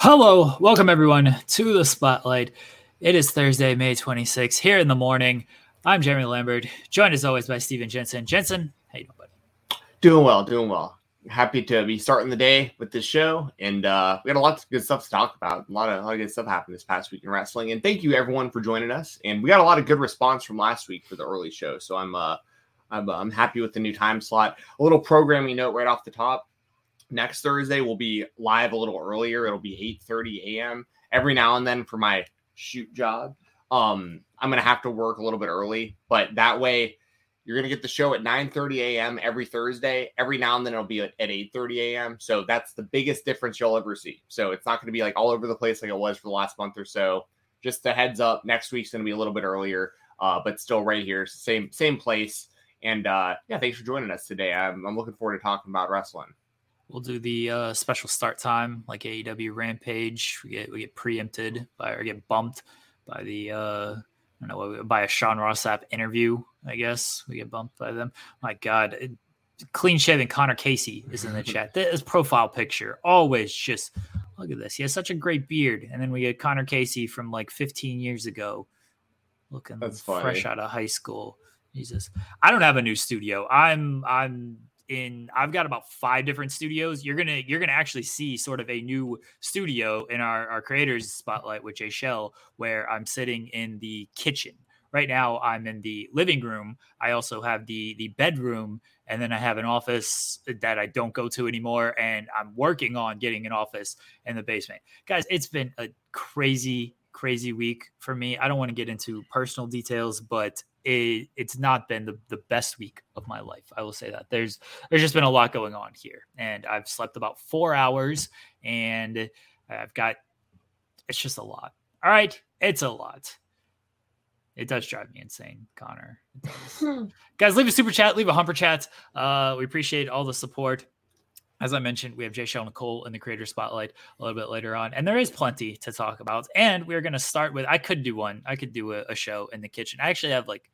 Hello, welcome everyone to the spotlight. It is Thursday, May 26th, here in the morning. I'm Jeremy Lambert, joined as always by Steven Jensen. Jensen, how you doing, buddy? Doing well, doing well. Happy to be starting the day with this show, and uh, we got a lot of good stuff to talk about. A lot of, a lot of good stuff happened this past week in wrestling, and thank you everyone for joining us. And we got a lot of good response from last week for the early show, so I'm uh, I'm, I'm happy with the new time slot. A little programming note right off the top next Thursday will be live a little earlier. It'll be 8:30 a.m. Every now and then for my shoot job, um, I'm gonna have to work a little bit early, but that way you're gonna get the show at 9:30 a.m. every Thursday. Every now and then it'll be at, at 8:30 a.m. So that's the biggest difference you'll ever see. So it's not gonna be like all over the place like it was for the last month or so. Just a heads up, next week's gonna be a little bit earlier, uh, but still right here, same same place. And uh, yeah, thanks for joining us today. I'm, I'm looking forward to talking about wrestling. We'll do the uh, special start time like AEW Rampage. We get we get preempted by or get bumped by the uh, I don't know by a Sean Ross Sapp interview. I guess we get bumped by them. My God, it, clean shaven Connor Casey is in the chat. This profile picture always just look at this. He has such a great beard, and then we get Connor Casey from like 15 years ago, looking That's fresh funny. out of high school. Jesus, I don't have a new studio. I'm I'm in I've got about five different studios. You're gonna you're gonna actually see sort of a new studio in our, our creators spotlight with Jay Shell, where I'm sitting in the kitchen. Right now I'm in the living room. I also have the the bedroom, and then I have an office that I don't go to anymore. And I'm working on getting an office in the basement. Guys, it's been a crazy, crazy week for me. I don't want to get into personal details, but it, it's not been the, the best week of my life. I will say that there's there's just been a lot going on here, and I've slept about four hours, and I've got it's just a lot. All right, it's a lot. It does drive me insane, Connor. It does. Guys, leave a super chat, leave a humper chat. Uh, we appreciate all the support. As I mentioned, we have Jay Shell Nicole in the creator spotlight a little bit later on, and there is plenty to talk about. And we're going to start with I could do one, I could do a, a show in the kitchen. I actually have like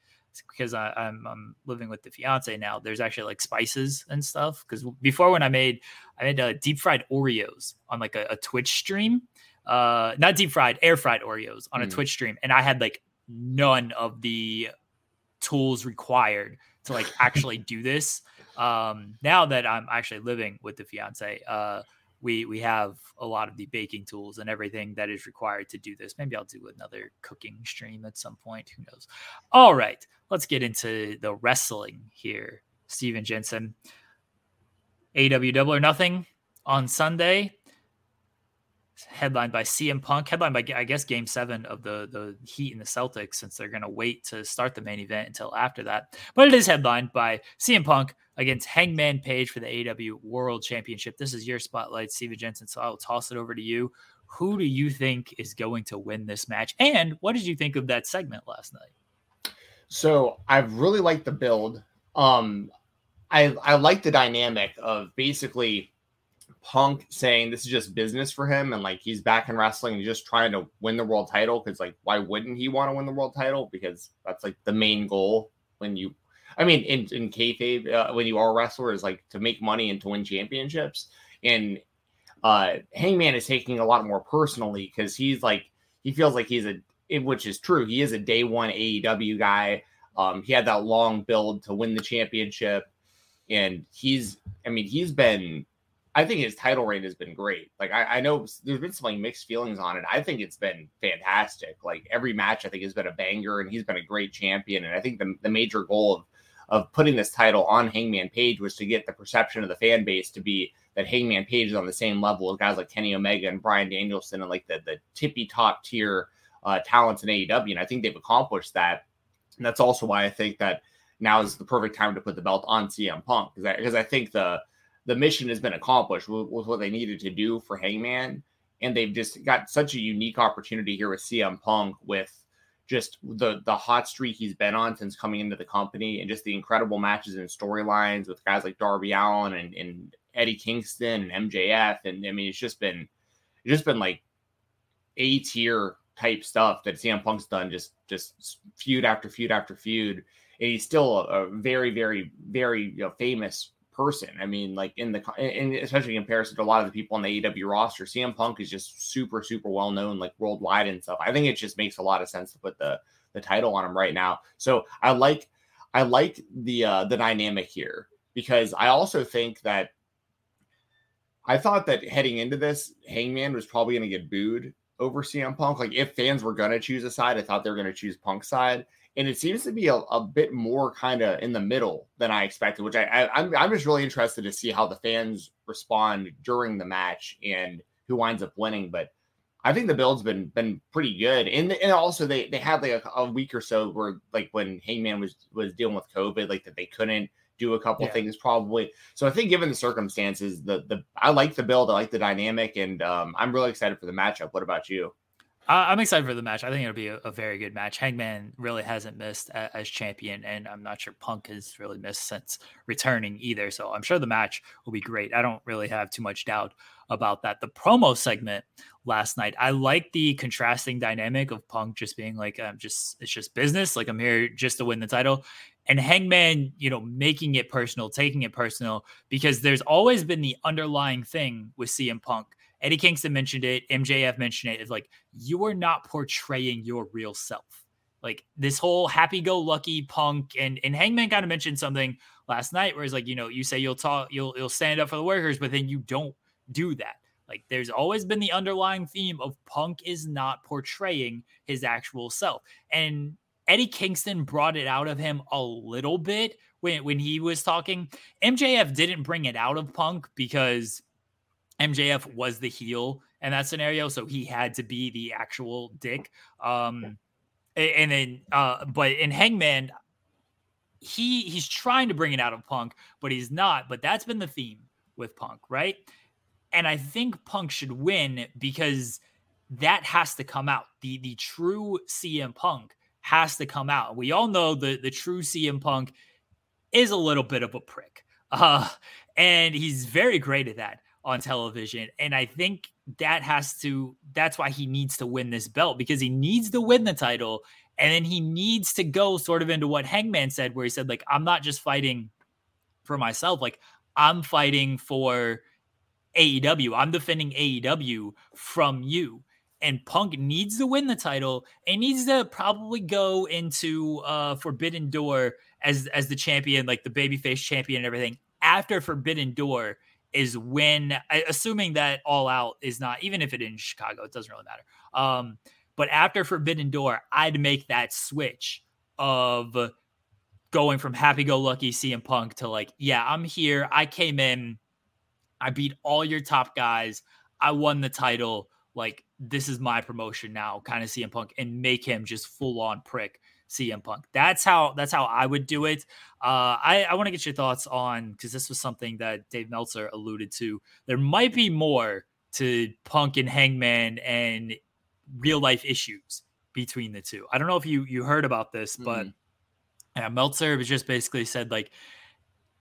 because I, I'm I'm living with the fiance now. There's actually like spices and stuff. Because before when I made I made uh, deep fried Oreos on like a, a Twitch stream, uh, not deep fried, air fried Oreos on a Mm. Twitch stream, and I had like none of the tools required to like actually do this. Um, now that I'm actually living with the fiance, uh, we we have a lot of the baking tools and everything that is required to do this. Maybe I'll do another cooking stream at some point. Who knows? All right, let's get into the wrestling here. Steven Jensen, AEW Double or Nothing on Sunday headlined by CM Punk, headlined by I guess Game Seven of the the Heat and the Celtics, since they're going to wait to start the main event until after that. But it is headlined by CM Punk against Hangman Page for the AEW World Championship. This is your spotlight, Steven Jensen. So I will toss it over to you. Who do you think is going to win this match? And what did you think of that segment last night? So I really like the build. Um, I I like the dynamic of basically Punk saying this is just business for him and like he's back in wrestling and just trying to win the world title because like why wouldn't he want to win the world title? Because that's like the main goal when you I mean in in kayfabe uh, when you are a wrestler is like to make money and to win championships. And uh Hangman is taking a lot more personally because he's like he feels like he's a which is true he is a day one AEW guy. Um he had that long build to win the championship. And he's I mean he's been I think his title reign has been great. Like I, I know there's been some like mixed feelings on it. I think it's been fantastic. Like every match I think has been a banger, and he's been a great champion. And I think the the major goal of of putting this title on Hangman Page was to get the perception of the fan base to be that Hangman Page is on the same level as guys like Kenny Omega and Bryan Danielson and like the the tippy top tier uh, talents in AEW. And I think they've accomplished that. And that's also why I think that now is the perfect time to put the belt on CM Punk because I, because I think the the mission has been accomplished with, with, what they needed to do for Hangman, and they've just got such a unique opportunity here with CM Punk with just the the hot streak he's been on since coming into the company, and just the incredible matches and storylines with guys like Darby Allin and, and Eddie Kingston and MJF, and I mean it's just been it's just been like a tier type stuff that CM Punk's done, just just feud after feud after feud, and he's still a, a very very very you know, famous person. I mean, like in the and especially in comparison to a lot of the people on the AEW roster, CM Punk is just super super well known like worldwide and stuff. I think it just makes a lot of sense to put the the title on him right now. So I like I like the uh the dynamic here because I also think that I thought that heading into this, Hangman was probably going to get booed over CM Punk. Like if fans were going to choose a side, I thought they were going to choose Punk side and it seems to be a, a bit more kind of in the middle than I expected. Which I, I I'm I'm just really interested to see how the fans respond during the match and who winds up winning. But I think the build's been been pretty good, and and also they they had like a, a week or so where like when Hangman was was dealing with COVID, like that they couldn't do a couple yeah. things probably. So I think given the circumstances, the the I like the build, I like the dynamic, and um, I'm really excited for the matchup. What about you? I'm excited for the match. I think it'll be a, a, very good match. Hangman really hasn't missed a, as champion, and I'm not sure Punk has really missed since returning either. So I'm sure the match will be great. I don't really have too much doubt about that. The promo segment last night, I like the contrasting dynamic of Punk just being like, I'm just, it's just business. Like I'm here just to win the title. And Hangman, you know, making it personal, taking it personal, because there's always been the underlying thing with CM Punk Eddie Kingston mentioned it. MJF mentioned it. It's like you are not portraying your real self. Like this whole happy-go-lucky punk and and Hangman kind of mentioned something last night where he's like, you know, you say you'll talk, you'll you'll stand up for the workers, but then you don't do that. Like there's always been the underlying theme of Punk is not portraying his actual self. And Eddie Kingston brought it out of him a little bit when, when he was talking. MJF didn't bring it out of Punk because MJF was the heel in that scenario, so he had to be the actual dick. Um, and then, uh, but in Hangman, he he's trying to bring it out of Punk, but he's not. But that's been the theme with Punk, right? And I think Punk should win because that has to come out. The the true CM Punk has to come out. We all know the the true CM Punk is a little bit of a prick, uh, and he's very great at that on television. And I think that has to, that's why he needs to win this belt because he needs to win the title. And then he needs to go sort of into what Hangman said, where he said, like, I'm not just fighting for myself, like, I'm fighting for AEW. I'm defending AEW from you. And Punk needs to win the title and needs to probably go into uh, Forbidden Door as as the champion, like the babyface champion and everything. After Forbidden Door, is when, assuming that All Out is not, even if it in Chicago, it doesn't really matter. Um, but after Forbidden Door, I'd make that switch of going from happy go lucky CM Punk to like, yeah, I'm here. I came in, I beat all your top guys, I won the title. Like, this is my promotion now, kind of CM Punk, and make him just full on prick CM Punk. That's how that's how I would do it. Uh, I, I want to get your thoughts on because this was something that Dave Meltzer alluded to. There might be more to Punk and Hangman and real life issues between the two. I don't know if you you heard about this, but mm-hmm. Meltzer was just basically said like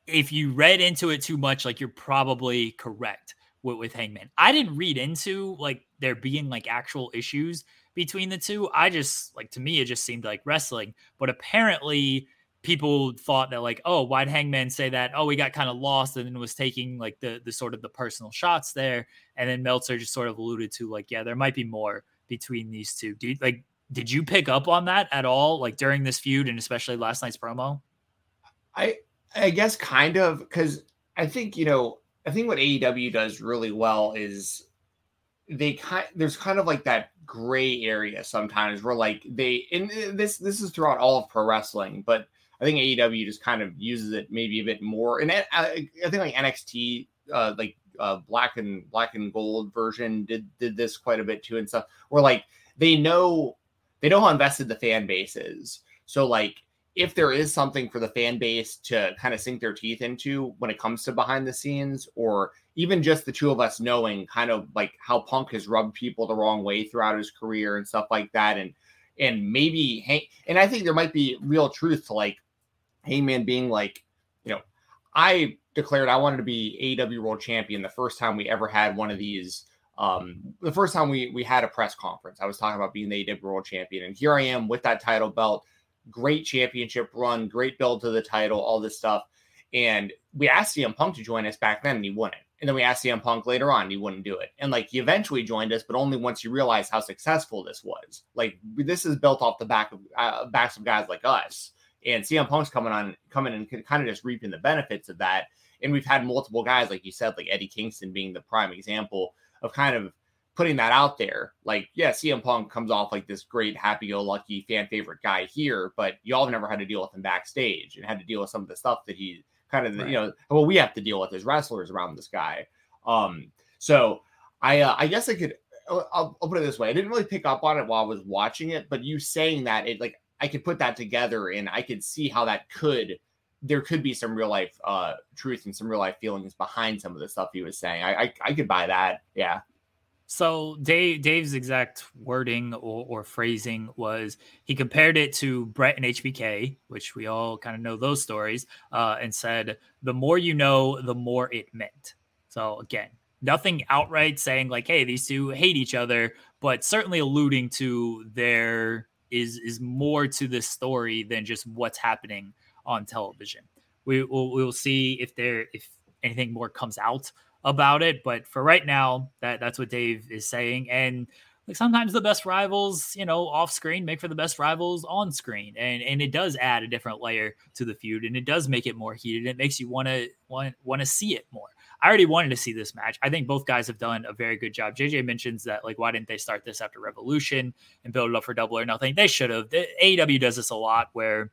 if you read into it too much, like you're probably correct with, with Hangman. I didn't read into like there being like actual issues between the two. I just like to me it just seemed like wrestling, but apparently people thought that like oh why'd hangman say that? Oh we got kind of lost and then was taking like the the sort of the personal shots there. And then meltzer just sort of alluded to like yeah there might be more between these two. You, like did you pick up on that at all like during this feud and especially last night's promo? I I guess kind of because I think you know I think what AEW does really well is they kind there's kind of like that gray area sometimes where like they and this this is throughout all of pro wrestling, but I think AEW just kind of uses it maybe a bit more. And I, I think like NXT, uh, like uh, black and black and gold version did did this quite a bit too and stuff. Where like they know they know how invested the fan base is. So like if there is something for the fan base to kind of sink their teeth into when it comes to behind the scenes, or even just the two of us knowing kind of like how Punk has rubbed people the wrong way throughout his career and stuff like that, and and maybe hey, and I think there might be real truth to like Hangman being like, you know, I declared I wanted to be AEW World Champion the first time we ever had one of these. Um, the first time we we had a press conference, I was talking about being the AEW World Champion, and here I am with that title belt great championship run, great build to the title, all this stuff. And we asked CM Punk to join us back then, and he wouldn't. And then we asked CM Punk later on, and he wouldn't do it. And like he eventually joined us, but only once he realized how successful this was. Like this is built off the back of uh, backs of guys like us. And CM Punk's coming on, coming and kind of just reaping the benefits of that. And we've had multiple guys, like you said, like Eddie Kingston being the prime example of kind of putting that out there. Like, yeah, CM Punk comes off like this great, happy go lucky fan favorite guy here, but y'all have never had to deal with him backstage and had to deal with some of the stuff that he kind of, right. you know, well, we have to deal with as wrestlers around this guy. Um, so I, uh, I guess I could, uh, I'll, I'll put it this way. I didn't really pick up on it while I was watching it, but you saying that it like, I could put that together and I could see how that could, there could be some real life uh truth and some real life feelings behind some of the stuff he was saying. I, I, I could buy that. Yeah. So Dave Dave's exact wording or, or, phrasing was he compared it to Bret and HBK, which we all kind of know those stories, uh, and said the more you know, the more it meant. So again, nothing outright saying like, "Hey, these two hate each other," but certainly alluding to there is is more to this story than just what's happening on television. We will we'll see if there if anything more comes out about it. But for right now, that that's what Dave is saying. And like sometimes the best rivals, you know, off screen make for the best rivals on screen. And and it does add a different layer to the feud and it does make it more heated. It makes you want to want want to see it more. I already wanted to see this match. I think both guys have done a very good job. JJ mentions that like why didn't they start this after Revolution and build it up for Double or Nothing? They should have. The, AEW does this a lot where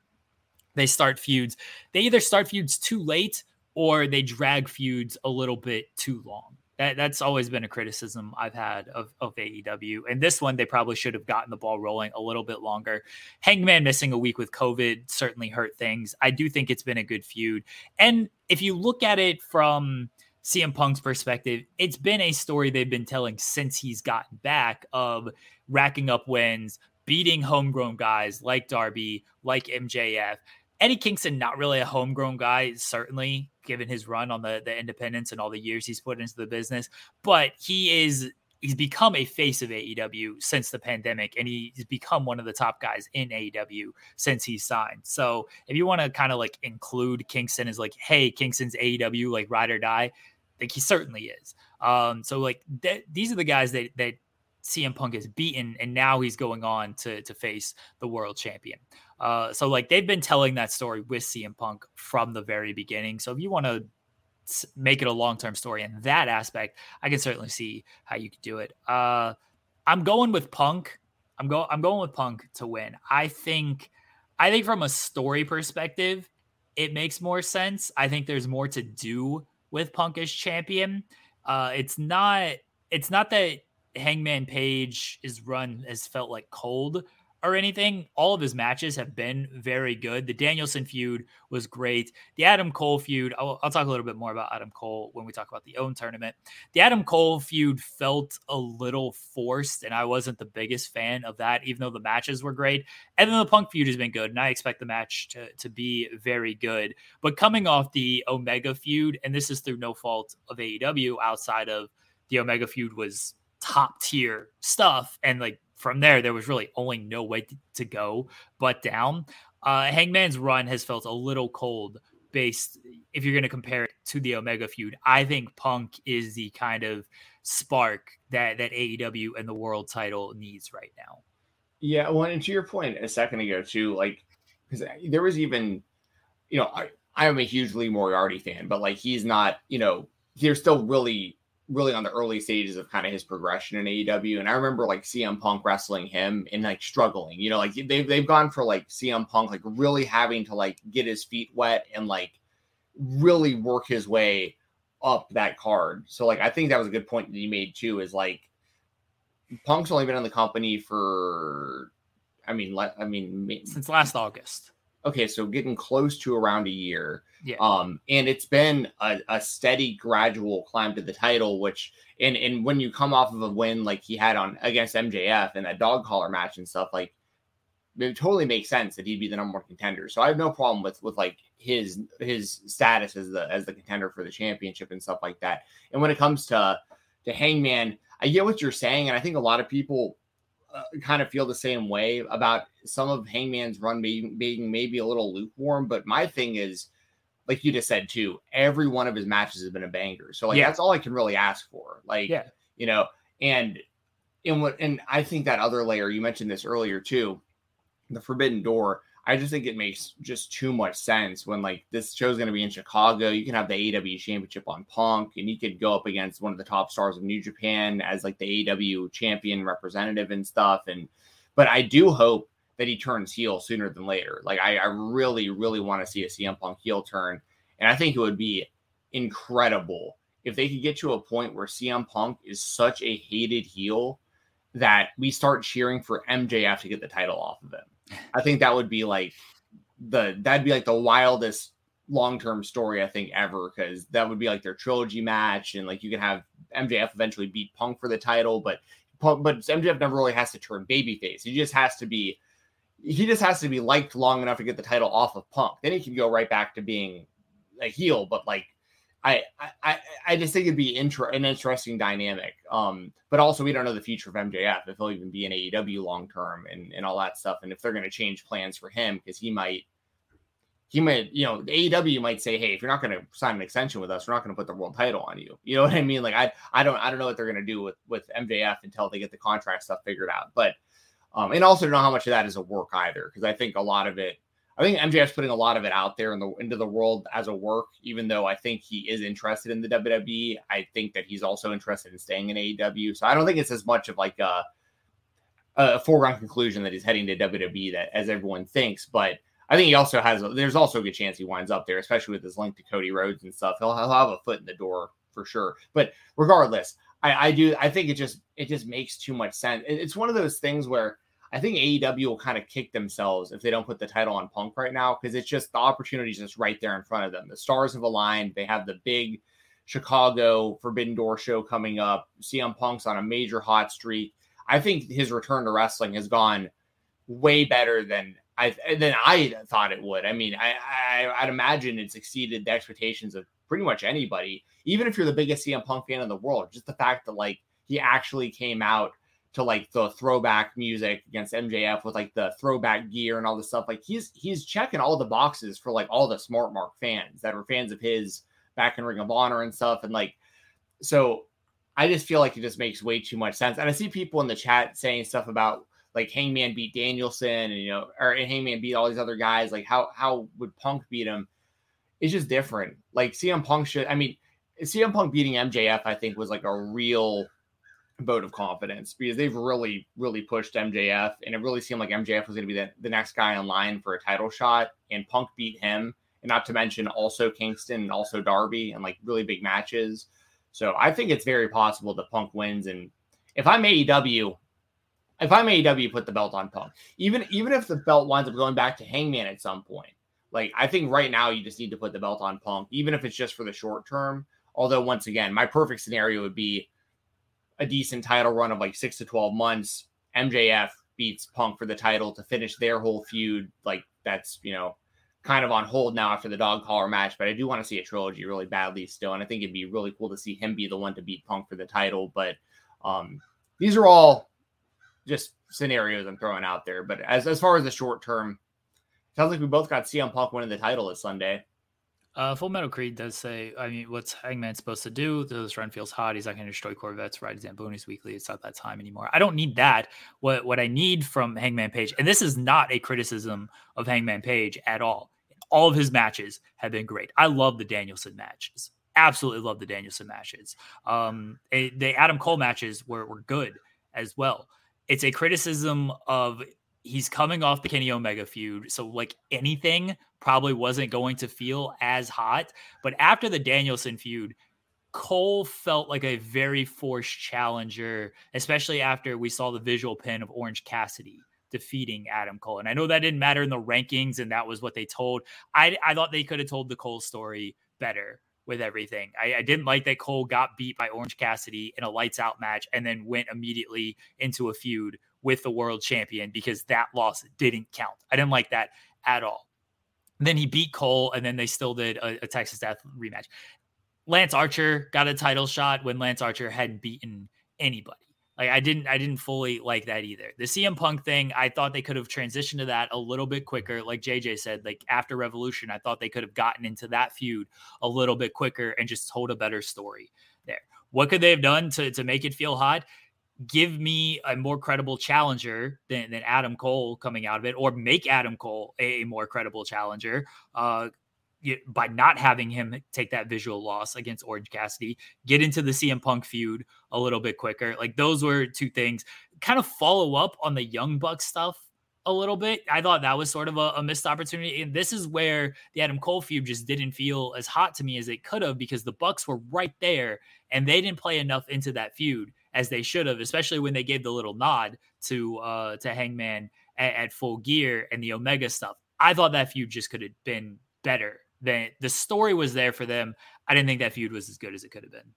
they start feuds. They either start feuds too late or they drag feuds a little bit too long. That, that's always been a criticism I've had of, of AEW. And this one, they probably should have gotten the ball rolling a little bit longer. Hangman missing a week with COVID certainly hurt things. I do think it's been a good feud. And if you look at it from CM Punk's perspective, it's been a story they've been telling since he's gotten back of racking up wins, beating homegrown guys like Darby, like MJF. Eddie Kingston, not really a homegrown guy, certainly given his run on the the independence and all the years he's put into the business, but he is he's become a face of AEW since the pandemic, and he's become one of the top guys in AEW since he signed. So if you want to kind of like include Kingston as like, hey, Kingston's AEW like ride or die, like he certainly is. Um, so like th- these are the guys that that CM Punk is beaten, and now he's going on to to face the world champion. Uh, so like they've been telling that story with CM Punk from the very beginning. So if you want to make it a long term story in that aspect, I can certainly see how you could do it. Uh, I'm going with Punk. I'm going. I'm going with Punk to win. I think. I think from a story perspective, it makes more sense. I think there's more to do with Punk as champion. Uh, it's not. It's not that Hangman Page's run has felt like cold or anything. All of his matches have been very good. The Danielson feud was great. The Adam Cole feud, I'll, I'll, talk a little bit more about Adam Cole when we talk about the Owen tournament. The Adam Cole feud felt a little forced, and I wasn't the biggest fan of that, even though the matches were great. And then the Punk feud has been good, and I expect the match to, to be very good. But coming off the Omega feud, and this is through no fault of AEW outside of the Omega feud was top tier stuff and like from there, there was really only no way to go but down. Uh, Hangman's run has felt a little cold based if you're going to compare it to the Omega feud. I think Punk is the kind of spark that that AEW and the world title needs right now. Yeah, well, and to your point a second ago too, like because there was even, you know, I I'm a huge Lee Moriarty fan, but like he's not, you know, they're still really, really on the early stages of kind of his progression in AEW. And I remember like CM Punk wrestling him and like struggling, you know, like they've they've gone for like CM Punk like really having to like get his feet wet and like really work his way up that card. So like I think that was a good point that you made too, is like Punk's only been in the company for I mean, I mean, since last August. Okay, so getting close to around a year. Yeah. Um, and it's been a, a steady, gradual climb to the title, which and and when you come off of a win like he had on against MJF and that dog collar match and stuff, like it totally makes sense that he'd be the number one contender. So I have no problem with with like his his status as the as the contender for the championship and stuff like that. And when it comes to to Hangman, I get what you're saying, and I think a lot of people uh, kind of feel the same way about some of Hangman's run being, being maybe a little lukewarm. But my thing is, like you just said too, every one of his matches has been a banger. So like yeah. that's all I can really ask for. Like yeah. you know, and in what and I think that other layer you mentioned this earlier too, the Forbidden Door. I just think it makes just too much sense when like this show's going to be in Chicago. You can have the AEW Championship on Punk, and you could go up against one of the top stars of New Japan as like the AEW champion representative and stuff. And but I do hope that he turns heel sooner than later. Like I, I really, really want to see a CM Punk heel turn, and I think it would be incredible if they could get to a point where CM Punk is such a hated heel that we start cheering for MJF to get the title off of him I think that would be like the that'd be like the wildest long-term story I think ever because that would be like their trilogy match and like you can have MJF eventually beat Punk for the title, but but MJF never really has to turn babyface. He just has to be he just has to be liked long enough to get the title off of Punk. Then he can go right back to being a heel, but like I I I just think it'd be an interesting dynamic. Um, but also we don't know the future of MJF if he'll even be in AEW long term and and all that stuff, and if they're going to change plans for him because he might he might you know the AEW might say, hey, if you're not going to sign an extension with us, we're not going to put the world title on you. You know what I mean? Like I I don't I don't know what they're going to do with with MJF until they get the contract stuff figured out, but. Um, and also don't know how much of that is a work either, because I think a lot of it I think MJF's putting a lot of it out there in the into the world as a work, even though I think he is interested in the WWE. I think that he's also interested in staying in AEW. So I don't think it's as much of like a, a foregone conclusion that he's heading to WWE that as everyone thinks. But I think he also has there's also a good chance he winds up there, especially with his link to Cody Rhodes and stuff. He'll, he'll have a foot in the door for sure. But regardless, I, I do I think it just it just makes too much sense. It's one of those things where I think AEW will kind of kick themselves if they don't put the title on Punk right now because it's just the opportunity is just right there in front of them. The stars have aligned. They have the big Chicago Forbidden Door show coming up. CM Punk's on a major hot streak. I think his return to wrestling has gone way better than I than I thought it would. I mean, I, I I'd imagine it's exceeded the expectations of pretty much anybody, even if you're the biggest CM Punk fan in the world. Just the fact that like he actually came out to like the throwback music against MJF with like the throwback gear and all this stuff. Like he's he's checking all the boxes for like all the smart mark fans that were fans of his back in Ring of Honor and stuff. And like so I just feel like it just makes way too much sense. And I see people in the chat saying stuff about like Hangman beat Danielson and you know, or Hangman beat all these other guys. Like how how would Punk beat him? It's just different. Like CM Punk should I mean CM Punk beating MJF, I think, was like a real vote of confidence because they've really, really pushed MJF, and it really seemed like MJF was going to be the, the next guy in line for a title shot, and Punk beat him, and not to mention also Kingston and also Darby, and like really big matches. So I think it's very possible that Punk wins, and if I'm AEW, if I'm AEW, put the belt on Punk, even even if the belt winds up going back to Hangman at some point. Like I think right now you just need to put the belt on Punk, even if it's just for the short term. Although once again, my perfect scenario would be a decent title run of like six to 12 months. MJF beats Punk for the title to finish their whole feud. Like that's, you know, kind of on hold now after the dog collar match, but I do want to see a trilogy really badly still. And I think it'd be really cool to see him be the one to beat Punk for the title. But um, these are all just scenarios I'm throwing out there. But as, as far as the short term, sounds like we both got CM Punk winning the title this Sunday. Uh, Full Metal Creed does say, I mean, what's Hangman supposed to do? This run feels hot. He's not going to destroy Corvettes, ride Zambonis weekly. It's not that time anymore. I don't need that. What what I need from Hangman Page, and this is not a criticism of Hangman Page at all. all of his matches have been great. I love the Danielson matches. Absolutely love the Danielson matches. Um, it, the Adam Cole matches were, were good as well. It's a criticism of he's coming off the Kenny Omega feud. So, like anything probably wasn't going to feel as hot. But after the Danielson feud, Cole felt like a very forced challenger, especially after we saw the visual pin of Orange Cassidy defeating Adam Cole. And I know that didn't matter in the rankings, and that was what they told. I, I thought they could have told the Cole story better with everything. I, I, didn't like that Cole got beat by Orange Cassidy in a lights out match and then went immediately into a feud with the world champion because that loss didn't count. I didn't like that at all. then he beat Cole, and then they still did a, a Texas Death rematch. Lance Archer got a title shot when Lance Archer hadn't beaten anybody. Like I didn't I didn't fully like that either. The CM Punk thing, I thought they could have transitioned to that a little bit quicker. Like JJ said, like after Revolution, I thought they could have gotten into that feud a little bit quicker and just told a better story there. What could they have done to to make it feel hot? Give me a more credible challenger than, than Adam Cole coming out of it, or make Adam Cole a, more credible challenger. Uh, by not having him take that visual loss against Orange Cassidy, get into the CM Punk feud a little bit quicker. Like those were two things. Kind of follow up on the Young Bucks stuff a little bit. I thought that was sort of a, a, missed opportunity. And this is where the Adam Cole feud just didn't feel as hot to me as it could have because the Bucks were right there and they didn't play enough into that feud as they should have, especially when they gave the little nod to uh to Hangman at, at full gear and the Omega stuff. I thought that feud just could have been better then the story was there for them. I didn't think that feud was as good as it could have been.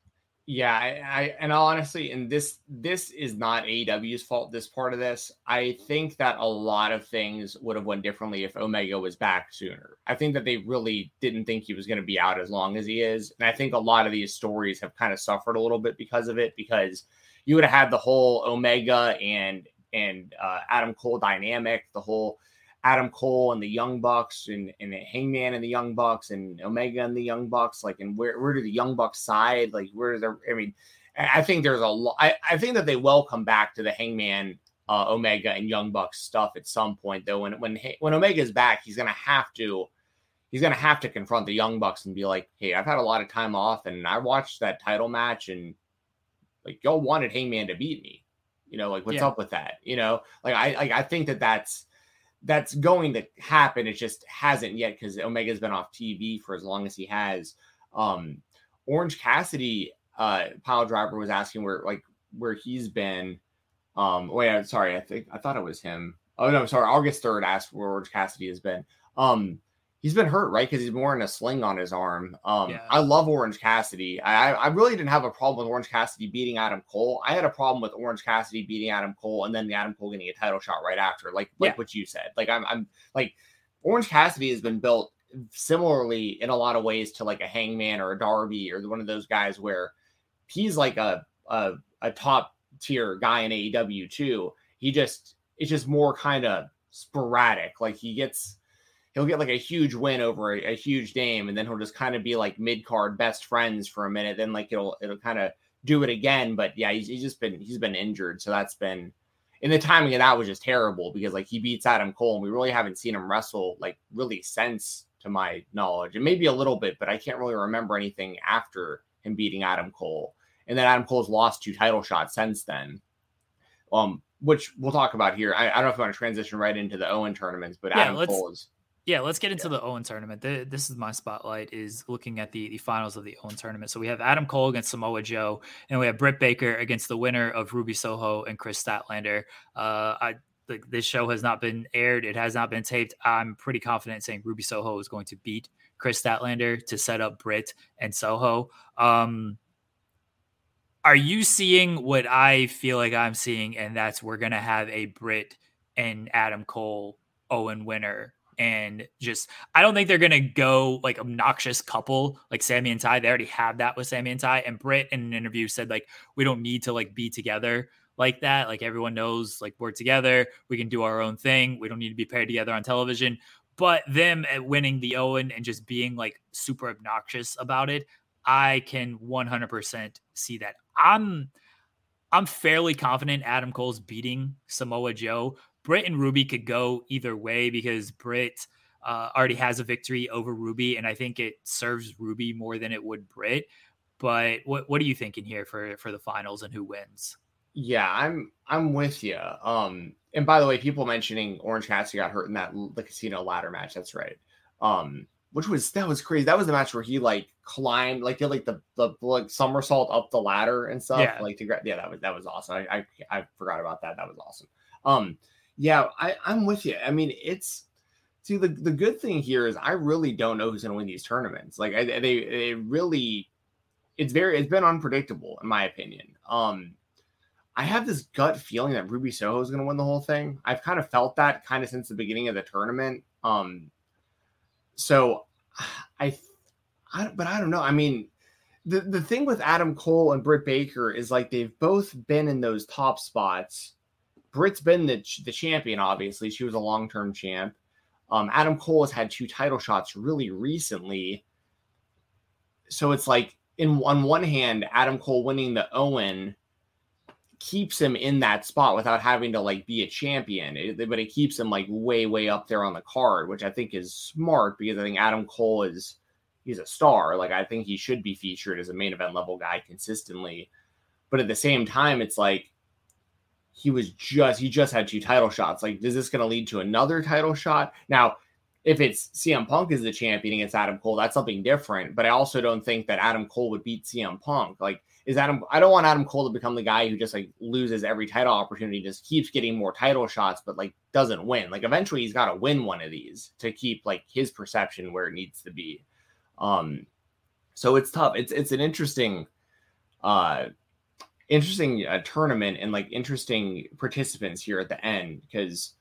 Yeah, I, I and honestly, and this this is not AEW's fault. This part of this, I think that a lot of things would have went differently if Omega was back sooner. I think that they really didn't think he was going to be out as long as he is, and I think a lot of these stories have kind of suffered a little bit because of it. Because you would have had the whole Omega and and uh, Adam Cole dynamic, the whole Adam Cole and the Young Bucks and, and Hangman and the Young Bucks and Omega and the Young Bucks, like, and where, where do the Young Bucks side? Like, where there? I mean, I think there's a lot. I, I think that they will come back to the Hangman, uh, Omega and Young Bucks stuff at some point, though. When when when Omega's back, he's gonna have to he's gonna have to confront the Young Bucks and be like, "Hey, I've had a lot of time off, and I watched that title match, and like y'all wanted Hangman to beat me. You know, like what's yeah. up with that? You know, like I like I think that that's that's going to happen. It just hasn't yet because Omega's been off TV for as long as he has. Um, Orange Cassidy, uh, pile driver was asking where like where he's been. Um, wait, I'm sorry, I think I thought it was him. Oh no, sorry. August third asked where Orange Cassidy has been. Um, he's been hurt, right? Because he's been wearing a sling on his arm. Um, yeah. I love Orange Cassidy. I, I really didn't have a problem with Orange Cassidy beating Adam Cole. I had a problem with Orange Cassidy beating Adam Cole and then the Adam Cole getting a title shot right after, like like yeah. what you said. Like I'm, I'm like Orange Cassidy has been built similarly in a lot of ways to like a Hangman or a Darby or one of those guys where he's like a a, a top tier guy in AEW too. He just it's just more kind of sporadic. Like he gets he'll get like a huge win over a, a huge name, and then he'll just kind of be like mid card best friends for a minute. Then like it'll it'll kind of do it again. But yeah, he's, he's just been he's been injured, so that's been and the timing of that was just terrible because like he beats Adam Cole, and we really haven't seen him wrestle like really since to my knowledge, and maybe a little bit, but I can't really remember anything after him beating Adam Cole. And then Adam Cole's lost two title shots since then. Um, which we'll talk about here. I, I don't know if you want to transition right into the Owen tournaments, but yeah, Adam Cole is yeah, let's get into yeah. the Owen tournament. The, this is my spotlight is looking at the, the finals of the Owen tournament. So we have Adam Cole against Samoa Joe, and we have Britt Baker against the winner of Ruby Soho and Kris Statlander. Uh, I the, this show has not been aired; it has not been taped. I'm pretty confident saying Ruby Soho is going to beat Kris Statlander to set up Britt and Soho. Um, are you seeing what I feel like I'm seeing, and that's we're gonna have a Britt and Adam Cole Owen winner and just I don't think they're gonna go like obnoxious couple like Sammy and Ty. They already have that with Sammy and Ty. And Britt in an interview said like we don't need to like be together like that. Like everyone knows like we're together. We can do our own thing. We don't need to be paired together on television. But them at winning the Owen and just being like super obnoxious about it, I can 100% see that. I'm I'm fairly confident Adam Cole's beating Samoa Joe, Britt and Ruby could go either way because Britt uh, already has a victory over Ruby, and I think it serves Ruby more than it would Britt. But what what are you thinking here for for the finals and who wins? Yeah, I'm I'm with you. Um, and by the way, people mentioning Orange Cassidy got hurt in that the casino ladder match. That's right. Um, which was that was crazy. That was the match where he like climbed, like did like the the like somersault up the ladder and stuff. Yeah. Like to grab. Yeah, that was that was awesome. I, I I forgot about that. That was awesome. Um, yeah, I I'm with you. I mean, it's see the the good thing here is I really don't know who's going to win these tournaments. Like I, they they really, it's very it's been unpredictable in my opinion. Um, I have this gut feeling that Ruby Soho is going to win the whole thing. I've kind of felt that kind of since the beginning of the tournament. Um, so I, I, but I don't know. I mean, the the thing with Adam Cole and Britt Baker is like they've both been in those top spots. Britt's been the the champion, obviously. She was a long term champ. Um, Adam Cole has had two title shots really recently. So it's like in on one hand, Adam Cole winning the Owen keeps him in that spot without having to like be a champion. It, but it keeps him like way, way up there on the card, which I think is smart because I think Adam Cole is he's a star. Like I think he should be featured as a main event level guy consistently. But at the same time, it's like he was just he just had two title shots. Like, is this going to lead to another title shot? Now, if it's CM Punk is the champion against Adam Cole, that's something different. But I also don't think that Adam Cole would beat CM Punk. Like is Adam. I don't want Adam Cole to become the guy who just like loses every title opportunity, just keeps getting more title shots, but like doesn't win. Like eventually he's got to win one of these to keep like his perception where it needs to be. Um, so it's tough. It's it's an interesting, uh, interesting uh, tournament and like interesting participants here at the end because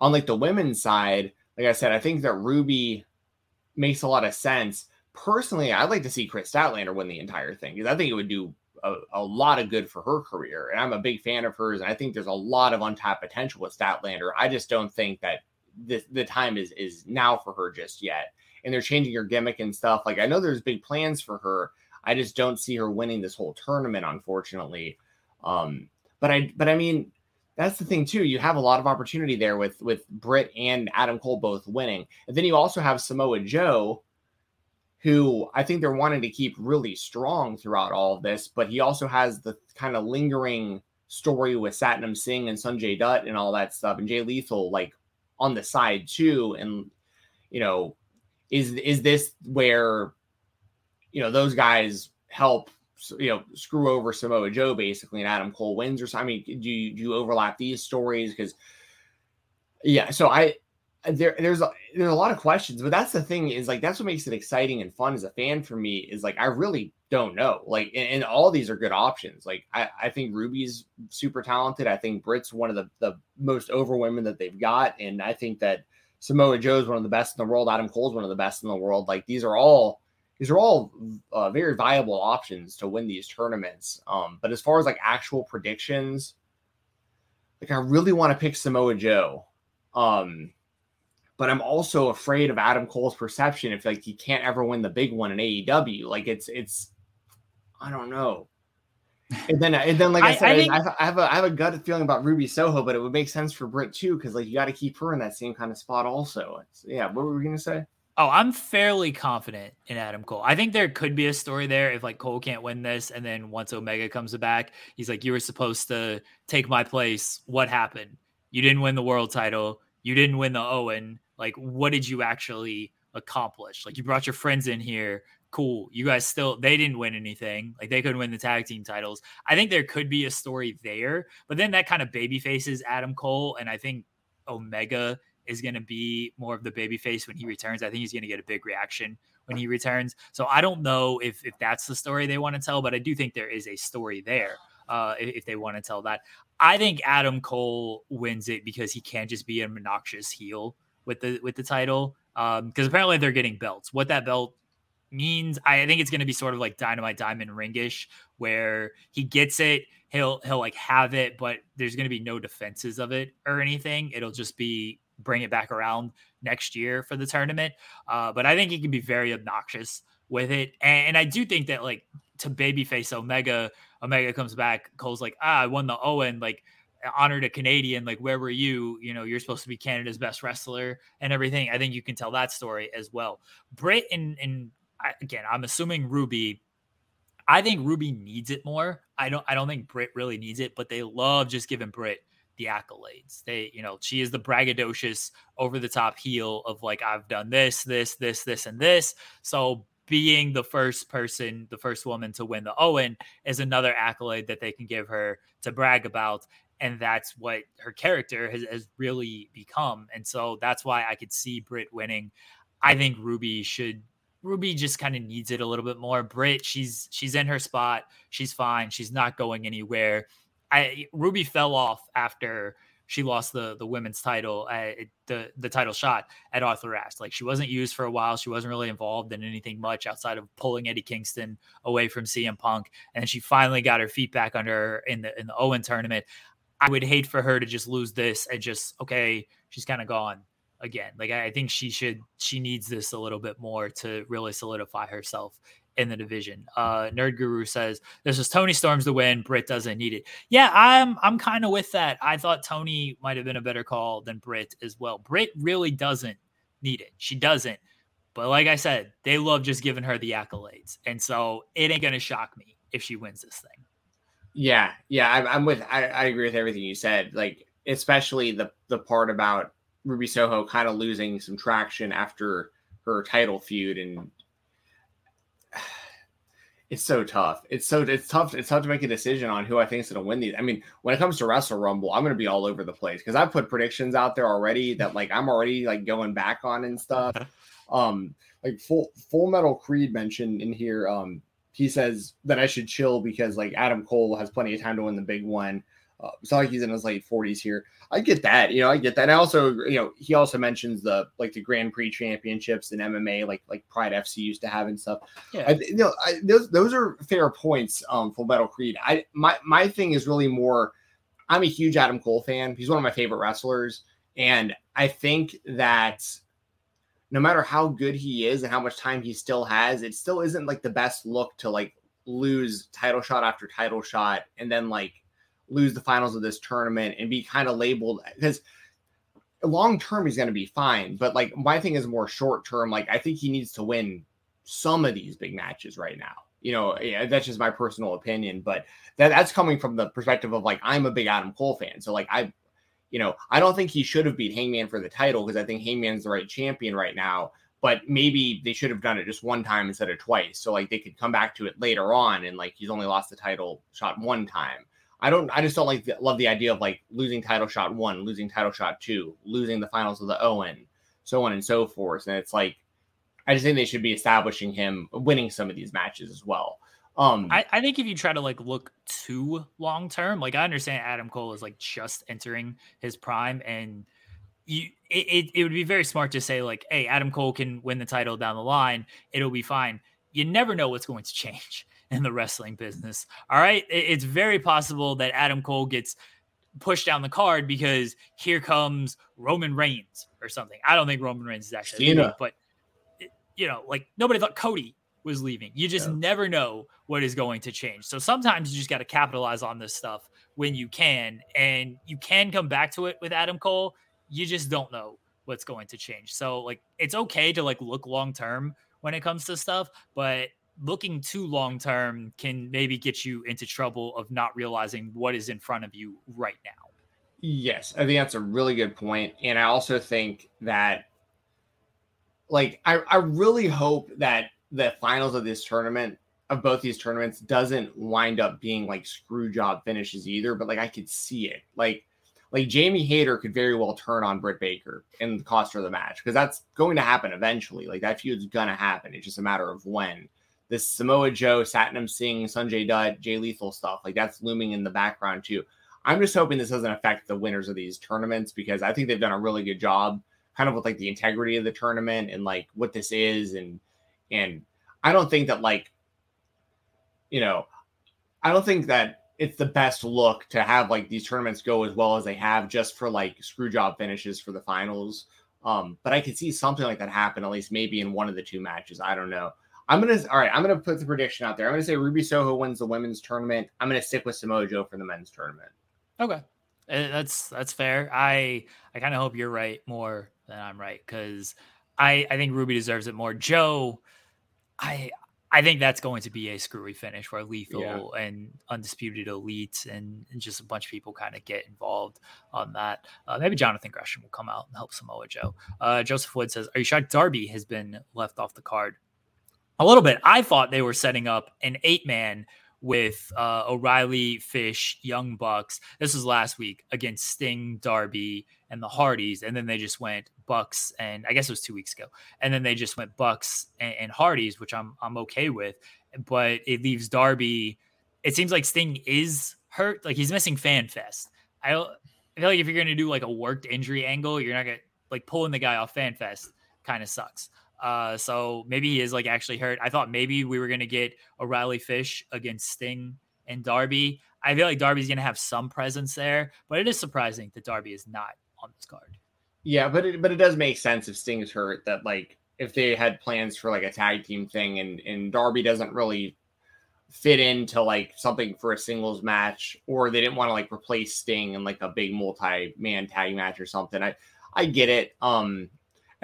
on like the women's side, like I said, I think that Ruby makes a lot of sense personally, I'd like to see Kris Statlander win the entire thing because I think it would do a, a, lot of good for her career. And I'm a big fan of hers, and I think there's a lot of untapped potential with Statlander. I just don't think that the, the time is is now for her just yet. And they're changing her gimmick and stuff. Like I know there's big plans for her. I just don't see her winning this whole tournament, unfortunately. Um, but I but I mean that's the thing too. You have a lot of opportunity there with with Britt and Adam Cole both winning, and then you also have Samoa Joe who I think they're wanting to keep really strong throughout all of this, but he also has the kind of lingering story with Satnam Singh and Sonjay Dutt and all that stuff, and Jay Lethal like on the side too. And you know, is is this where you know those guys help you know screw over Samoa Joe basically, and Adam Cole wins or something? I mean, do you do you overlap these stories? Because yeah, so I there there's a, there's a lot of questions, but that's the thing is like that's what makes it exciting and fun as a fan for me is like I really don't know. Like and, and all these are good options. Like I, I think Ruby's super talented. I think Britt's one of the, the most over women that they've got. And I think that Samoa Joe's one of the best in the world. Adam Cole's one of the best in the world. Like these are all these are all uh, very viable options to win these tournaments. Um, but as far as like actual predictions, like I really want to pick Samoa Joe. Um, but I'm also afraid of Adam Cole's perception if like he can't ever win the big one in AEW. Like it's it's I don't know. And then and then like I, I said, I, think, I, have a I have a gut feeling about Ruby Soho, but it would make sense for Britt too because like you got to keep her in that same kind of spot also. It's, yeah, what were we gonna say? Oh, I'm fairly confident in Adam Cole. I think there could be a story there if like Cole can't win this, and then once Omega comes back, he's like, "You were supposed to take my place. What happened? You didn't win the world title. You didn't win the Owen like, what did you actually accomplish? Like, you brought your friends in here. Cool. You guys still, they didn't win anything. Like, they couldn't win the tag team titles. I think there could be a story there, but then that kind of baby faces Adam Cole. And I think Omega is going to be more of the baby face when he returns. I think he's going to get a big reaction when he returns. So I don't know if if that's the story they want to tell, but I do think there is a story there uh, if they want to tell that. I think Adam Cole wins it because he can't just be a obnoxious heel with the with the title because um, apparently they're getting belts. What that belt means, I think it's going to be sort of like Dynamite Diamond Ringish, where he gets it, he'll he'll like have it, but there's going to be no defenses of it or anything. It'll just be bring it back around next year for the tournament. Uh, but I think he can be very obnoxious with it, and, and I do think that like to babyface Omega, Omega comes back, Cole's like, ah, I won the Owen, like honored a Canadian. Like, where were you? You know, you're supposed to be Canada's best wrestler and everything. I think you can tell that story as well. Britt and and I, again, I'm assuming Ruby. I think Ruby needs it more. I don't. I don't think Britt really needs it, but they love just giving Britt the accolades. They, you know, she is the braggadocious, over the top heel of like I've done this, this, this, this, and this. So being the first person, the first woman to win the Owen is another accolade that they can give her to brag about. And that's what her character has, has really become. And so that's why I could see Britt winning. I think Ruby should Ruby just kind of needs it a little bit more. Britt, she's she's in her spot. She's fine. She's not going anywhere. I Ruby fell off after she lost the the women's title uh, at the the title shot at Arthur Ashe. Like she wasn't used for a while. She wasn't really involved in anything much outside of pulling Eddie Kingston away from CM Punk. And she finally got her feet back under her in the in the Owen tournament. I would hate for her to just lose this and just okay, she's kind of gone again. Like I think she should she needs this a little bit more to really solidify herself in the division. Uh, Nerd Guru says this is Toni Storm's the win. Britt doesn't need it. Yeah, I'm I'm kind of with that. I thought Toni might have been a better call than Britt as well. Britt really doesn't need it. She doesn't. But like I said, they love just giving her the accolades, and so it ain't gonna shock me if she wins this thing. Yeah, yeah, I'm, I'm with. I, I agree with everything you said. Like especially the the part about Ruby Soho kind of losing some traction after her title feud and it's so tough. It's so it's tough. It's tough to make a decision on who I think is going to win these. I mean, when it comes to Wrestle Rumble, I'm going to be all over the place because I've put predictions out there already that like I'm already like going back on and stuff. um, like full Full Metal Creed mentioned in here. Um, he says that I should chill because like Adam Cole has plenty of time to win the big one. Uh, it's not like he's in his late 40s here. I get that, you know, I get that. And I also, you know, he also mentions the like the Grand Prix championships in MMA, like like Pride FC used to have and stuff. Yeah, I, you know, I, those those are fair points. Um, Full Metal Creed. I my my thing is really more. I'm a huge Adam Cole fan. He's one of my favorite wrestlers, and I think that no matter how good he is and how much time he still has, it still isn't like the best look to like lose title shot after title shot and then like lose the finals of this tournament and be kind of labeled because long term he's going to be fine. But like my thing is more short term. Like I think he needs to win some of these big matches right now. You know, yeah, that's just my personal opinion, but that, that's coming from the perspective of like I'm a big Adam Cole fan, so like I, you know, I don't think he should have beat Hangman for the title because I think Hangman's the right champion right now. But maybe they should have done it just one time instead of twice, so like they could come back to it later on, and like he's only lost the title shot one time. I don't. I just don't like the, love the idea of like losing title shot one, losing title shot two, losing the finals of the Owen, so on and so forth. And it's like, I just think they should be establishing him winning some of these matches as well. Um, I, I think if you try to like look too long term, like I understand Adam Cole is like just entering his prime, and you it, it, it would be very smart to say like, hey, Adam Cole can win the title down the line, it'll be fine. You never know what's going to change in the wrestling business. All right. It's very possible that Adam Cole gets pushed down the card because here comes Roman Reigns or something. I don't think Roman Reigns is actually leaving, but you know, like nobody thought Cody was leaving. You just yeah. never know what is going to change. So sometimes you just got to capitalize on this stuff when you can, and you can come back to it with Adam Cole. You just don't know what's going to change. So like it's okay to like look long term when it comes to stuff, but looking too long term can maybe get you into trouble of not realizing what is in front of you right now. Yes, I think that's a really good point. And I also think that, like, I, I really hope that the finals of this tournament, of both these tournaments, doesn't wind up being like screw job finishes either. But like, I could see it. Like, like Jamie Hayter could very well turn on Britt Baker and cost her the match because that's going to happen eventually. Like, that feud's going to happen. It's just a matter of when this Samoa Joe, Satnam Singh, Sanjay Dutt, Jay Lethal stuff. Like that's looming in the background too. I'm just hoping this doesn't affect the winners of these tournaments because I think they've done a really good job kind of with like the integrity of the tournament and like what this is and and I don't think that like you know I don't think that it's the best look to have like these tournaments go as well as they have just for like screw job finishes for the finals. Um, but I could see something like that happen at least maybe in one of the two matches. I don't know. I'm gonna all right. I'm gonna put the prediction out there. I'm gonna say Ruby Soho wins the women's tournament. I'm gonna stick with Samoa Joe for the men's tournament. Okay, Eh, that's that's fair. I I kind of hope you're right more than I'm right because I I think Ruby deserves it more. Joe, I I think that's going to be a screwy finish where Lethal yeah. and Undisputed Elite and, and, just a bunch of people kind of get involved on that. Uh, maybe Jonathan Gresham will come out and help Samoa Joe. Uh, Joseph Wood says, Are you shocked Darby has been left off the card? A little bit. I thought they were setting up an eight man with uh, O'Reilly, Fish, Young Bucks. This was last week against Sting, Darby, and the Hardys, and then they just went Bucks, and I guess it was two weeks ago, and then they just went Bucks and, and Hardys, which I'm I'm okay with, but it leaves Darby. It seems like Sting is hurt, like he's missing Fan Fest. I, I feel like if you're gonna do like a worked injury angle, you're not gonna like pulling the guy off Fan Fest kind of sucks. Uh, so maybe he is like actually hurt. I thought maybe we were gonna get O'Reilly Fish against Sting and Darby. I feel like Darby's gonna have some presence there, but it is surprising that Darby is not on this card. Yeah, but it but it does make sense if Sting's hurt that like if they had plans for like a tag team thing and and Darby doesn't really fit into like something for a singles match or they didn't want to like replace Sting in like a big multi-man tag match or something. I I get it. Um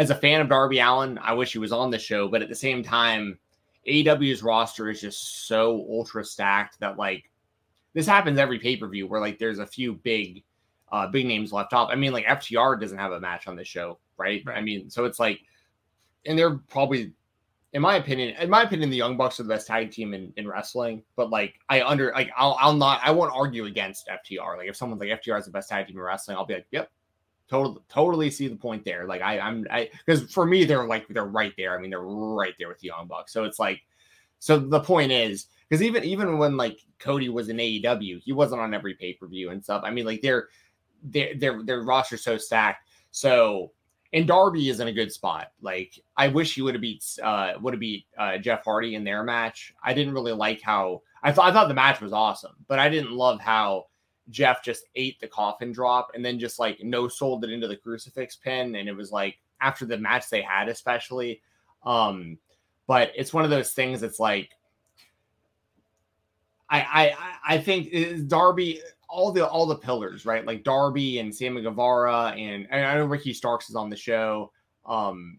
as a fan of Darby Allin, I wish he was on the show, but at the same time, AEW's roster is just so ultra stacked that like this happens every pay per view where like there's a few big, uh, big names left off. I mean, like FTR doesn't have a match on the show, right? right? I mean, so it's like, and they're probably, in my opinion, in my opinion, the Young Bucks are the best tag team in, in wrestling. But like, I under like, I'll I'll not, I won't argue against FTR. Like, if someone's like FTR is the best tag team in wrestling, I'll be like, yep, Totally, totally see the point there. Like I, I'm, I because for me they're like they're right there. I mean they're right there with the Young Bucks. So it's like, so the point is because even even when like Cody was in AEW, he wasn't on every pay per view and stuff. I mean like their their their their roster so stacked. So and Darby is in a good spot. Like I wish he would have beat uh would have beat uh, Jeff Hardy in their match. I didn't really like how I thought I thought the match was awesome, but I didn't love how Jeff just ate the coffin drop and then just like no sold it into the crucifix pin. And it was like after the match they had, especially. Um, but it's one of those things that's like I I I think uh, Darby all the all the pillars, right? Like Darby and Sammy Guevara and, and I know Ricky Starks is on the show. Um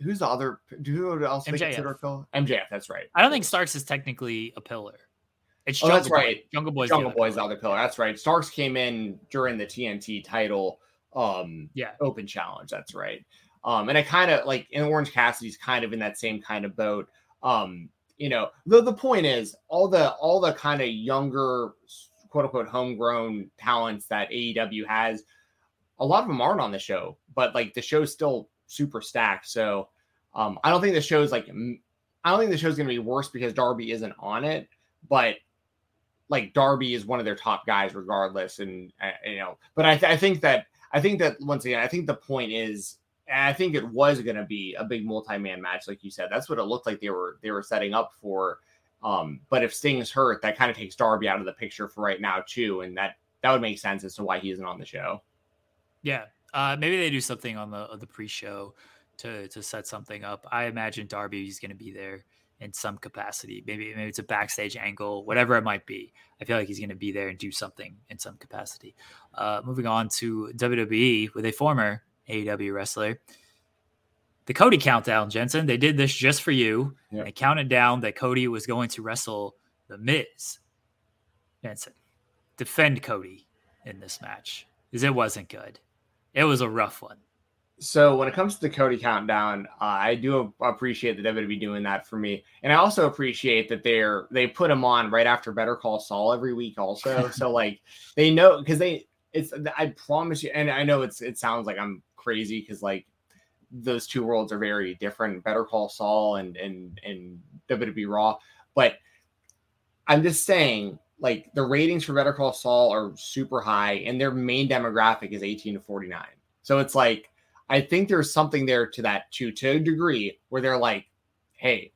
who's the other who else MJF. they consider a pillar? MJF, that's right. I don't think Starks is technically a pillar. It's oh, Jungle that's Boy. right. Jungle Boy's Jungle the Boy's the other pillar. That's right. Starks came in during the TNT title um yeah open challenge. That's right. Um, and I kind of like in Orange Cassidy's kind of in that same kind of boat. Um, you know, the the point is all the all the kind of younger quote unquote homegrown talents that AEW has, a lot of them aren't on the show, but like the show's still super stacked. So um, I don't think the show's like I don't think the show's gonna be worse because Darby isn't on it, but like Darby is one of their top guys regardless. And uh, you know, but I, th- I think that I think that once again, I think the point is, I think it was going to be a big multi-man match, like you said. That's what it looked like they were they were setting up for. Um, but if Sting's hurt, that kind of takes Darby out of the picture for right now too, and that that would make sense as to why he isn't on the show. Yeah, uh, maybe they do something on the the pre-show to to set something up. I imagine Darby is going to be there in some capacity. Maybe maybe it's a backstage angle, whatever it might be. I feel like he's going to be there and do something in some capacity. Uh, moving on to WWE with a former AEW wrestler. The Cody countdown, Jensen. They did this just for you. Yeah. They counted down that Cody was going to wrestle The Miz. Jensen, defend Cody in this match because it wasn't good. It was a rough one so when it comes to the Cody countdown, uh, I do appreciate the WWE doing that for me, and I also appreciate that they're they put him on right after Better Call Saul every week, also. so like they know because they it's I promise you, and I know it's it sounds like I'm crazy because like those two worlds are very different, Better Call Saul and and and WWE Raw, but I'm just saying like the ratings for Better Call Saul are super high, and their main demographic is 18 to 49. So it's like I think there's something there to that too, to a degree, where they're like, hey,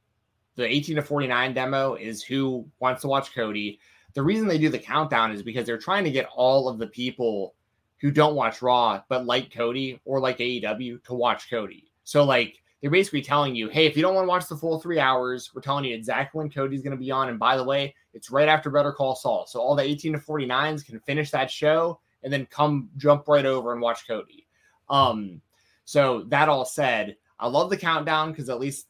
the 18 to 49 demo is who wants to watch Cody. The reason they do the countdown is because they're trying to get all of the people who don't watch Raw but like Cody or like AEW to watch Cody. So like they're basically telling you, hey, if you don't want to watch the full three hours, we're telling you exactly when Cody's going to be on. And by the way, it's right after Better Call Saul. So all the 18 to 49s can finish that show and then come jump right over and watch Cody. Um, so that all said, I love the countdown because at least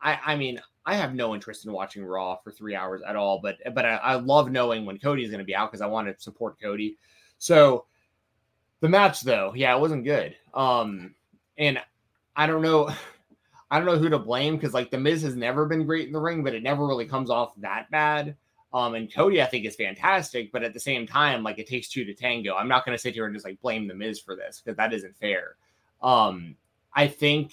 I I mean I have no interest in watching Raw for three hours at all, but but I, I love knowing when Cody is going to be out because I want to support Cody. So the match though, yeah, it wasn't good. Um, and I don't know, I don't know who to blame because like the Miz has never been great in the ring, but it never really comes off that bad. Um, and Cody, I think, is fantastic, but at the same time, like it takes two to tango. I'm not going to sit here and just like blame the Miz for this because that isn't fair. Um, I think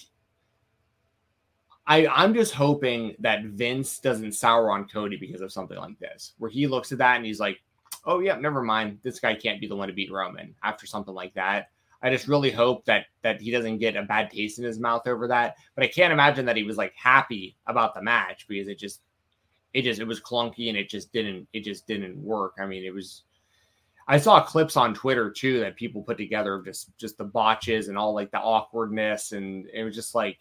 I I'm just hoping that Vince doesn't sour on Cody because of something like this, where he looks at that and he's like, "Oh yeah, never mind. This guy can't be the one to beat Roman." After something like that, I just really hope that that he doesn't get a bad taste in his mouth over that. But I can't imagine that he was like happy about the match because it just it just it was clunky and it just didn't it just didn't work. I mean, it was. I saw clips on Twitter too that people put together of just just the botches and all like the awkwardness and it was just like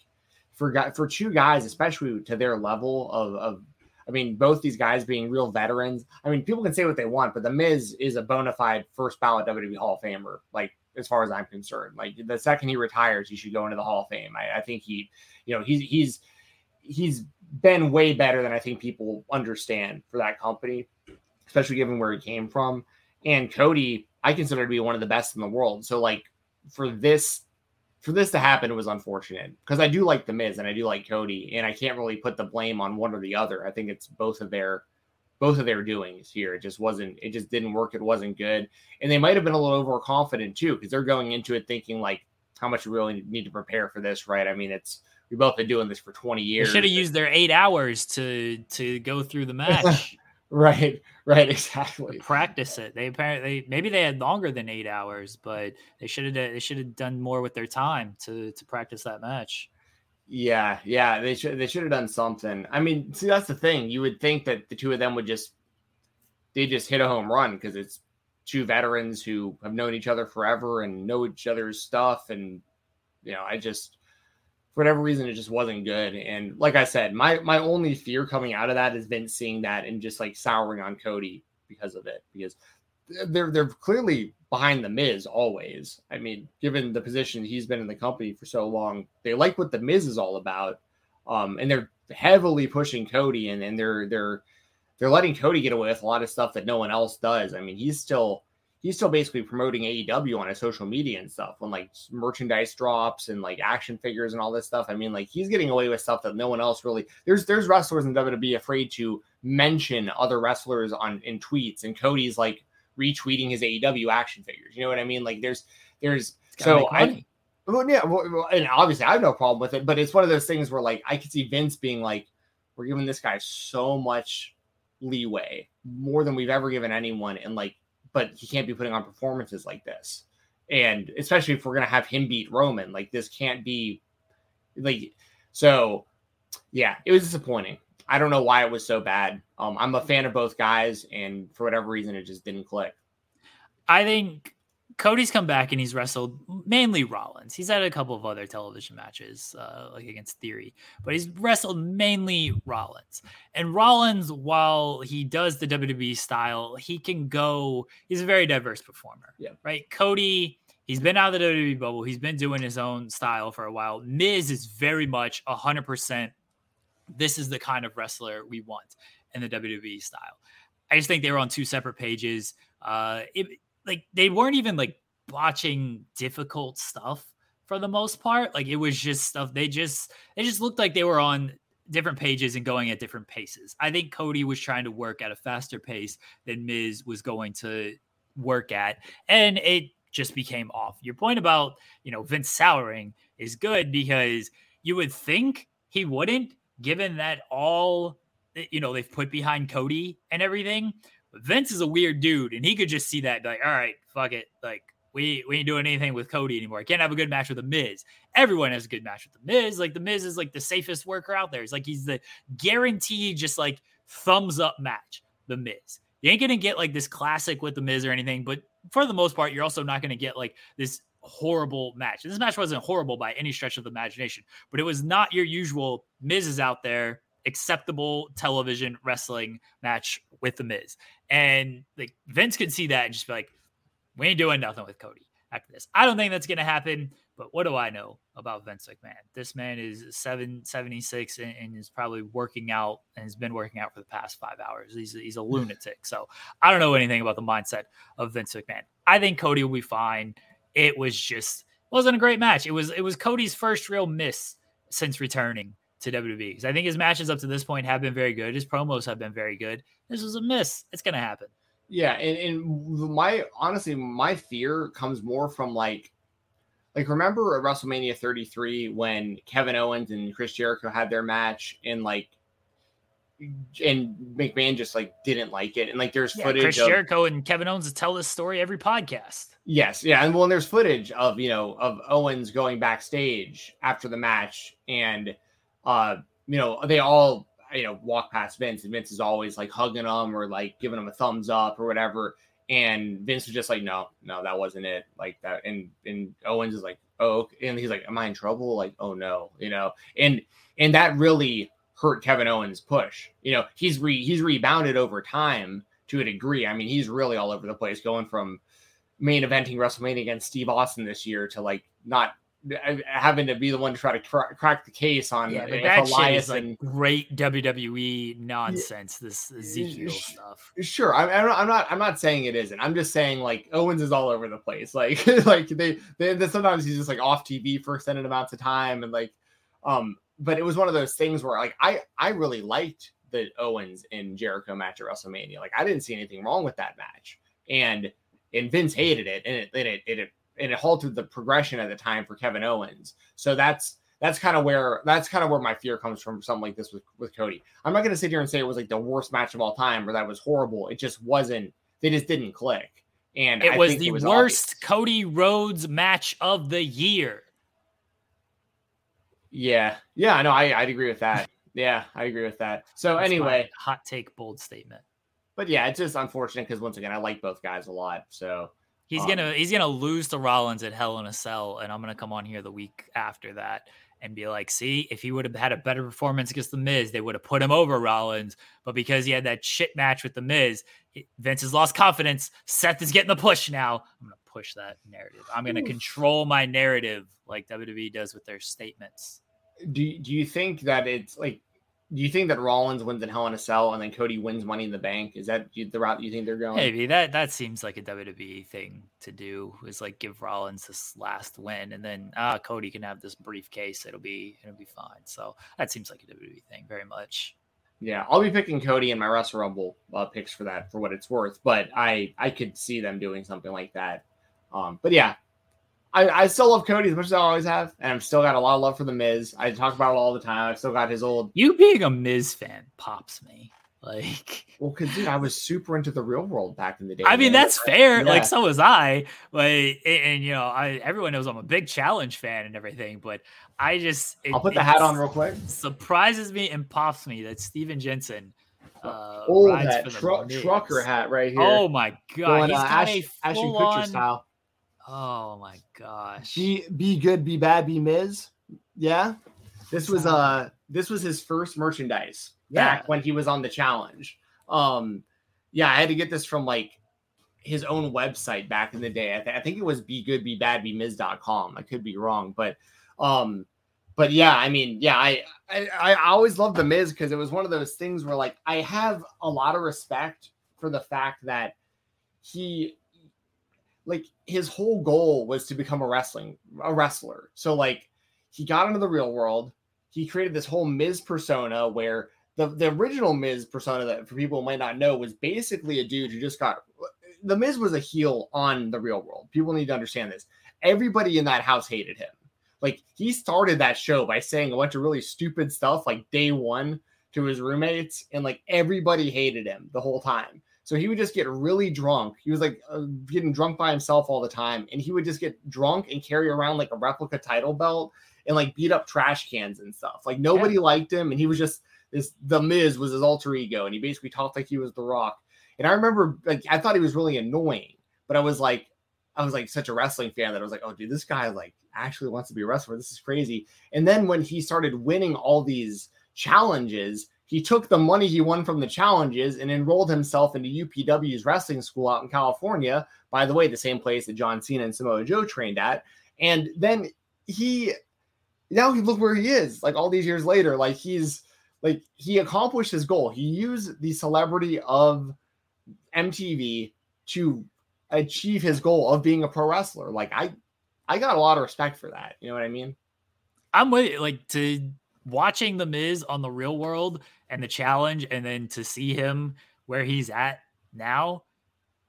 for for two guys, especially to their level of, of I mean, both these guys being real veterans. I mean, people can say what they want, but the Miz is a bona fide first ballot WWE Hall of Famer. Like as far as I'm concerned, like the second he retires, he should go into the Hall of Fame. I, I think he, you know, he's he's he's been way better than I think people understand for that company, especially given where he came from. And Cody, I consider to be one of the best in the world. So like for this for this to happen, it was unfortunate because I do like the Miz and I do like Cody, and I can't really put the blame on one or the other. I think it's both of their both of their doings here. It just wasn't. It just didn't work. It wasn't good, and they might have been a little overconfident too because they're going into it thinking like how much we really need to prepare for this, right? I mean, it's we've both been doing this for 20 years. They should have used their eight hours to to go through the match. Right, right, exactly. Practice it. They apparently maybe they had longer than eight hours, but they should have they should have done more with their time to to practice that match. Yeah, yeah, they should they should have done something. I mean, see, that's the thing. You would think that the two of them would just they just hit a home run because it's two veterans who have known each other forever and know each other's stuff, and you know, I just for whatever reason it just wasn't good. And like I said, my my only fear coming out of that has been seeing that and just like souring on Cody because of it because they're they're clearly behind the Miz always. I mean, given the position he's been in the company for so long, they like what the Miz is all about. Um, and they're heavily pushing Cody and, and they're they're they're letting Cody get away with a lot of stuff that no one else does. I mean, he's still he's still basically promoting AEW on his social media and stuff when like merchandise drops and like action figures and all this stuff. I mean, like he's getting away with stuff that no one else really there's there's wrestlers in WWE afraid to mention other wrestlers on in tweets and Cody's like retweeting his AEW action figures. You know what I mean? Like there's there's so I well, yeah, well, and obviously I have no problem with it, but it's one of those things where like I could see Vince being like, we're giving this guy so much leeway, more than we've ever given anyone, and like but he can't be putting on performances like this. And especially if we're gonna have him beat Roman, like this can't be like so yeah, it was disappointing. I don't know why it was so bad. Um, I'm a fan of both guys, and for whatever reason, it just didn't click. I think Cody's come back and he's wrestled mainly Rollins. He's had a couple of other television matches, uh, like against Theory, but he's wrestled mainly Rollins. And Rollins, while he does the WWE style, he can go. He's a very diverse performer. Yeah. Right. Cody, he's been out of the WWE bubble. He's been doing his own style for a while. Miz is very much hundred percent. This is the kind of wrestler we want in the WWE style. I just think they were on two separate pages. Uh, it, like they weren't even like watching difficult stuff for the most part. Like it was just stuff they just they just looked like they were on different pages and going at different paces. I think Cody was trying to work at a faster pace than Miz was going to work at, and it just became off. Your point about you know Vince souring is good because you would think he wouldn't, given that all you know they've put behind Cody and everything. Vince is a weird dude, and he could just see that, like, all right, fuck it, like we we ain't doing anything with Cody anymore. I can't have a good match with the Miz. Everyone has a good match with the Miz. Like the Miz is like the safest worker out there. It's like he's the guaranteed just like thumbs up match. The Miz. You ain't gonna get like this classic with the Miz or anything, but for the most part, you're also not gonna get like this horrible match. This match wasn't horrible by any stretch of the imagination, but it was not your usual Miz is out there acceptable television wrestling match with the Miz. And like Vince could see that and just be like, We ain't doing nothing with Cody after this. I don't think that's gonna happen. But what do I know about Vince McMahon? This man is 776 and, and is probably working out and has been working out for the past five hours. He's, he's a lunatic. So I don't know anything about the mindset of Vince McMahon. I think Cody will be fine. It was just wasn't a great match. It was it was Cody's first real miss since returning to WWE. Because I think his matches up to this point have been very good. His promos have been very good. This was a miss. It's gonna happen. Yeah, and, and my honestly, my fear comes more from like like remember at WrestleMania 33 when Kevin Owens and Chris Jericho had their match and like and McMahon just like didn't like it and like there's yeah, footage Chris of, Jericho and Kevin Owens tell this story every podcast. Yes, yeah, and well, and there's footage of you know of Owens going backstage after the match and uh you know they all you know walk past Vince and Vince is always like hugging them or like giving them a thumbs up or whatever and Vince was just like, no, no, that wasn't it. Like that. And and Owens is like, oh, and he's like, am I in trouble? Like, oh no, you know. And and that really hurt Kevin Owens' push. You know, he's re he's rebounded over time to a degree. I mean, he's really all over the place, going from main eventing WrestleMania against Steve Austin this year to like not having to be the one to try to cr- crack the case on yeah, but that shit is like great WWE nonsense. Yeah. This Ezekiel stuff. Sure, I'm, I'm not. I'm not saying it isn't. I'm just saying like Owens is all over the place. Like like they, they, they sometimes he's just like off TV for extended amounts of time and like um. But it was one of those things where like I I really liked the Owens and Jericho match at WrestleMania. Like I didn't see anything wrong with that match, and and Vince hated it, and it and it, it, it and it halted the progression at the time for Kevin Owens. So that's that's kind of where that's kind of where my fear comes from something like this with, with Cody. I'm not going to sit here and say it was like the worst match of all time or that was horrible. It just wasn't. They just didn't click. And it I was the it was worst obvious. Cody Rhodes match of the year. Yeah, yeah, I know. I I'd agree with that. yeah, I agree with that. So that's anyway, hot take, bold statement. But yeah, it's just unfortunate because once again, I like both guys a lot. So He's um, gonna he's gonna lose to Rollins at Hell in a Cell, and I'm gonna come on here the week after that and be like, see, if he would have had a better performance against the Miz, they would have put him over Rollins. But because he had that shit match with the Miz, Vince has lost confidence. Seth is getting the push now. I'm gonna push that narrative. I'm gonna Oof. control my narrative like WWE does with their statements. Do Do you think that it's like do you think that Rollins wins in Hell in a Cell and then Cody wins Money in the Bank? Is that the route you think they're going? Maybe that that seems like a WWE thing to do. Is like give Rollins this last win and then ah Cody can have this briefcase. It'll be it'll be fine. So that seems like a WWE thing very much. Yeah, I'll be picking Cody in my Wrestle Rumble uh, picks for that for what it's worth. But I I could see them doing something like that. Um, but yeah, I, I still love Cody as much as I always have, and I've still got a lot of love for the Miz. I talk about it all the time. I've still got his old. You being a Miz fan pops me. Like, well, because dude, I was super into the real world back in the day. I mean, man. that's fair. Yeah. Like, so was I. But and, you know, I everyone knows I'm a big challenge fan and everything. But I just it, I'll put the hat on real quick. Surprises me and pops me that Steven Jensen. Uh, oh, that tru- trucker hat right here. Oh my god, Going, he's uh, Ash, Ashton Kutcher on, style. Oh my gosh. Be be good, be bad, be Miz. Yeah. This was uh this was his first merchandise yeah. back when he was on the challenge. Um yeah, I had to get this from like his own website back in the day. I, th- I think it was be good, be bad, be Miz.com. I could be wrong, but um but yeah, I mean, yeah, I I, I always loved the Miz because it was one of those things where like I have a lot of respect for the fact that he like his whole goal was to become a wrestling a wrestler. So like he got into the real world. He created this whole Miz persona where the, the original Miz persona that for people might not know was basically a dude who just got the Miz was a heel on the real world. People need to understand this. Everybody in that house hated him. Like he started that show by saying a bunch of really stupid stuff like day one to his roommates, and like everybody hated him the whole time. So he would just get really drunk. He was like uh, getting drunk by himself all the time. And he would just get drunk and carry around like a replica title belt and like beat up trash cans and stuff. Like nobody yeah. liked him. And he was just this, the Miz was his alter ego. And he basically talked like he was The Rock. And I remember, like, I thought he was really annoying, but I was like, I was like such a wrestling fan that I was like, oh, dude, this guy like actually wants to be a wrestler. This is crazy. And then when he started winning all these challenges, he took the money he won from the challenges and enrolled himself into UPW's wrestling school out in California. By the way, the same place that John Cena and Samoa Joe trained at. And then he now he look where he is, like all these years later. Like he's like he accomplished his goal. He used the celebrity of MTV to achieve his goal of being a pro wrestler. Like I I got a lot of respect for that. You know what I mean? I'm with like to watching the Miz on the real world and the challenge, and then to see him where he's at now.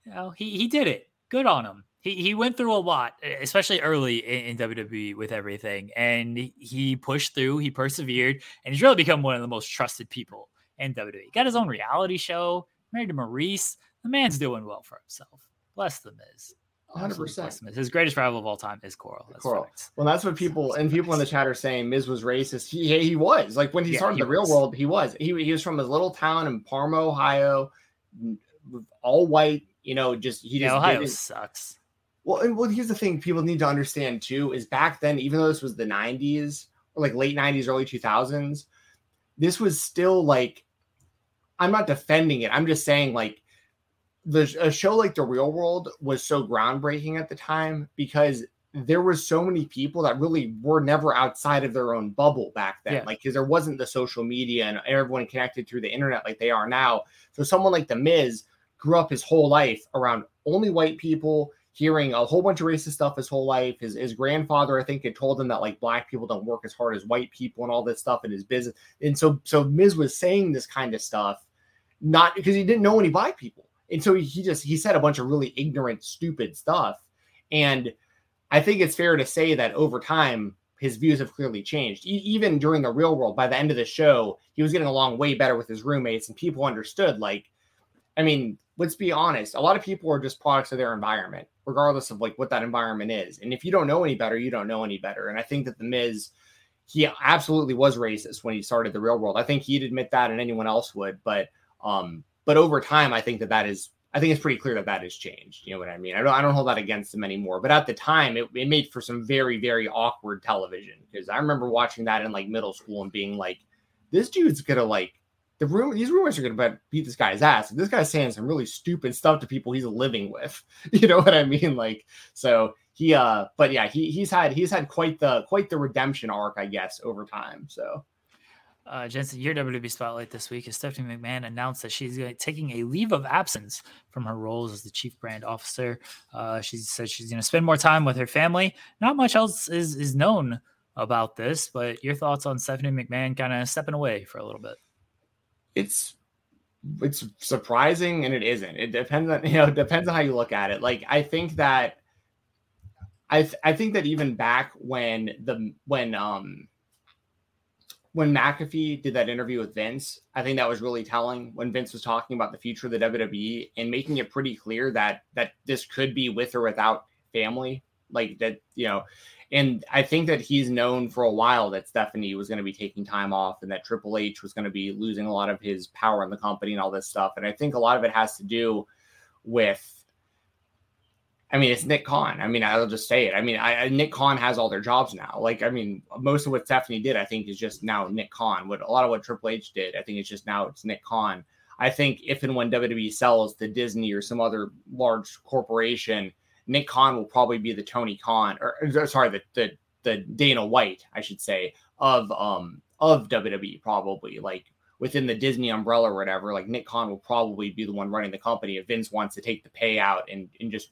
You know, he he did it. Good on him. He he went through a lot, especially early in, in WWE with everything, and he pushed through. He persevered, and he's really become one of the most trusted people in WWE. He got his own reality show. Married to Maryse. The man's doing well for himself. Bless the Miz. 100%. His greatest rival of all time is Coral. That's Coral. Facts. Well, that's what people and people in the chat are saying. Miz was racist. He he was like when he yeah, started he the was. real world. He was. He he was from his little town in Parma, Ohio, all white. You know, just he just yeah, Ohio sucks. Well, and well, here's the thing: people need to understand too is back then, even though this was the '90s or like late '90s, early 2000s, this was still like. I'm not defending it. I'm just saying like the a show like The Real World was so groundbreaking at the time because there were so many people that really were never outside of their own bubble back then. Yeah. Like, because there wasn't the social media and everyone connected through the internet like they are now. So, someone like The Miz grew up his whole life around only white people, hearing a whole bunch of racist stuff his whole life. His, his grandfather, I think, had told him that like black people don't work as hard as white people and all this stuff in his business. And so, so Miz was saying this kind of stuff, not because he didn't know any black people and so he just he said a bunch of really ignorant, stupid stuff. And I think it's fair to say that over time, his views have clearly changed. E- even during the real world, by the end of the show, he was getting along way better with his roommates, and people understood. Like, I mean, let's be honest, a lot of people are just products of their environment, regardless of like what that environment is. And if you don't know any better, you don't know any better. And I think that the Miz, he absolutely was racist when he started the real world. I think he'd admit that, and anyone else would. But um, but over time, I think that that is, I think it's pretty clear that that has changed. You know what I mean? I don't, I don't hold that against him anymore. But at the time, it, it made for some very, very awkward television because I remember watching that in like middle school and being like, this dude's gonna like the room. These rumors are gonna beat this guy's ass. This guy's saying some really stupid stuff to people he's living with. You know what I mean? Like, so he, uh, but yeah, he he's had he's had quite the quite the redemption arc, I guess, over time. So uh, Jensen, your WWE spotlight this week is Stephanie McMahon announced that she's taking a leave of absence from her roles as the chief brand officer. Uh, she said she's going to spend more time with her family. Not much else is is known about this, but your thoughts on Stephanie McMahon kind of stepping away for a little bit? It's it's surprising and it isn't. It depends on you know it depends on how you look at it. Like I think that I th- I think that even back when the when um when McAfee did that interview with Vince, I think that was really telling when Vince was talking about the future of the WWE and making it pretty clear that that this could be with or without family, like that, you know. And I think that he's known for a while that Stephanie was going to be taking time off and that Triple H was going to be losing a lot of his power in the company and all this stuff. And I think a lot of it has to do with I mean, it's Nick Khan. I mean, I'll just say it. I mean, I, Nick Khan has all their jobs now. Like, I mean, most of what Stephanie did, I think, is just now Nick Khan. What a lot of what Triple H did, I think, it's just now it's Nick Khan. I think if and when WWE sells to Disney or some other large corporation, Nick Khan will probably be the Tony Khan, or, or sorry, the, the the Dana White, I should say, of um of WWE, probably like within the Disney umbrella or whatever. Like Nick Khan will probably be the one running the company if Vince wants to take the payout and and just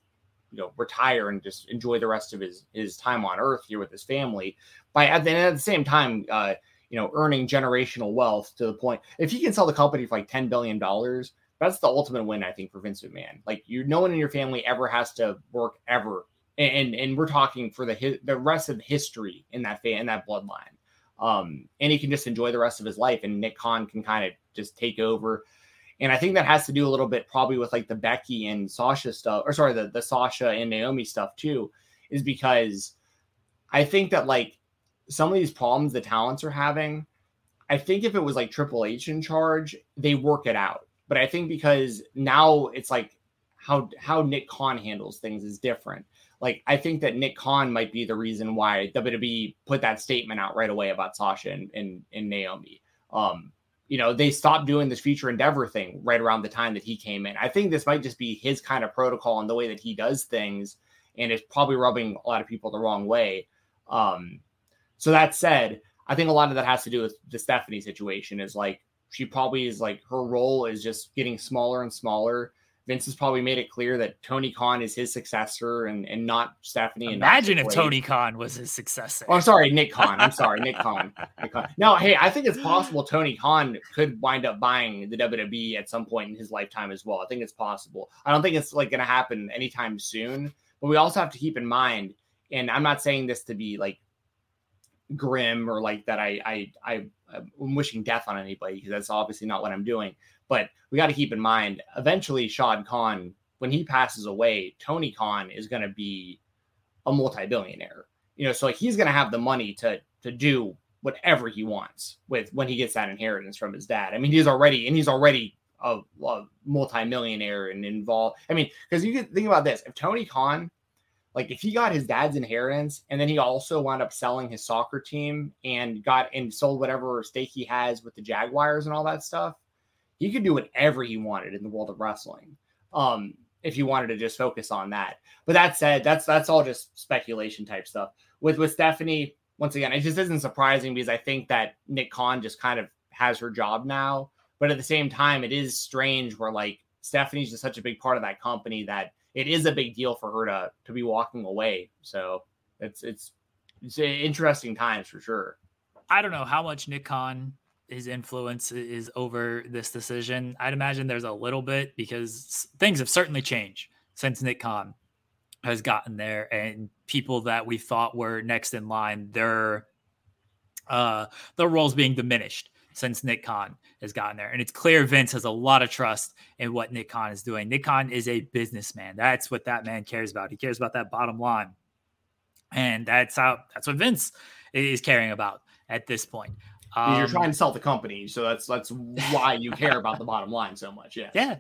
you know retire and just enjoy the rest of his his time on earth here with his family by at the, at the same time uh you know earning generational wealth to the point if he can sell the company for like 10 billion dollars that's the ultimate win i think for vince mcmahon. Like you no one in your family ever has to work ever and and, we're talking for the the rest of history in that in that bloodline. Um and he can just enjoy the rest of his life and nick khan can kind of just take over and I think that has to do a little bit probably with like the Becky and Sasha stuff, or sorry, the, the Sasha and Naomi stuff too, is because I think that like some of these problems the talents are having, I think if it was like Triple H in charge, they work it out. But I think because now it's like how how Nick Khan handles things is different. Like I think that Nick Khan might be the reason why WWE put that statement out right away about Sasha and, and, and Naomi. Um, you know, they stopped doing this future endeavor thing right around the time that he came in. I think this might just be his kind of protocol and the way that he does things, and it's probably rubbing a lot of people the wrong way. Um, so that said, I think a lot of that has to do with the Stephanie situation. Is like she probably is like her role is just getting smaller and smaller Vince has probably made it clear that Tony Khan is his successor and, and not Stephanie. Imagine if Tony Khan was his successor. Oh, I'm sorry, Nick Khan. I'm sorry, Nick Khan. Nick Khan. No, hey, I think it's possible Tony Khan could wind up buying the WWE at some point in his lifetime as well. I think it's possible. I don't think it's like going to happen anytime soon, but we also have to keep in mind, and I'm not saying this to be like grim or like that I I I I'm wishing death on anybody because that's obviously not what I'm doing. But we got to keep in mind, eventually, Shad Khan, when he passes away, Tony Khan is going to be a multi-billionaire. You know, so like he's going to have the money to to do whatever he wants with when he gets that inheritance from his dad. I mean, he's already and he's already a, a multi-millionaire and involved. I mean, because you can think about this: if Tony Khan, like if he got his dad's inheritance and then he also wound up selling his soccer team and got and sold whatever stake he has with the Jaguars and all that stuff, he could do whatever he wanted in the world of wrestling. Um, if he wanted to just focus on that. But that said, that's that's all just speculation type stuff. With with Stephanie, once again, it just isn't surprising because I think that Nick Khan just kind of has her job now. But at the same time, it is strange where like Stephanie's just such a big part of that company that it is a big deal for her to to be walking away. So it's it's it's interesting times for sure. I don't know how much Nick Khan his influence is over this decision. I'd imagine there's a little bit because things have certainly changed since Nick Khan has gotten there, and people that we thought were next in line, their uh, their roles being diminished since Nick Khan has gotten there. And it's clear Vince has a lot of trust in what Nick Khan is doing. Nick Khan is a businessman. That's what that man cares about. He cares about that bottom line. And that's how that's what Vince is caring about at this point. Um, you're trying to sell the company, so that's that's why you care about the bottom line so much. Yeah. Yeah.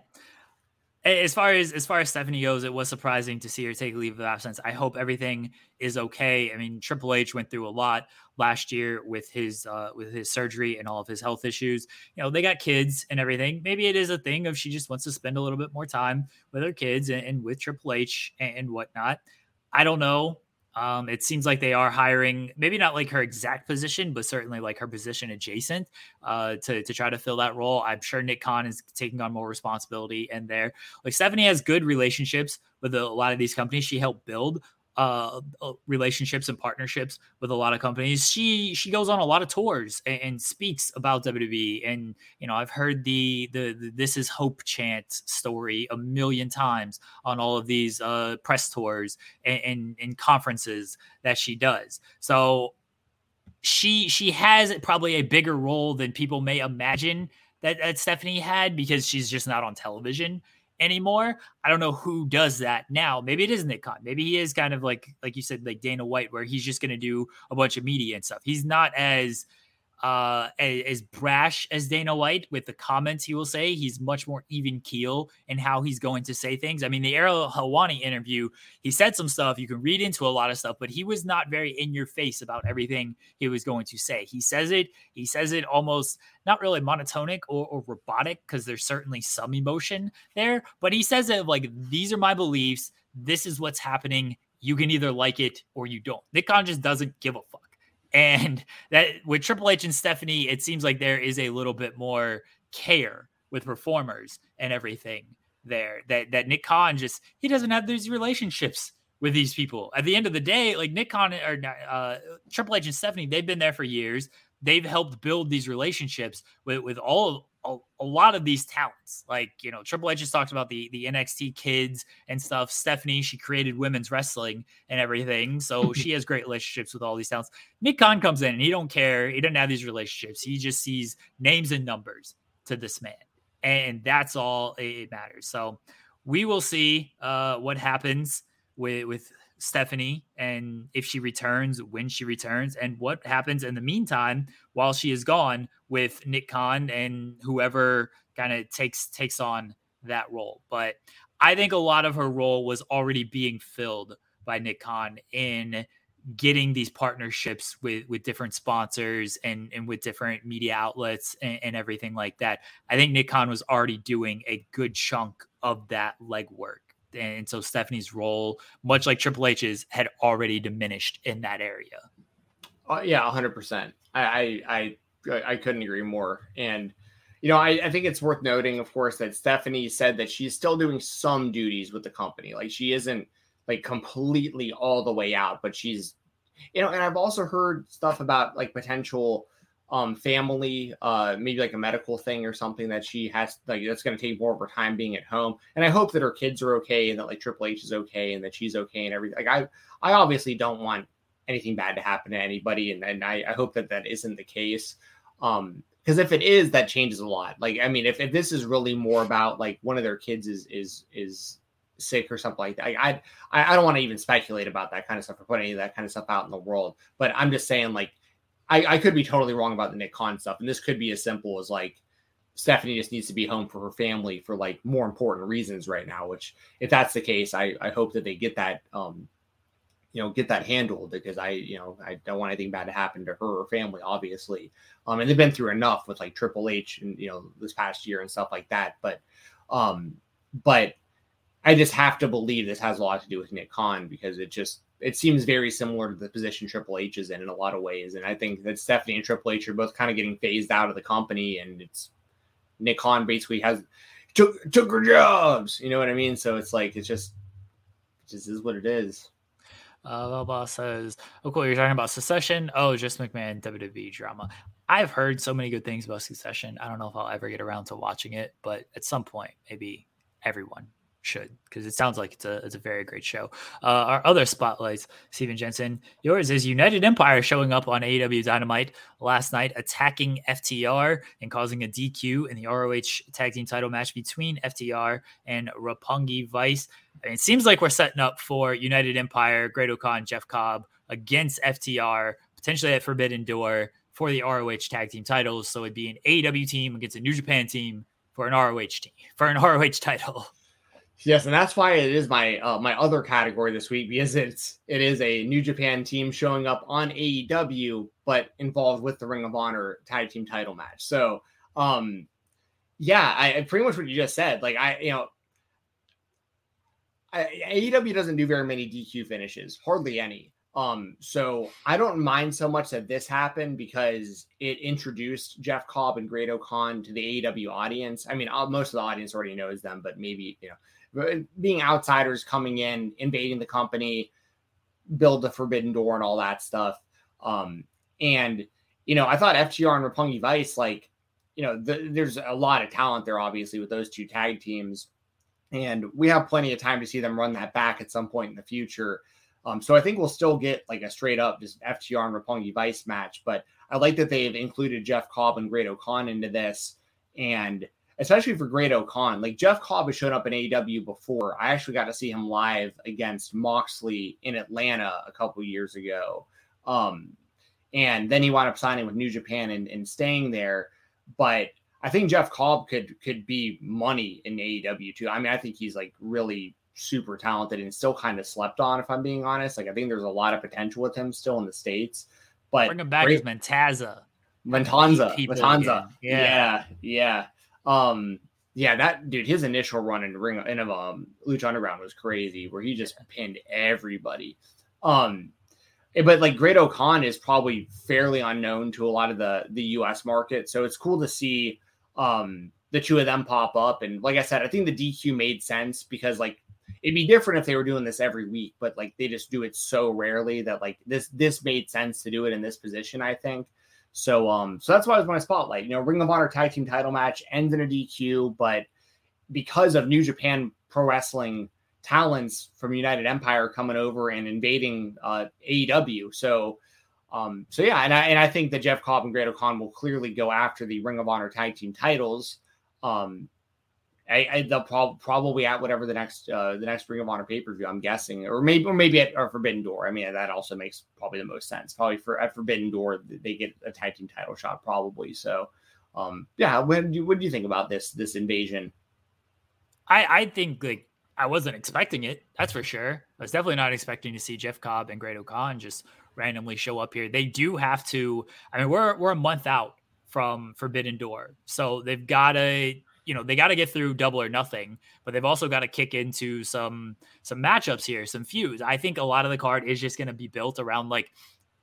As far as as far as Stephanie goes, it was surprising to see her take a leave of absence. I hope everything is okay. I mean, Triple H went through a lot last year with his uh, with his surgery and all of his health issues. You know, they got kids and everything. Maybe it is a thing of she just wants to spend a little bit more time with her kids and, and with Triple H and, and whatnot. I don't know. Um, it seems like they are hiring, maybe not like her exact position, but certainly like her position adjacent uh, to to try to fill that role. I'm sure Nick Khan is taking on more responsibility, and there, like Stephanie has good relationships with a lot of these companies she helped build uh, relationships and partnerships with a lot of companies. She she goes on a lot of tours and, and, speaks about WWE. And you know, I've heard the, the, the "This Is Hope" chant story a million times on all of these uh, press tours and, and, and conferences that she does. So she she has probably a bigger role than people may imagine that, that Stephanie had because she's just not on television anymore. I don't know who does that now. Maybe it is Nick Khan. Maybe he is kind of like like you said, like Dana White, where he's just going to do a bunch of media and stuff. He's not as uh, as brash as Dana White with the comments he will say. He's much more even keel in how he's going to say things. I mean, the Ariel Helwani interview, he said some stuff. You can read into a lot of stuff, but he was not very in your face about everything he was going to say. He says it, he says it almost not really monotonic or, or robotic because there's certainly some emotion there, but he says it like, these are my beliefs. This is what's happening. You can either like it or you don't. Nick Khan just doesn't give a fuck. And that with Triple H and Stephanie, it seems like there is a little bit more care with performers and everything there. That that Nick Khan just he doesn't have these relationships with these people. At the end of the day, like Nick Khan or uh, Triple H and Stephanie, they've been there for years. They've helped build these relationships with with all a, a, lot of these talents. Like, you know, Triple H just talked about the the NXT kids and stuff. Stephanie, she created women's wrestling and everything. So she has great relationships with all these talents. Nick Khan comes in and he don't care. He doesn't have these relationships. He just sees names and numbers to this man. And that's all it matters. So we will see uh, what happens with with Stephanie and if she returns, when she returns, and what happens in the meantime while she is gone with Nick Khan and whoever kind of takes takes on that role. But I think a lot of her role was already being filled by Nick Khan in getting these partnerships with with different sponsors and and with different media outlets and, and everything like that. I think Nick Khan was already doing a good chunk of that legwork. And so Stephanie's role, much like Triple H's, had already diminished in that area. Uh, yeah, hundred percent. I, I I I couldn't agree more. And you know, I, I think it's worth noting, of course, that Stephanie said that she's still doing some duties with the company. Like she isn't like completely all the way out, but she's you know, and I've also heard stuff about like potential um family, uh maybe like a medical thing or something that she has like that's gonna take more of her time being at home. And I hope that her kids are okay and that like Triple H is okay and that she's okay and everything. Like I I obviously don't want anything bad to happen to anybody, and, and I, I hope that that isn't the case. Um, because if it is, that changes a lot. Like, I mean, if, if this is really more about like one of their kids is is is sick or something like that, I I, I don't want to even speculate about that kind of stuff or put any of that kind of stuff out in the world. But I'm just saying, like, I, I could be totally wrong about the Nick Khan stuff, and this could be as simple as like Stephanie just needs to be home for her family for like more important reasons right now. Which, if that's the case, I I hope that they get that um you know get that handled because I you know I don't want anything bad to happen to her or family obviously um and they've been through enough with like Triple H and you know this past year and stuff like that but um but I just have to believe this has a lot to do with Nick Khan because it just it seems very similar to the position Triple H is in in a lot of ways and I think that Stephanie and Triple H are both kind of getting phased out of the company and it's Nick Khan basically has took took her jobs you know what I mean so it's like it's just it just is what it is. Uh, blah, says, "Oh, cool. You're talking about Succession. Oh, just McMahon WWE drama. I've heard so many good things about Succession. I don't know if I'll ever get around to watching it, but at some point, maybe everyone should because it sounds like it's a it's a very great show. Uh, our other spotlights, Steven Jensen, yours is United Empire showing up on AEW Dynamite last night, attacking FTR and causing a DQ in the ROH Tag Team Title match between FTR and Roppongi Vice. it seems like we're setting up for United Empire, Great-O-Khan, Jeff Cobb against FTR, potentially at Forbidden Door for the ROH Tag Team titles. So it'd be an AEW team against a New Japan team for an ROH team for an ROH title. Yes, and that's why it is my uh, my other category this week because it's it is a New Japan team showing up on AEW, but involved with the Ring of Honor tag team title match. So, um, yeah, I pretty much what you just said. Like I, you know, I, AEW doesn't do very many DQ finishes, hardly any. Um, so I don't mind so much that this happened because it introduced Jeff Cobb and Great-O-Khan to the AEW audience. I mean, most of the audience already knows them, but maybe you know being outsiders coming in, invading the company, build the forbidden door and all that stuff. Um, and you know, I thought FTR and Roppongi Vice, like, you know, the, there's a lot of talent there, obviously, with those two tag teams, and we have plenty of time to see them run that back at some point in the future. Um, so I think we'll still get like a straight up just FTR and Roppongi Vice match, but I like that they've included Jeff Cobb and Great-O-Khan into this, and especially for Great-O-Khan. Like Jeff Cobb has shown up in AEW before. I actually got to see him live against Moxley in Atlanta a couple years ago. Um, and then he wound up signing with New Japan and, and staying there. But I think Jeff Cobb could could be money in AEW too. I mean, I think he's like really super talented and still kind of slept on, if I'm being honest. Like I think there's a lot of potential with him still in the states. But bring him back great, as Matanza. Matanza. Matanza. Yeah. yeah. Yeah. Um, yeah, that dude, his initial run in ring in of um Lucha Underground was crazy, where he just pinned everybody. Um, eh, but like Great-O-Khan is probably fairly unknown to a lot of the the U.S. market, so it's cool to see um the two of them pop up. And like I said, I think the DQ made sense because like it'd be different if they were doing this every week, but like they just do it so rarely that like this this made sense to do it in this position. I think. So um, so that's why I was my spotlight. You know, Ring of Honor tag team title match ends in a DQ, but because of New Japan Pro Wrestling talents from United Empire coming over and invading uh, AEW, so um, so yeah, and I and I think that Jeff Cobb and Great-O-Khan will clearly go after the Ring of Honor tag team titles. Um, I, I they'll prob- probably at whatever the next uh, the next Ring of Honor pay per view. I'm guessing, or maybe or maybe at or Forbidden Door. I mean, that also makes probably the most sense. Probably for at Forbidden Door, they get a tag team title shot probably. So, um, yeah. What do you, what do you think about this this invasion? I I think like I wasn't expecting it. That's for sure. I was definitely not expecting to see Jeff Cobb and Great-O-Khan just randomly show up here. They do have to. I mean, we're we're a month out from Forbidden Door, so they've got to you know they got to get through double or nothing but they've also got to kick into some some matchups here some feuds. I think a lot of the card is just going to be built around like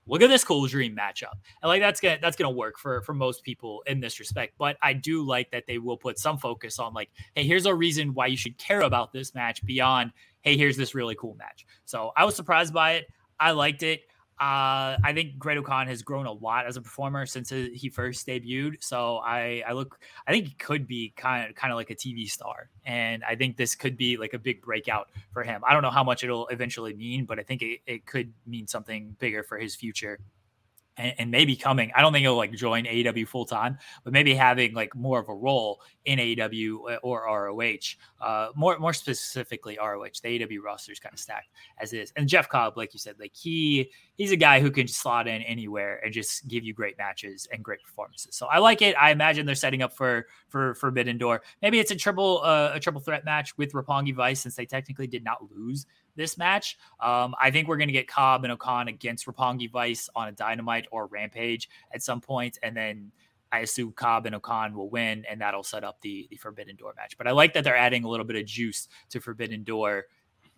look at this cool dream matchup. And like that's gonna that's gonna work for for most people in this respect but i do like that they will put some focus on like hey here's a reason why you should care about this match beyond hey here's this really cool match. So i was surprised by it. I liked it uh, I think Great-O-Khan has grown a lot as a performer since he first debuted. So I, I look, I think he could be kind of, kind of like a TV star, and I think this could be like a big breakout for him. I don't know how much it'll eventually mean, but I think it, it could mean something bigger for his future and, and, maybe coming. I don't think he'll like join AEW full time, but maybe having like more of a role in AEW uh, or ROH. Uh, more more specifically ROH. The AEW roster is kind of stacked as is. And Jeff Cobb, like you said, like he he's a guy who can slot in anywhere and just give you great matches and great performances. So I like it. I imagine they're setting up for for Forbidden Door. Maybe it's a triple uh, a triple threat match with Roppongi Vice since they technically did not lose this match. Um, I think we're going to get Cobb and O-Khan against Roppongi Vice on a Dynamite or Rampage at some point, and then I assume Cobb and O-Khan will win, and that'll set up the, the Forbidden Door match. But I like that they're adding a little bit of juice to Forbidden Door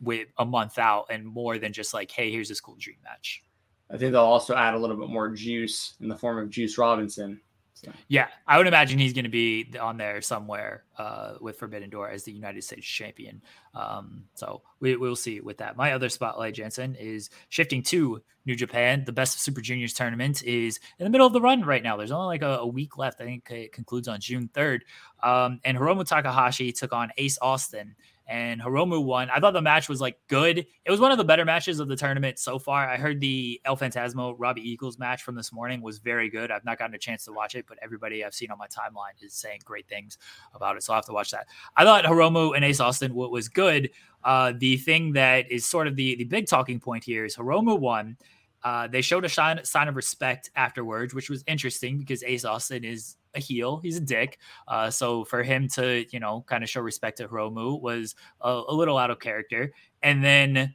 with a month out and more than just like, hey, here's this cool dream match. I think they'll also add a little bit more juice in the form of Juice Robinson so. Yeah, I would imagine he's going to be on there somewhere uh, with Forbidden Door as the United States champion. Um, so we, will see with that. My other spotlight, Jensen, is shifting to New Japan. The Best of Super Juniors tournament is in the middle of the run right now. There's only like a, a week left. I think it concludes on June 3rd. Um, and Hiromu Takahashi took on Ace Austin and Hiromu won. I thought the match was like good. It was one of the better matches of the tournament so far. I heard the El Phantasmo Robbie Eagles match from this morning was very good. I've not gotten a chance to watch it, but everybody I've seen on my timeline is saying great things about it. So I'll have to watch that. I thought Hiromu and Ace Austin was good. Uh, the thing that is sort of the, the big talking point here is Hiromu won. Uh, they showed a sign, sign of respect afterwards, which was interesting because Ace Austin is a heel. He's a dick. Uh, so for him to, you know, kind of show respect to Hiromu was a, a little out of character. And then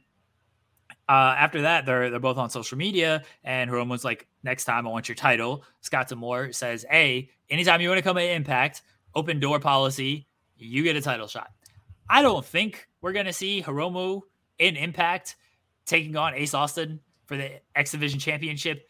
uh, after that, they're they're both on social media, and Hiromu's like, "Next time, I want your title." Scott D'Amore says, "Hey, anytime you want to come at Impact, open door policy, you get a title shot." I don't think we're gonna see Hiromu in Impact taking on Ace Austin for the X Division Championship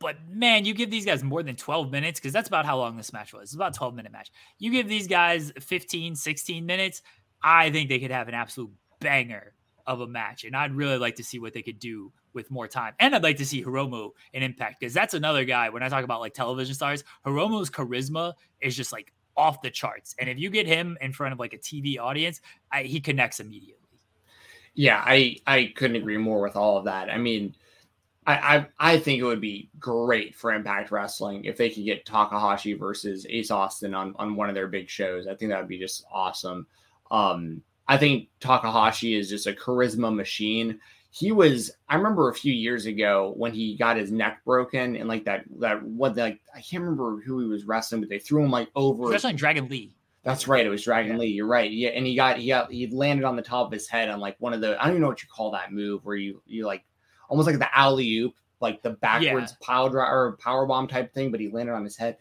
but man, you give these guys more than 12 minutes because that's about how long this match was. It's about 12 minute match. You give these guys 15, 16 minutes, I think they could have an absolute banger of a match. And I'd really like to see what they could do with more time. And I'd like to see Hiromu in Impact because that's another guy. When I talk about like television stars, Hiromu's charisma is just like off the charts. And if you get him in front of like a TV audience, I, he connects immediately. Yeah, I I couldn't agree more with all of that. I mean, I, I, I think it would be great for Impact Wrestling if they could get Takahashi versus Ace Austin on on one of their big shows. I think that would be just awesome. Um, I think Takahashi is just a charisma machine. He was. I remember a few years ago when he got his neck broken and like that that what like I can't remember who he was wrestling, but they threw him like over. Wrestling Dragon Lee. That's right. It was Dragon yeah. Lee. You're right. Yeah, and he got he got he landed on the top of his head on like one of the I don't even know what you call that move where you you like almost like the alley oop, like the backwards yeah. power or power bomb type thing, but he landed on his head.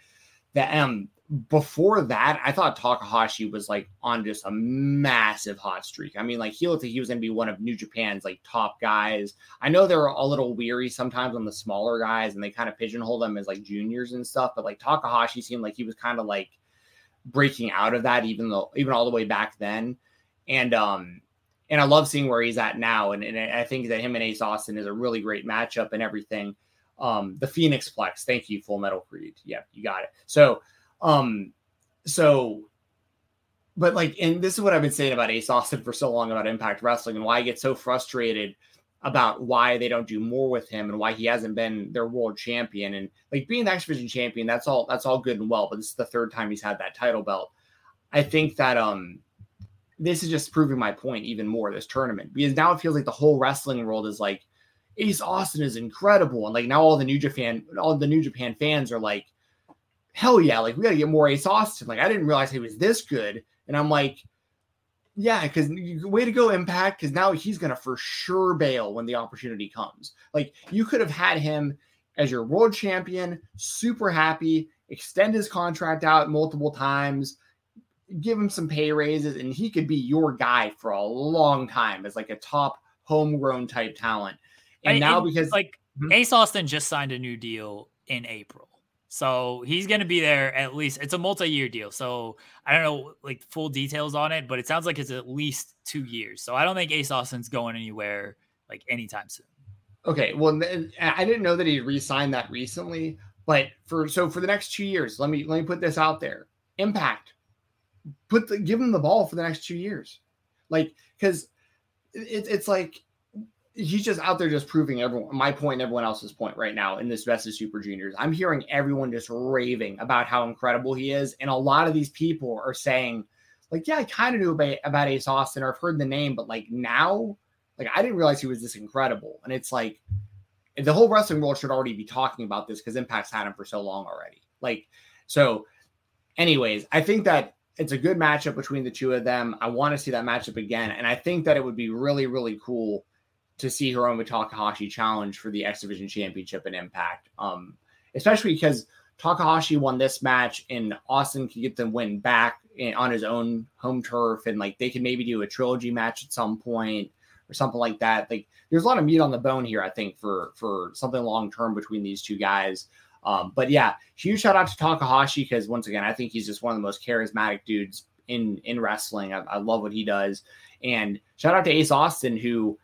That um before that, I thought Takahashi was like on just a massive hot streak. I mean, like he looked like he was going to be one of New Japan's like top guys. I know they're a little weary sometimes on the smaller guys, and they kind of pigeonhole them as like juniors and stuff. But like Takahashi seemed like he was kind of like breaking out of that, even though even all the way back then. And um, and I love seeing where he's at now. And, and I think that him and Ace Austin is a really great matchup and everything. Um, the Phoenix Plex, thank you, Full Metal Creed. Yeah, you got it. So, um, so, but like, and this is what I've been saying about Ace Austin for so long about Impact Wrestling and why I get so frustrated about why they don't do more with him and why he hasn't been their world champion and like being the X Division champion. That's all. That's all good and well, but this is the third time he's had that title belt. I think that um this is just proving my point even more this tournament because now it feels like the whole wrestling world is like Ace Austin is incredible and like now all the New Japan all the New Japan fans are like hell yeah like we got to get more Ace Austin like I didn't realize he was this good and I'm like Yeah, because way to go, Impact. Because now he's gonna for sure bail when the opportunity comes. Like you could have had him as your world champion, super happy, extend his contract out multiple times, give him some pay raises, and he could be your guy for a long time as like a top homegrown type talent. And now because like mm-hmm. Ace Austin just signed a new deal in April. So he's going to be there at least. It's a multi-year deal, so I don't know like full details on it, but it sounds like it's at least two years. So I don't think Ace Austin's going anywhere like anytime soon. Okay, well, I didn't know that he re-signed that recently, but for so for the next two years, let me let me put this out there: Impact, put the give him the ball for the next two years, like because it, it's like he's just out there just proving everyone my point and everyone else's point right now in this best of super juniors i'm hearing everyone just raving about how incredible he is and a lot of these people are saying like yeah i kind of knew about, about ace austin or i've heard the name but like now like I didn't realize he was this incredible. And it's like the whole wrestling world should already be talking about this because Impact's had him for so long already. Like, so, anyways, I think that it's a good matchup between the two of them. I want to see that matchup again. And I think that it would be really, really cool to see Hiromu Takahashi challenge for the X Division Championship in Impact. Um, especially because Takahashi won this match and Austin can get the win back in, on his own home turf. And like they can maybe do a trilogy match at some point or something like that. Like there's a lot of meat on the bone here, I think, for for something long term between these two guys. Um, but yeah, huge shout out to Takahashi because once again, I think he's just one of the most charismatic dudes in in wrestling. I, I love what he does, and shout out to Ace Austin who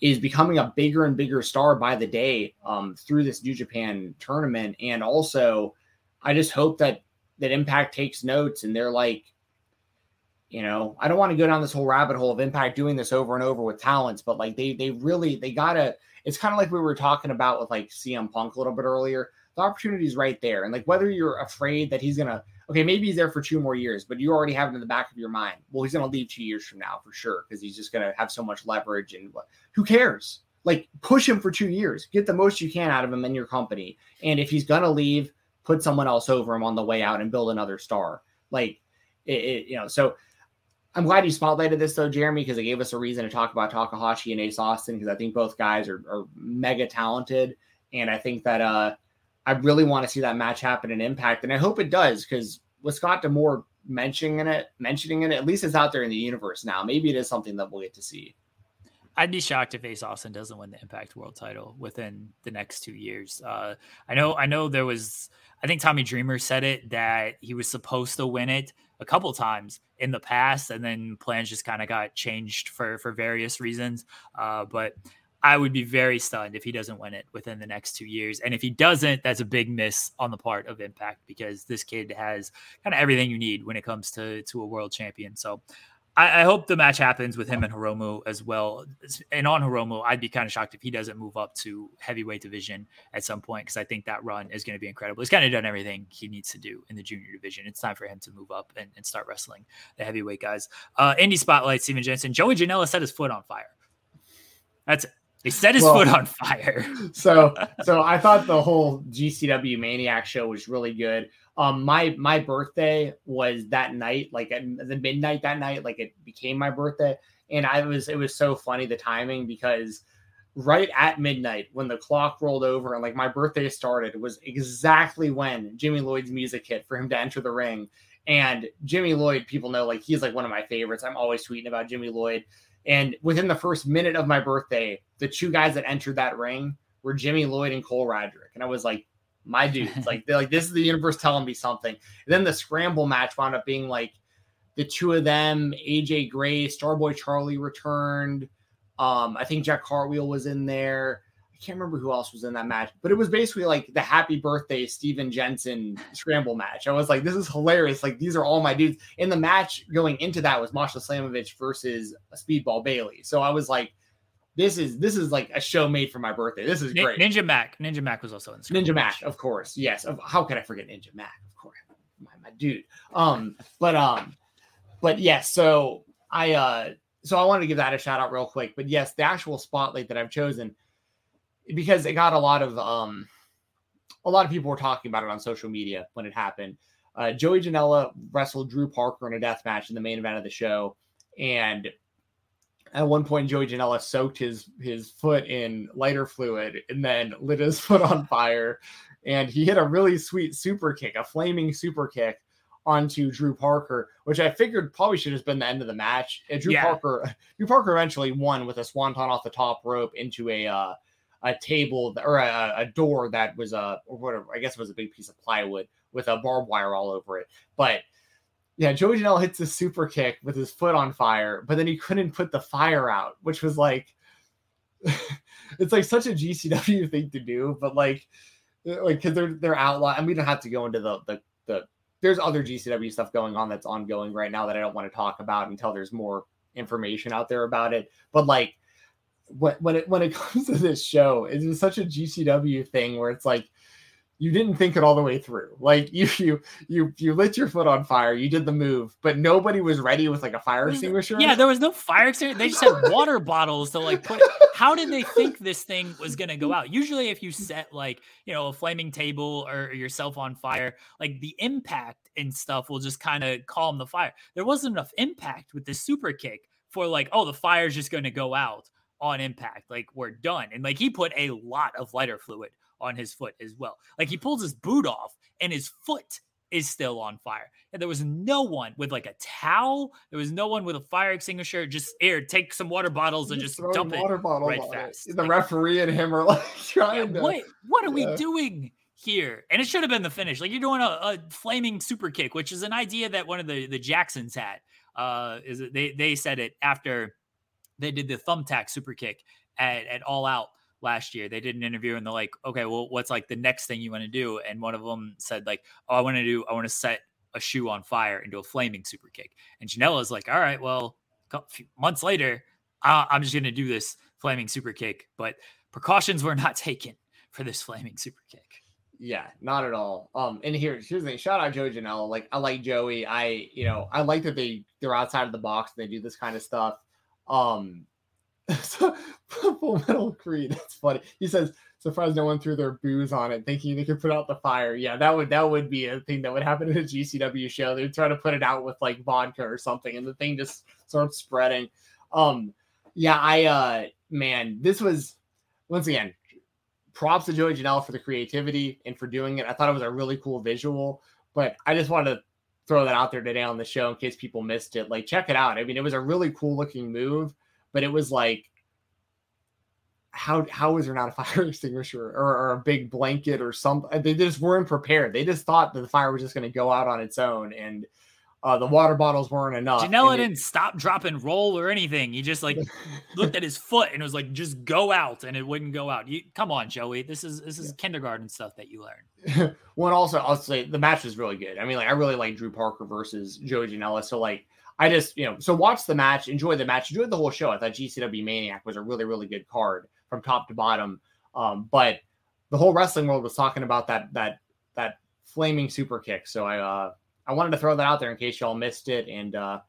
is becoming a bigger and bigger star by the day um, through this New Japan tournament, and also I just hope that that Impact takes notes and they're like, you know, I don't want to go down this whole rabbit hole of Impact doing this over and over with talents, but like they they really they gotta. It's kind of like we were talking about with like CM Punk a little bit earlier. The opportunity is right there, and like whether you're afraid that he's gonna okay, maybe he's there for two more years, but you already have it in the back of your mind. Well, he's to leave two years from now for sure because he's just to have so much leverage and what? Who cares? Like push him for two years, get the most you can out of him in your company, and if he's to leave, put someone else over him on the way out and build another star. Like it, it you know, so I'm glad you spotlighted this though, Jeremy, because it gave us a reason to talk about Takahashi and Ace Austin because I think both guys are, are, mega talented, and I think that uh, I really want to see that match happen in Impact, and I hope it does because with Scott D'Amore mentioning it, mentioning it, at least it's out there in the universe now. Maybe it is something that we'll get to see. I'd be shocked if Ace Austin doesn't win the Impact World Title within the next two years. Uh, I know, I know there was. I think Tommy Dreamer said it that he was supposed to win it a couple times in the past, and then plans just kind of got changed for for various reasons. Uh, but I would be very stunned if he doesn't win it within the next two years. And if he doesn't, that's a big miss on the part of Impact because this kid has kind of everything you need when it comes to to a world champion. So I, I, hope the match happens with him and Hiromu as well. And on Hiromu, I'd be kind of shocked if he doesn't move up to heavyweight division at some point because I think that run is going to be incredible. He's kind of done everything he needs to do in the junior division. It's time for him to move up and, and start wrestling the heavyweight guys. Uh, Indie Spotlight, Steven Jensen. Joey Janela set his foot on fire. That's it. He set his well, foot on fire. so, so I thought the whole GCW Maniac show was really good. Um, my my birthday was that night, like at the midnight that night, like it became my birthday, and I was it was so funny the timing because right at midnight when the clock rolled over and like my birthday started was exactly when Jimmy Lloyd's music hit for him to enter the ring. And Jimmy Lloyd, people know like he's like one of my favorites. I'm always tweeting about Jimmy Lloyd. And within the first minute of my birthday, the two guys that entered that ring were Jimmy Lloyd and Cole Radrick. And I was like, my dudes. like they're like this is the universe telling me something. And then the scramble match wound up being like the two of them, AJ Gray, Starboy Charlie returned. Um, I think Jack Cartwheel was in there. I can't remember who else was in that match, but it was basically like the happy birthday Steven Jensen scramble match. I was like, this is hilarious. Like, these are all my dudes. In the match going into that was Masha Slamovich versus Speedball Bailey. So I was like, this is this is like a show made for my birthday. This is great. Ninja Mac. Ninja Mac was also in this. Ninja Mac, of course. Yes. How could I forget Ninja Mac? Of course. My, my dude. Um, but um, but yes, so I uh so I wanted to give that a shout out real quick. But yes, the actual spotlight that I've chosen because it got a lot of um a lot of people were talking about it on social media when it happened. Uh, Joey Janela wrestled Drew Parker in a death match in the main event of the show and at one point Joey Janela soaked his his foot in lighter fluid and then lit his foot on fire, and he hit a really sweet super kick, a flaming super kick onto Drew Parker, which I figured probably should have been the end of the match. And Drew yeah. Parker, Drew Parker eventually won with a swanton off the top rope into a uh, a table or a, a door that was a or whatever. I guess it was a big piece of plywood with a barbed wire all over it. But yeah, Joey Janela hits a super kick with his foot on fire, but then he couldn't put the fire out, which was like it's like such a GCW thing to do, but like uh, like because they're they're outlaw and we don't have to go into the the the there's other GCW stuff going on that's ongoing right now that I don't want to talk about until there's more information out there about it. But like when when it when it comes to this show, it's such a GCW thing where it's like you didn't think it all the way through. Like you you you you lit your foot on fire, you did the move, but nobody was ready with like a fire extinguisher. Yeah, there was no fire extinguisher. They just had water bottles to like put. How did they think this thing was gonna go out? Usually, if you set like you know a flaming table or yourself on fire, like the impact and stuff will just kind of calm the fire. There wasn't enough impact with this super kick for like oh the fire's just gonna go out on impact. Like we're done. And like he put a lot of lighter fluid on his foot as well. Like he pulls his boot off and his foot is still on fire. And there was no one with like a towel. There was no one with a fire extinguisher. Just air, take some water bottles and just, just dump water it bottle right fast. It. The like, referee and him are like trying yeah, to. What, what are yeah. we doing? Here and it should have been the finish. Like you're doing a, a, flaming super kick, which is an idea that one of the the Jacksons had. Uh, is they they said it after they did the thumbtack super kick at, at All Out last year. They did an interview and they're like, okay, well, what's like the next thing you want to do? And one of them said, like, oh, I want to do, I want to set a shoe on fire do a flaming super kick. And Janela's like, all right, well, months later, I'm just going to do this flaming super kick. But precautions were not taken for this flaming super kick. Yeah, not at all. Um, and here, here's thing. Shout out Joey Janela. Like, I like Joey. I, you know, I like that they they're outside of the box. And they do this kind of stuff. Um, so Full Metal Creed. That's funny. He says, "Surprised no one threw their booze on it, thinking they could put out the fire." Yeah, that would that would be a thing that would happen in a GCW show. They'd try to put it out with like vodka or something, and the thing just starts spreading. Um, yeah, I uh, man, this was once again props to Joey Janela for the creativity and for doing it. I thought it was a really cool visual, but I just wanted to throw that out there today on the show in case people missed it. Like, check it out. I mean, it was a really cool looking move but it was like how how is there not a fire extinguisher or, or, a big blanket or something? They just weren't prepared. They just thought that the fire was just going to go out on its own, and uh, the water bottles weren't enough. Janela didn't stop, drop, and roll or anything. He just like looked at his foot and was like, "Just go out," and it wouldn't go out. You come on, Joey. This is this is yeah. kindergarten stuff that you learn. One also, I'll say the match was really good. I mean, like I really like Drew Parker versus Joey Janela. So like I just, you know, so watch the match, enjoy the match, enjoy the whole show. I thought GCW Maniac was a really, really good card from top to bottom. Um, but the whole wrestling world was talking about that that that flaming super kick. So I uh I wanted to throw that out there in case y'all missed it. And uh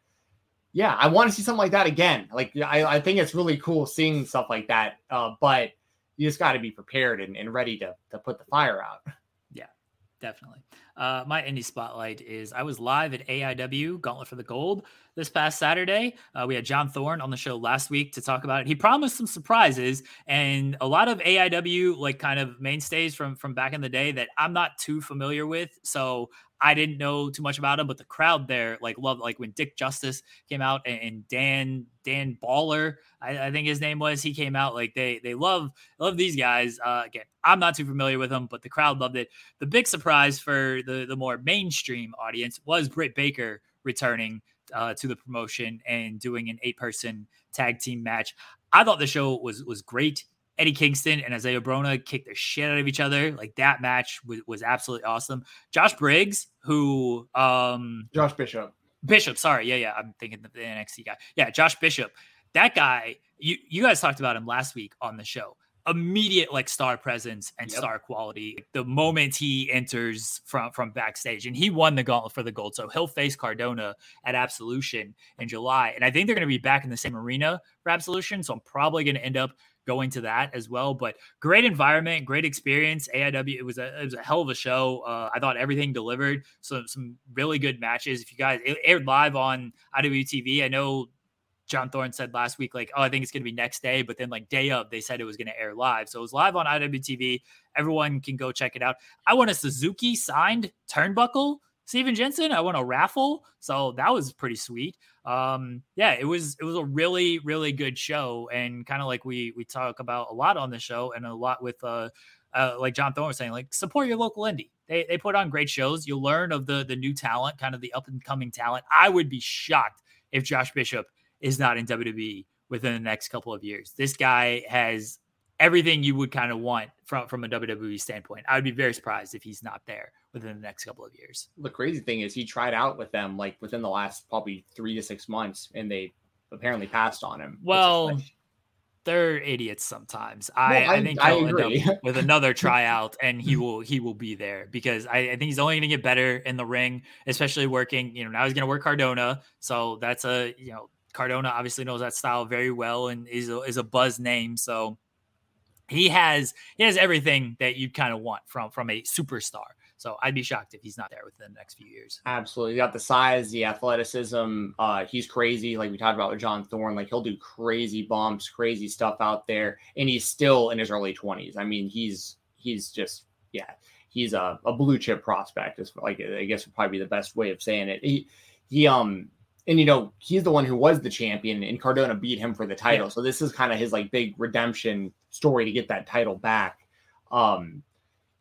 yeah, I want to see something like that again. Like I, I think it's really cool seeing stuff like that. Uh, but you just got to be prepared and, and ready to to put the fire out. Yeah, definitely. Uh, my indie spotlight is I was live at AIW Gauntlet for the Gold this past Saturday. Uh, we had John Thorne on the show last week to talk about it. He promised some surprises and a lot of AIW like kind of mainstays from from back in the day that I'm not too familiar with. So I didn't know too much about him, but the crowd there like loved like when Dick Justice came out and, and Dan Dan Baller, I, I, think his name was, he came out like they they love love these guys. Uh, again, I'm not too familiar with them, but the crowd loved it. The big surprise for the the more mainstream audience was Britt Baker returning uh, to the promotion and doing an eight person tag team match. I thought the show was was great. Eddie Kingston and Isaiah Broner kicked the shit out of each other. Like that match was, was absolutely awesome. Josh Briggs, who um Josh Bishop. Bishop, sorry. Yeah, yeah. I'm thinking the NXT guy. Yeah, Josh Bishop. That guy, you you guys talked about him last week on the show. Immediate like star presence and yep. star quality. The moment he enters from from backstage, and he won the gauntlet for the gold, so he'll face Cardona at Absolution in July, and I think they're going to be back in the same arena for Absolution. So I'm probably going to end up going to that as well. But great environment, great experience. AIW, it was a, it was a hell of a show. Uh, I thought everything delivered. So some really good matches. If you guys, it aired live on IWTV. I know John Thorne said last week, like, oh, I think it's going to be next day. But then, like, day of, they said it was going to air live. So it was live on IWTV. Everyone can go check it out. I want a Suzuki signed turnbuckle, Steven Jensen. I want a raffle. So that was pretty sweet. Um, yeah, it was it was a really, really good show. And kind of like we we talk about a lot on the show and a lot with uh uh, like John Thorne was saying, like support your local indie. They they put on great shows. You'll learn of the the new talent, kind of the up and coming talent. I would be shocked if Josh Bishop is not in WWE within the next couple of years. This guy has everything you would kind of want from from a WWE standpoint. I would be very surprised if he's not there within the next couple of years. The crazy thing is he tried out with them like within the last probably three to six months, and they apparently passed on him. Well, they're idiots sometimes. I, I, I, think he'll end up with another tryout, and he mm-hmm. will he will be there because I, I think he's only going to get better in the ring, especially working. You know, now he's going to work Cardona, so that's a you know Cardona obviously knows that style very well and is a, is a buzz name. So he has he has everything that you kind of want from from a superstar. So I'd be shocked if he's not there within the next few years. Absolutely. You got the size, the athleticism. Uh, he's crazy. Like we talked about with John Thorne, like he'll do crazy bumps, crazy stuff out there. And he's still in his early 20s. I mean, he's he's just, yeah, he's a, a blue chip prospect. Is like I guess would probably be the best way of saying it. He he um and you know he's the one who was the champion and cardona beat him for the title. Yeah. so this is kind of his like big redemption story to get that title back. Um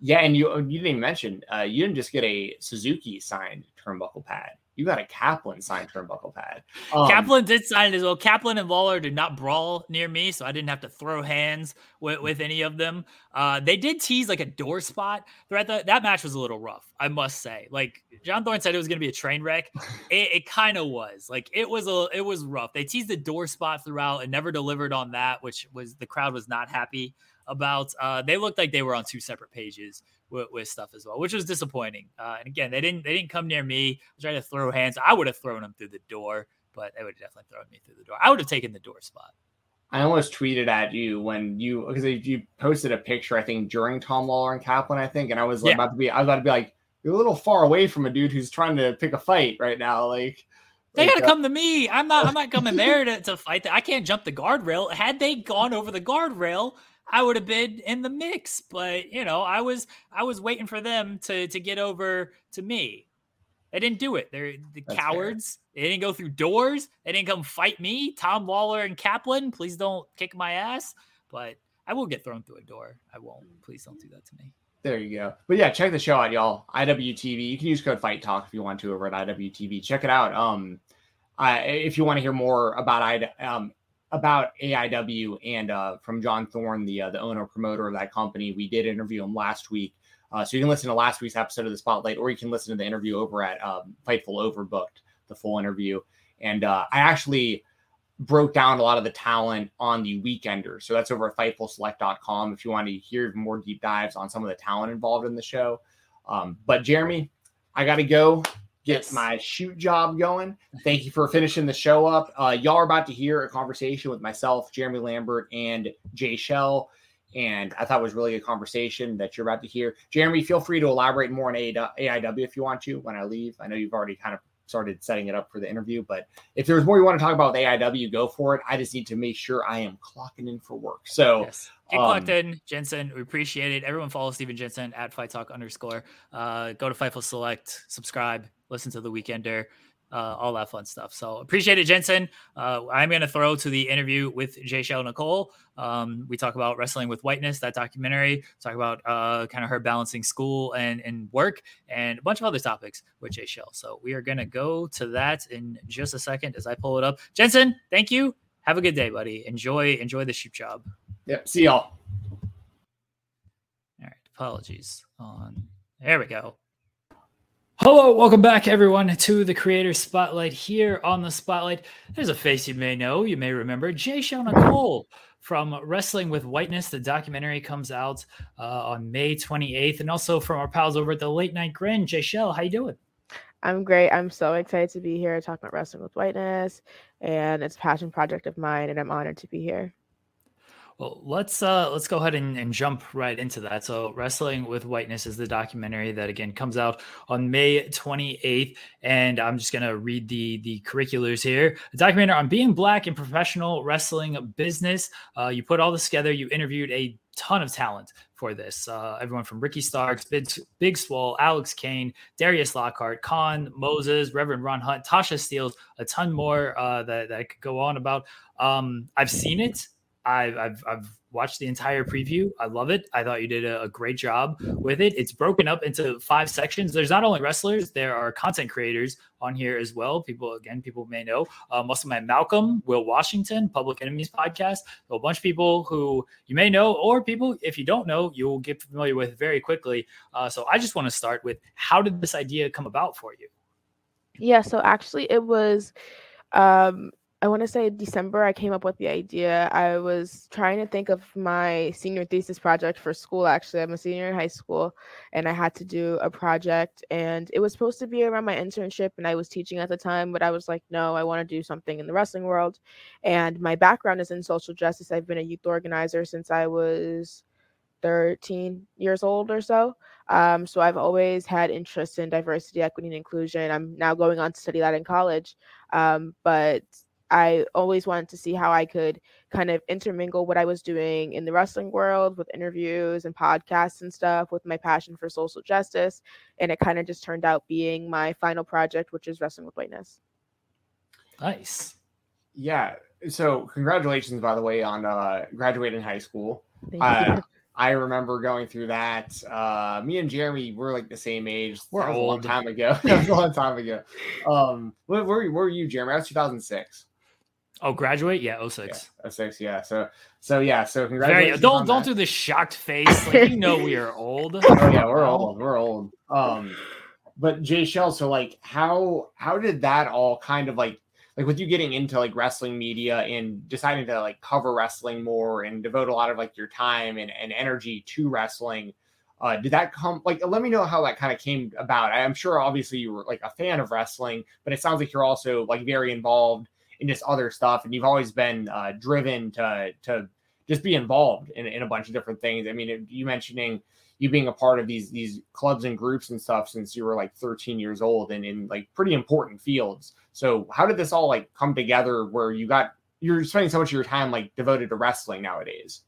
yeah and you you didn't even mention uh you didn't just get a suzuki signed turnbuckle pad you got a Kaplan signed turnbuckle pad. Um, Kaplan did sign it as well. Kaplan and Lawlor did not brawl near me, so I didn't have to throw hands with, with any of them. Uh, they did tease like a door spot throughout the, that match was a little rough, I must say. Like John Thorne said, it was going to be a train wreck. It, it kind of was. Like it was a it was rough. They teased the door spot throughout and never delivered on that, which was the crowd was not happy about. Uh, they looked like they were on two separate pages with, with stuff as well, which was disappointing. Uh, and again, they didn't they didn't come near me. I tried to throw hands. I would have thrown them through the door, but they would have definitely thrown me through the door. I would have taken the door spot. I almost tweeted at you when you because you posted a picture I think during Tom Lawlor and Kaplan I think, and I was yeah. about to be I was about to be like you're a little far away from a dude who's trying to pick a fight right now. Like they gotta uh, come to me. I'm not. I'm not coming there to, to fight. I can't jump the guardrail. Had they gone over the guardrail, I would have been in the mix. But you know, I was I was waiting for them to to get over to me. They didn't do it. They're the That's cowards. Fair. They didn't go through doors. They didn't come fight me. Tom Lawlor and Kaplan, please don't kick my ass. But I will get thrown through a door. I won't. Please don't do that to me. There you go. But yeah, check the show out, y'all. IWTV. You can use code Fight Talk if you want to over at IWTV. Check it out. Um, I, if you want to hear more about I, um, about AIW and uh, from John Thorne, the uh, the owner promoter of that company. We did interview him last week, uh, so you can listen to last week's episode of the Spotlight, or you can listen to the interview over at um, Fightful Overbooked, the full interview. And uh, I actually broke down a lot of the talent on the Weekender, so that's over at FightfulSelect.com if you want to hear more deep dives on some of the talent involved in the show. Um, but Jeremy, I got to go get yes. my shoot job going. Thank you for finishing the show up. Uh, y'all are about to hear a conversation with myself, Jeremy Lambert, and Jay Shell. And I thought it was really a conversation that you're about to hear. Jeremy, feel free to elaborate more on AIW if you want to when I leave. I know you've already kind of started setting it up for the interview, but if there's more you want to talk about with AIW, go for it. I just need to make sure I am clocking in for work. So yes. Get um, clocked in, Jensen. We appreciate it. Everyone follow Steven Jensen at Fight Talk underscore. Uh, go to Fightful Select, subscribe, listen to the Weekender, uh, all that fun stuff. So appreciate it, Jensen. Uh, I'm going to throw to the interview with Jay Shell Nicole. Um, we talk about wrestling with whiteness, that documentary. Talk about uh, kind of her balancing school and, and work, and a bunch of other topics with Jay Shell. So we are going to go to that in just a second as I pull it up. Jensen, thank you. Have a good day, buddy. Enjoy enjoy the shoot job. Yep. See y'all. All right. Apologies on. There we go. Hello, welcome back, everyone, to the Creator Spotlight here on the Spotlight. There's a face you may know, you may remember, Jay Shell Nicole from Wrestling with Whiteness. The documentary comes out uh, on May 28th, and also from our pals over at the Late Night Grin. Jay Shell, how you doing? I'm great. I'm so excited to be here talking about Wrestling with Whiteness, and it's a passion project of mine, and I'm honored to be here. Well, let's uh let's go ahead and, and jump right into that. So, Wrestling with Whiteness is the documentary that again comes out on May 28th, and I'm just gonna read the the curriculars here. A documentary on being black in professional wrestling business. Uh, you put all this together. You interviewed a ton of talent for this. Uh, everyone from Ricky Starks, Big, Big Swole, Alex Kane, Darius Lockhart, Khan, Moses, Reverend Ron Hunt, Tasha Steeles, a ton more uh, that, that I could go on about. Um, I've seen it. I've, I've, I've watched the entire preview. I love it. I thought you did a, a, great job with it. It's broken up into five sections. There's not only wrestlers, there are content creators on here as well. People, again, people may know uh, Man Malcolm, Will Washington, Public Enemies podcast. So a bunch of people who you may know, or people, if you don't know, you'll get familiar with very quickly. Uh, so I just want to start with how did this idea come about for you? Yeah, so actually, it was um I want to say December, I came up with the idea. I was trying to think of my senior thesis project for school. Actually, I'm a senior in high school and I had to do a project, and it was supposed to be around my internship, and I was teaching at the time, but I was like, no, I want to do something in the wrestling world. And my background is in social justice. I've been a youth organizer since I was 13 years old or so. Um, so I've always had interest in diversity, equity, and inclusion. I'm now going on to study that in college. Um, but I always wanted to see how I could kind of intermingle what I was doing in the wrestling world with interviews and podcasts and stuff with my passion for social justice. And it kind of just turned out being my final project, which is Wrestling with Whiteness. Nice. Yeah. So, congratulations, by the way, on uh, graduating high school. Uh, I remember going through that. Uh, me and Jeremy were like the same age. We're was old. a long time ago. that was a long time ago. Um, where, where, where were you, Jeremy? I was 2006. Oh, graduate? Yeah, 06. Yeah, 06, yeah. So so yeah, so Very, don't don't that. do the shocked face. Like you know we are old. Oh yeah, we're old. We're old. Um but Jay Shell, so like how how did that all kind of like like with you getting into like wrestling media and deciding to like cover wrestling more and devote a lot of like your time and, and energy to wrestling uh did that come like let me know how that kind of came about i'm sure obviously you were like a fan of wrestling but it sounds like you're also like very involved in just other stuff and you've always been uh driven to to just be involved in, in a bunch of different things i mean you mentioning you being a part of these these clubs and groups and stuff since you were like 13 years old and in like pretty important fields so how did this all like come together where you got you're spending so much of your time like devoted to wrestling nowadays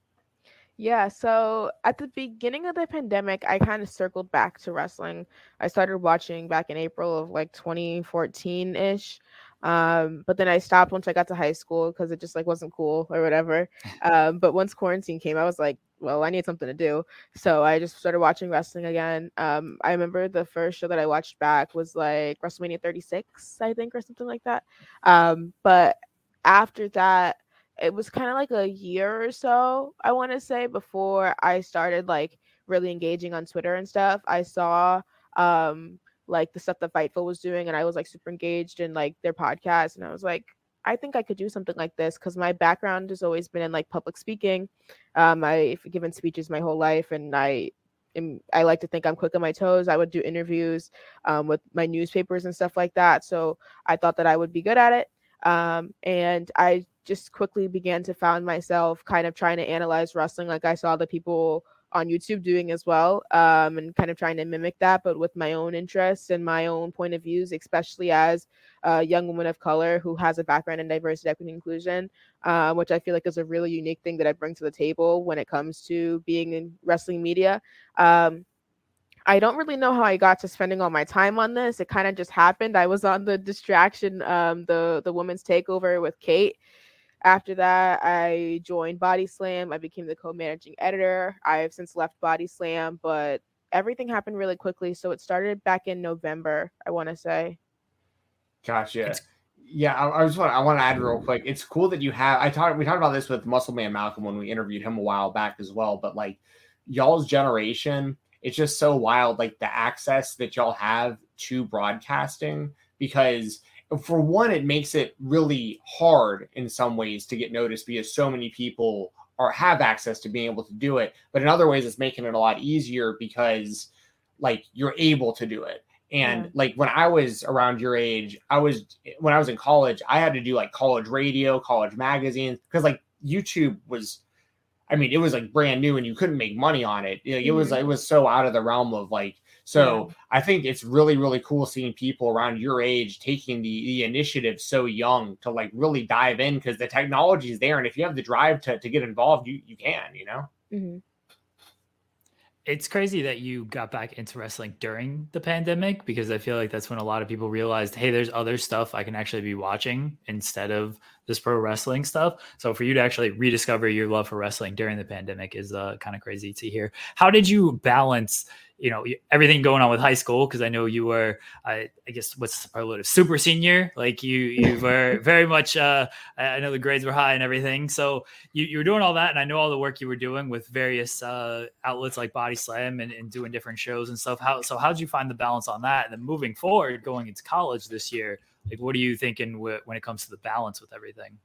Yeah, so at the beginning of the pandemic, I kind of circled back to wrestling. I started watching back in April of like 2014 ish. Um, but then I stopped once I got to high school because it just like wasn't cool or whatever. Um, but once quarantine came, I was like, well, I need something to do. So I just started watching wrestling again. Um, I remember the first show that I watched back was like WrestleMania 36, I think, or something like that. Um, but after that, it was kind of like a year or so, I want to say, before I started like really engaging on Twitter and stuff. I saw um like the stuff that Fightful was doing, and I was like super engaged in like their podcast, and I was like, I think I could do something like this because my background has always been in like public speaking. Um, I've given speeches my whole life, and I am I like to think I'm quick on my toes. I would do interviews um, with my newspapers and stuff like that, so I thought that I would be good at it. Um, and I just quickly began to find myself kind of trying to analyze wrestling like I saw the people on YouTube doing as well, um, and kind of trying to mimic that, but with my own interests and my own point of views, especially as a young woman of color who has a background in diversity, equity, inclusion, uh, which I feel like is a really unique thing that I bring to the table when it comes to being in wrestling media. Um, I don't really know how I got to spending all my time on this. It kind of just happened. I was on the distraction, um, the the women's takeover with Kate. After that, I joined Body Slam. I became the co-managing editor. I have since left Body Slam, but everything happened really quickly. So it started back in November, I want to say. Gotcha. It's- yeah, I, I just want I want to add real quick. It's cool that you have. I talked we talked about this with Muscle Man Malcolm when we interviewed him a while back as well. But like y'all's generation, it's just so wild. Like the access that y'all have to broadcasting because for one, it makes it really hard in some ways to get noticed because so many people are have access to being able to do it. But in other ways, it's making it a lot easier because like you're able to do it. And Yeah. like when I was around your age, I was when I was in college, I had to do like college radio, college magazines because like YouTube was I mean, it was like brand new and you couldn't make money on it. It, it was Mhm. it was so out of the realm of like so I think it's really, really cool seeing people around your age taking the, the initiative so young to like really dive in because the technology is there. And if you have the drive to, to get involved, you, you can, you know? Mhm. It's crazy that you got back into wrestling during the pandemic because I feel like that's when a lot of people realized, hey, there's other stuff I can actually be watching instead of this pro wrestling stuff. So for you to actually rediscover your love for wrestling during the pandemic is uh, kind of crazy to hear. How did you balance, you know, everything going on with high school? Because I know you were, I, I guess, what's the superlative, super senior. Like you, you were very much. Uh, I I know the grades were high and everything. So you, you were doing all that, and I know all the work you were doing with various uh, outlets like Body Slam and, and doing different shows and stuff. How so? How did you find the balance on that? And then moving forward, going into college this year, like what are you thinking wh- when it comes to the balance with everything?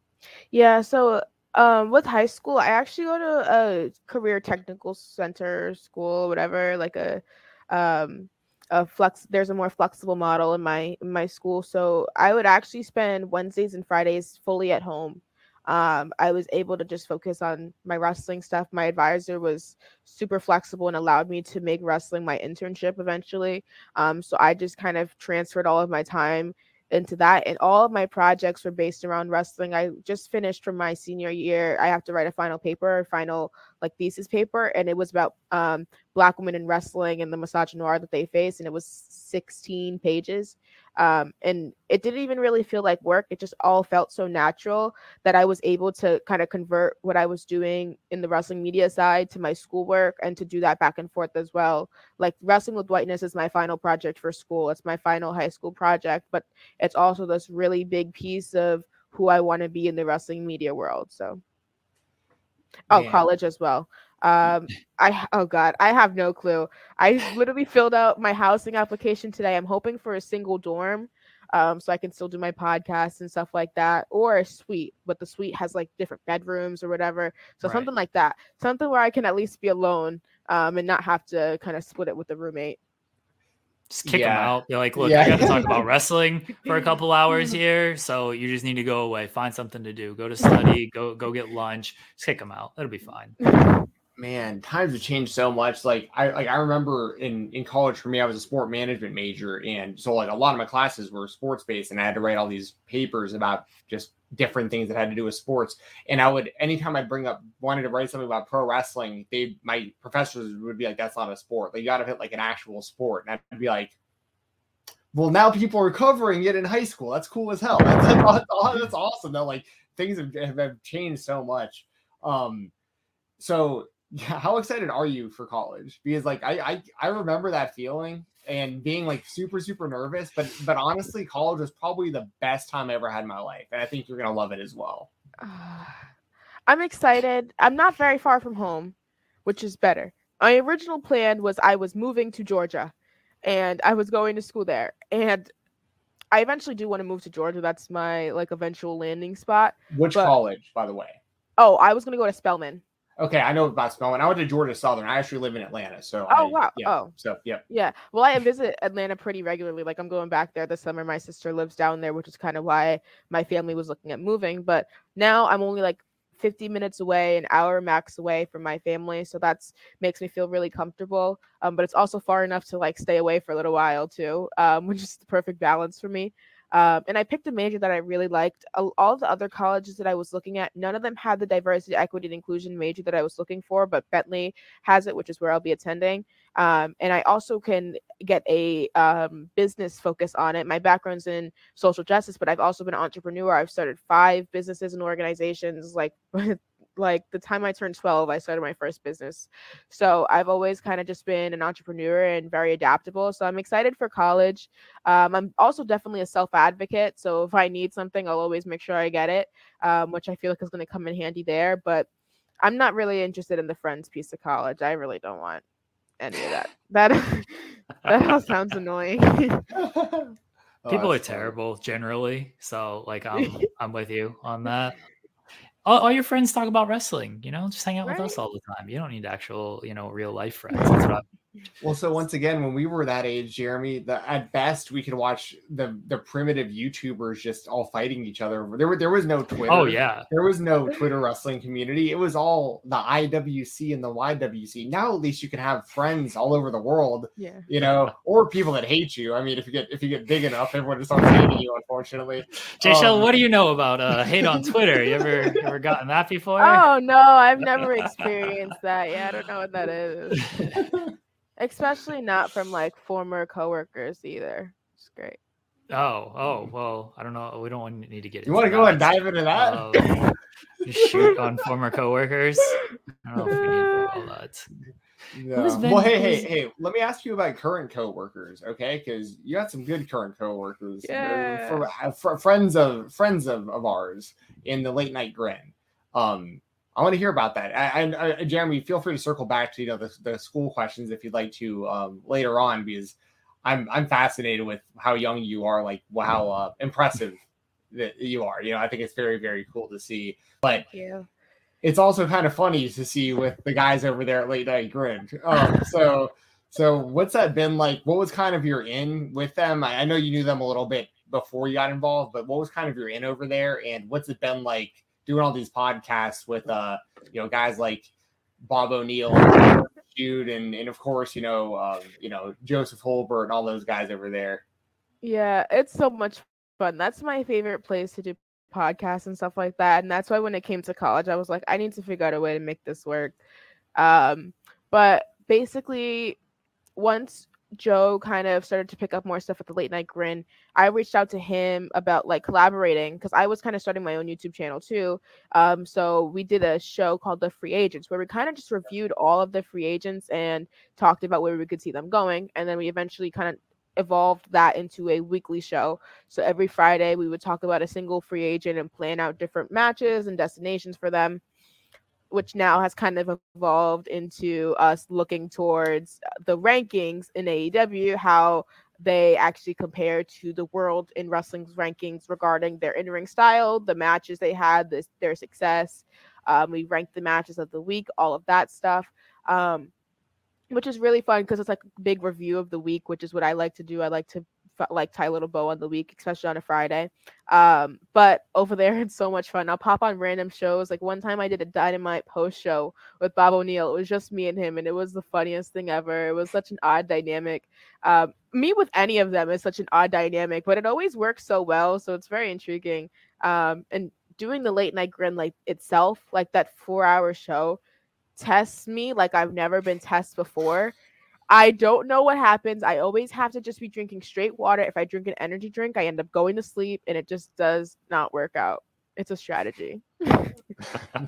Yeah, so um with high school, I actually go to a career technical center school, whatever, like a um a flex there's a more flexible model in my in my school. So I would actually spend Wednesdays and Fridays fully at home. Um, I was able to just focus on my wrestling stuff. My advisor was super flexible and allowed me to make wrestling my internship eventually. Um, so I just kind of transferred all of my time into that and all of my projects were based around wrestling. I just finished from my senior year. I have to write a final paper final like thesis paper and it was about um, black women in wrestling and the misogynoir that they face and it was 16 pages. Um, and it didn't even really feel like work. It just all felt so natural that i was able to kind of convert what i was doing in the wrestling media side to my schoolwork and to do that back and forth as well. Like wrestling with whiteness is my final project for school. It's my final high school project but it's also this really big piece of who I want to be in the wrestling media world. So, oh, college as well. Um, I oh god, I have no clue. I literally filled out my housing application today. I'm hoping for a single dorm, um, so I can still do my podcasts and stuff like that, or a suite. But the suite has like different bedrooms or whatever, so Right. something like that, something where I can at least be alone, um, and not have to kind of split it with a roommate. Just kick them out. They're like, look, Yeah. I got to talk about wrestling for a couple hours here, so you just need to go away, find something to do, go to study, go go get lunch, just kick them out. It'll be fine. Man times have changed so much. Like i like i remember in in college for me i was a sport management major and so like a lot of my classes were sports based and i had to write all these papers about just different things that had to do with sports. And i would anytime i bring up wanted to write something about pro wrestling they my professors would be like that's not a sport. Like you gotta hit like an actual sport. And i'd be like well now people are covering it in high school. That's cool as hell. That's, that's, that's awesome like things have, have, have changed so much. Um so yeah, how excited are you for college? Because like I, I I remember that feeling and being like super super nervous, but but honestly, college was probably the best time I ever had in my life, and I think you're gonna love it as well. I'm excited. I'm not very far from home, which is better. My original plan was I was moving to Georgia and I was going to school there. And I eventually do want to move to Georgia. That's my like eventual landing spot. Which But- college, by the way? Oh, I was going to go to Spelman. Okay, I know about Spelman. I went to Georgia Southern. I actually live in Atlanta, so Oh, I- wow. yeah. Oh. So yeah, Yeah. Well, I visit Atlanta pretty regularly. Like I'm going back there this summer. My sister lives down there, which is kind of why my family was looking at moving. But now I'm only like 50 minutes away, an hour max away from my family. So that's makes me feel really comfortable. Um, but it's also far enough to like stay away for a little while too, um, which is the perfect balance for me. Um, and I picked a major that I really liked. All the other colleges that I was looking at, none of them had the diversity, equity, and inclusion major that I was looking for, but Bentley has it, which is where I'll be attending. Um, and I also can get a um, business focus on it. My background's in social justice, but I've also been an entrepreneur. I've started five businesses and organizations. Like, like the time I turned 12, I started my first business. So I've always kind of just been an entrepreneur and very adaptable. So I'm excited for college. Um, I'm also definitely a self advocate. So if I need something, I'll always make sure I get it, um, which I feel like is going to come in handy there. But I'm not really interested in the friends piece of college. I really don't want any of that. That that all sounds annoying. Oh, People are that's funny. terrible generally, so like I'm I'm with you on that. All, all your friends talk about wrestling, you know, just hang out with us all the time. You don't need actual, you know, real life friends. That's what I've Well, so once again, when we were that age, Jeremy, the, at best we could watch the the primitive YouTubers just all fighting each other. There were there was no Twitter. Oh yeah, there was no Twitter wrestling community. It was all the IWC and the YWC. Now at least you can have friends all over the world. Yeah. You know, or people that hate you. I mean, if you get if you get big enough, everyone just starts hating you. Unfortunately. Jay um, what do you know about uh, hate on Twitter? You ever you ever gotten that before? Oh no, I've never experienced that. Yeah, I don't know what that is. especially not from like former coworkers either. It's great. Oh, oh, well, I don't know. We don't need to get. You want to go and dive into that? Uh, shoot on former coworkers. I don't know if we need all that. No. Well, hey, hey, hey. Let me ask you about current coworkers, okay? Because you got some good current coworkers, yeah. For, uh, for, friends of friends of, of ours in the late night grin. Um, I want to hear about that. And Jeremy, feel free to circle back to you know the, the school questions if you'd like to um, later on, because I'm I'm fascinated with how young you are, like how uh, impressive that you are. You know, I think it's very very cool to see. But it's also kind of funny to see with the guys over there at Late Night Grin. Um, so so what's that been like? What was kind of your in with them? I, I know you knew them a little bit before you got involved, but what was kind of your in over there, and what's it been like? Doing all these podcasts with uh you know guys like Bob O'Neill, Jude, and and of course you know um, you know Joseph Holbert and all those guys over there. Yeah, it's so much fun. That's my favorite place to do podcasts and stuff like that. And that's why when it came to college, I was like, I need to figure out a way to make this work. Um, but basically, once Joe kind of started to pick up more stuff at the late night grin, I reached out to him about like collaborating because I was kind of starting my own YouTube channel too. Um, so we did a show called The Free Agents where we kind of just reviewed all of the free agents and talked about where we could see them going. And then we eventually kind of evolved that into a weekly show. So every Friday we would talk about a single free agent and plan out different matches and destinations for them which now has kind of evolved into us looking towards the rankings in AEW, how they actually compare to the world in wrestling's rankings regarding their in-ring style, the matches they had, this, their success. Um, we rank the matches of the week, all of that stuff, um, which is really fun because it's like a big review of the week, which is what I like to do. I like to like tie a little bow on the week, especially on a Friday. Um, but over there, it's so much fun. I'll pop on random shows. Like one time, I did a Dynamite post show with Bob O'Neill. It was just me and him, and it was the funniest thing ever. It was such an odd dynamic. Um, me with any of them is such an odd dynamic, but it always works so well. So it's very intriguing. Um, and doing the late night grin like itself, like that four hour show, tests me like I've never been tested before I don't know what happens. I always have to just be drinking straight water. If I drink an energy drink, I end up going to sleep and it just does not work out. It's a strategy. oh,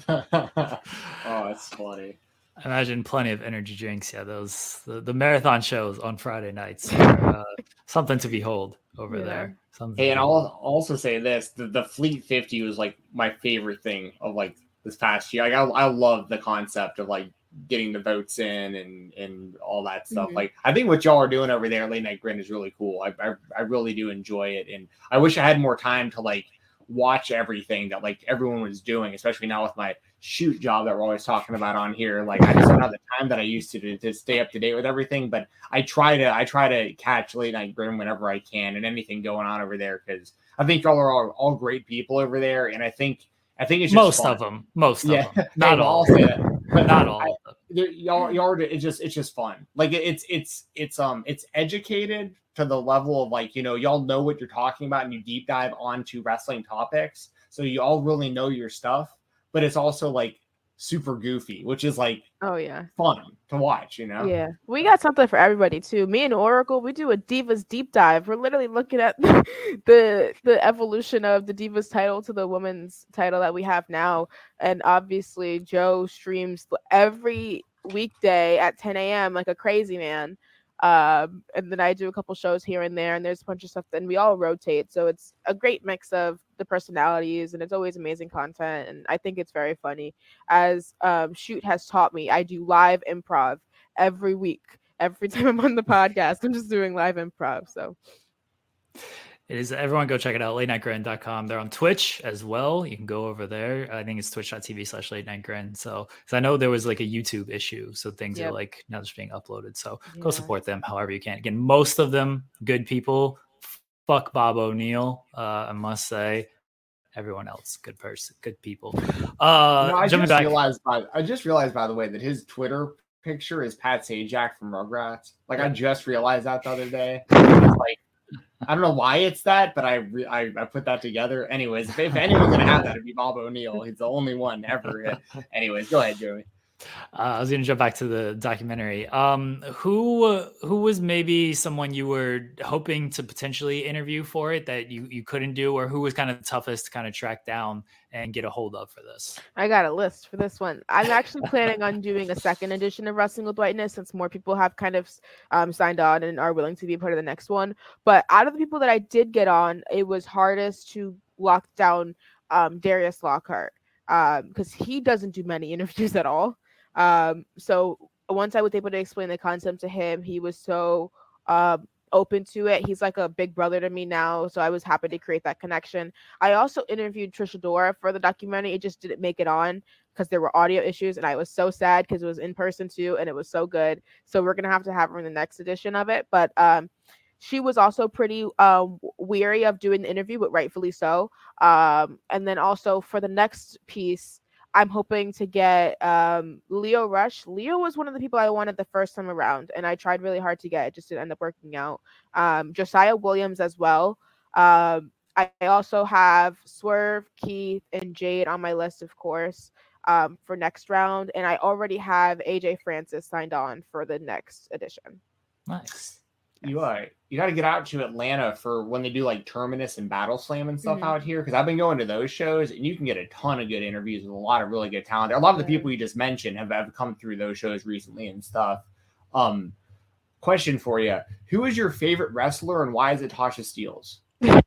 that's funny. I imagine plenty of energy drinks. Yeah, those the, the marathon shows on Friday nights are uh, something to behold over yeah. there. Something hey, and I'll also say this: the, the Fleet 50 was like my favorite thing of like this past year. Like I, I love the concept of like getting the votes in and and all that stuff. Mm-hmm. Like I think what y'all are doing over there, late night grin, is really cool. I, I, I really do enjoy it, and I wish I had more time to like watch everything that like everyone was doing, especially now with my shoot job that we're always talking about on here. Like I just don't have the time that I used to, to to stay up to date with everything. But I try to I try to catch late night grin whenever I can and anything going on over there because I think y'all are all, all great people over there, and I think I think it's most fun. of them. Most yeah. of them. Not all. I'll say that. But not all. I, y'all, y'all, it's just, it's just fun. Like it's, it's, it's, um, it's educated to the level of like, you know, y'all know what you're talking about and you deep dive onto wrestling topics. So you all really know your stuff, but it's also like super goofy, which is like oh yeah fun to watch. You know. Yeah, we got something for everybody too. Me and Oracle, we do a Divas deep dive. We're literally looking at the the evolution of the Divas title to the women's title that we have now, and obviously Joe streams every weekday at 10 a.m. like a crazy man. Um, and then I do a couple shows here and there, and there's a bunch of stuff. And we all rotate, so it's a great mix of the personalities, and it's always amazing content. And I think it's very funny. As um, Shoot has taught me, I do live improv every week. Every time I'm on the podcast, I'm just doing live improv. So It is everyone go check it out, late nightgrind.com. They're on Twitch as well. You can go over there. I think it's twitch.tv slash late night grind. So because I know there was like a YouTube issue. So things yep. are like now just being uploaded. So yeah. go support them however you can. Again, most of them good people. Fuck Bob O'Neill, uh, I must say. Everyone else, good person, good people. Uh no, I just back. realized by I just realized by the way that his Twitter picture is Pat Sajak from Rugrats. Like I just realized that the other day. Like I don't know why it's that, but I re- I, I, put that together. Anyways, if, if anyone's gonna have that, it'd be Bob O'Neill. He's the only one ever. Anyways, go ahead, Joey. Uh, I was going to jump back to the documentary. Um, who who was maybe someone you were hoping to potentially interview for it that you you couldn't do, or who was kind of the toughest to kind of track down and get a hold of for this? I got a list for this one. I'm actually planning on doing a second edition of Wrestling with Whiteness since more people have kind of um, signed on and are willing to be part of the next one. But out of the people that I did get on, it was hardest to lock down um, Darius Lockhart because um, he doesn't do many interviews at all. Um, so once I was able to explain the concept to him, he was so um, open to it. He's like a big brother to me now, so I was happy to create that connection. I also interviewed Trish Adora for the documentary. It just didn't make it on because there were audio issues, and I was so sad because it was in person too, and it was so good. So we're gonna have to have her in the next edition of it. But um, she was also pretty um, weary of doing the interview, but rightfully so. Um, and then also for the next piece, I'm hoping to get um, Lio Rush. Lio was one of the people I wanted the first time around, and I tried really hard to get. It just didn't end up working out. Um, Josiah Williams as well. Um, I also have Swerve, Keith, and Jade on my list, of course, um, for next round, and I already have AJ Francis signed on for the next edition. Nice you uh, you got to get out to Atlanta for when they do like Terminus and Battle Slam and stuff mm-hmm. out here because I've been going to those shows and you can get a ton of good interviews with a lot of really good talent. A lot of the people you just mentioned have, have come through those shows recently and stuff. Um, question for you: Who is your favorite wrestler and why is it Tasha Steelz?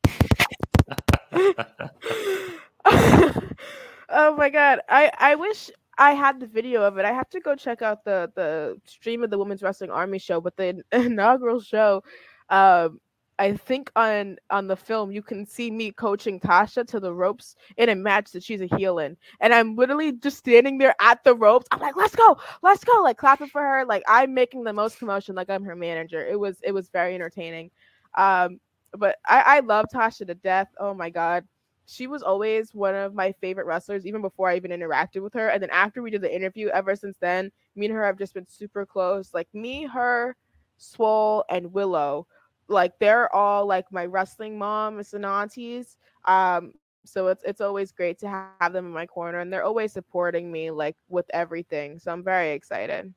oh my god, I I wish I had the video of it. I have to go check out the the stream of the Women's Wrestling Army show, but the inaugural show, um, I think on on the film you can see me coaching Tasha to the ropes in a match that she's a heel in, and I'm literally just standing there at the ropes. I'm like, "Let's go, let's go!" Like clapping for her, like I'm making the most commotion, like I'm her manager. It was it was very entertaining, um, but I, I love Tasha to death. Oh my god, she was always one of my favorite wrestlers, even before I even interacted with her. And then after we did the interview, ever since then, me and her have just been super close. Like me, her, Swole, and Willow, like they're all like my wrestling moms and aunties. Um, so it's it's always great to have them in my corner, and they're always supporting me like with everything. So I'm very excited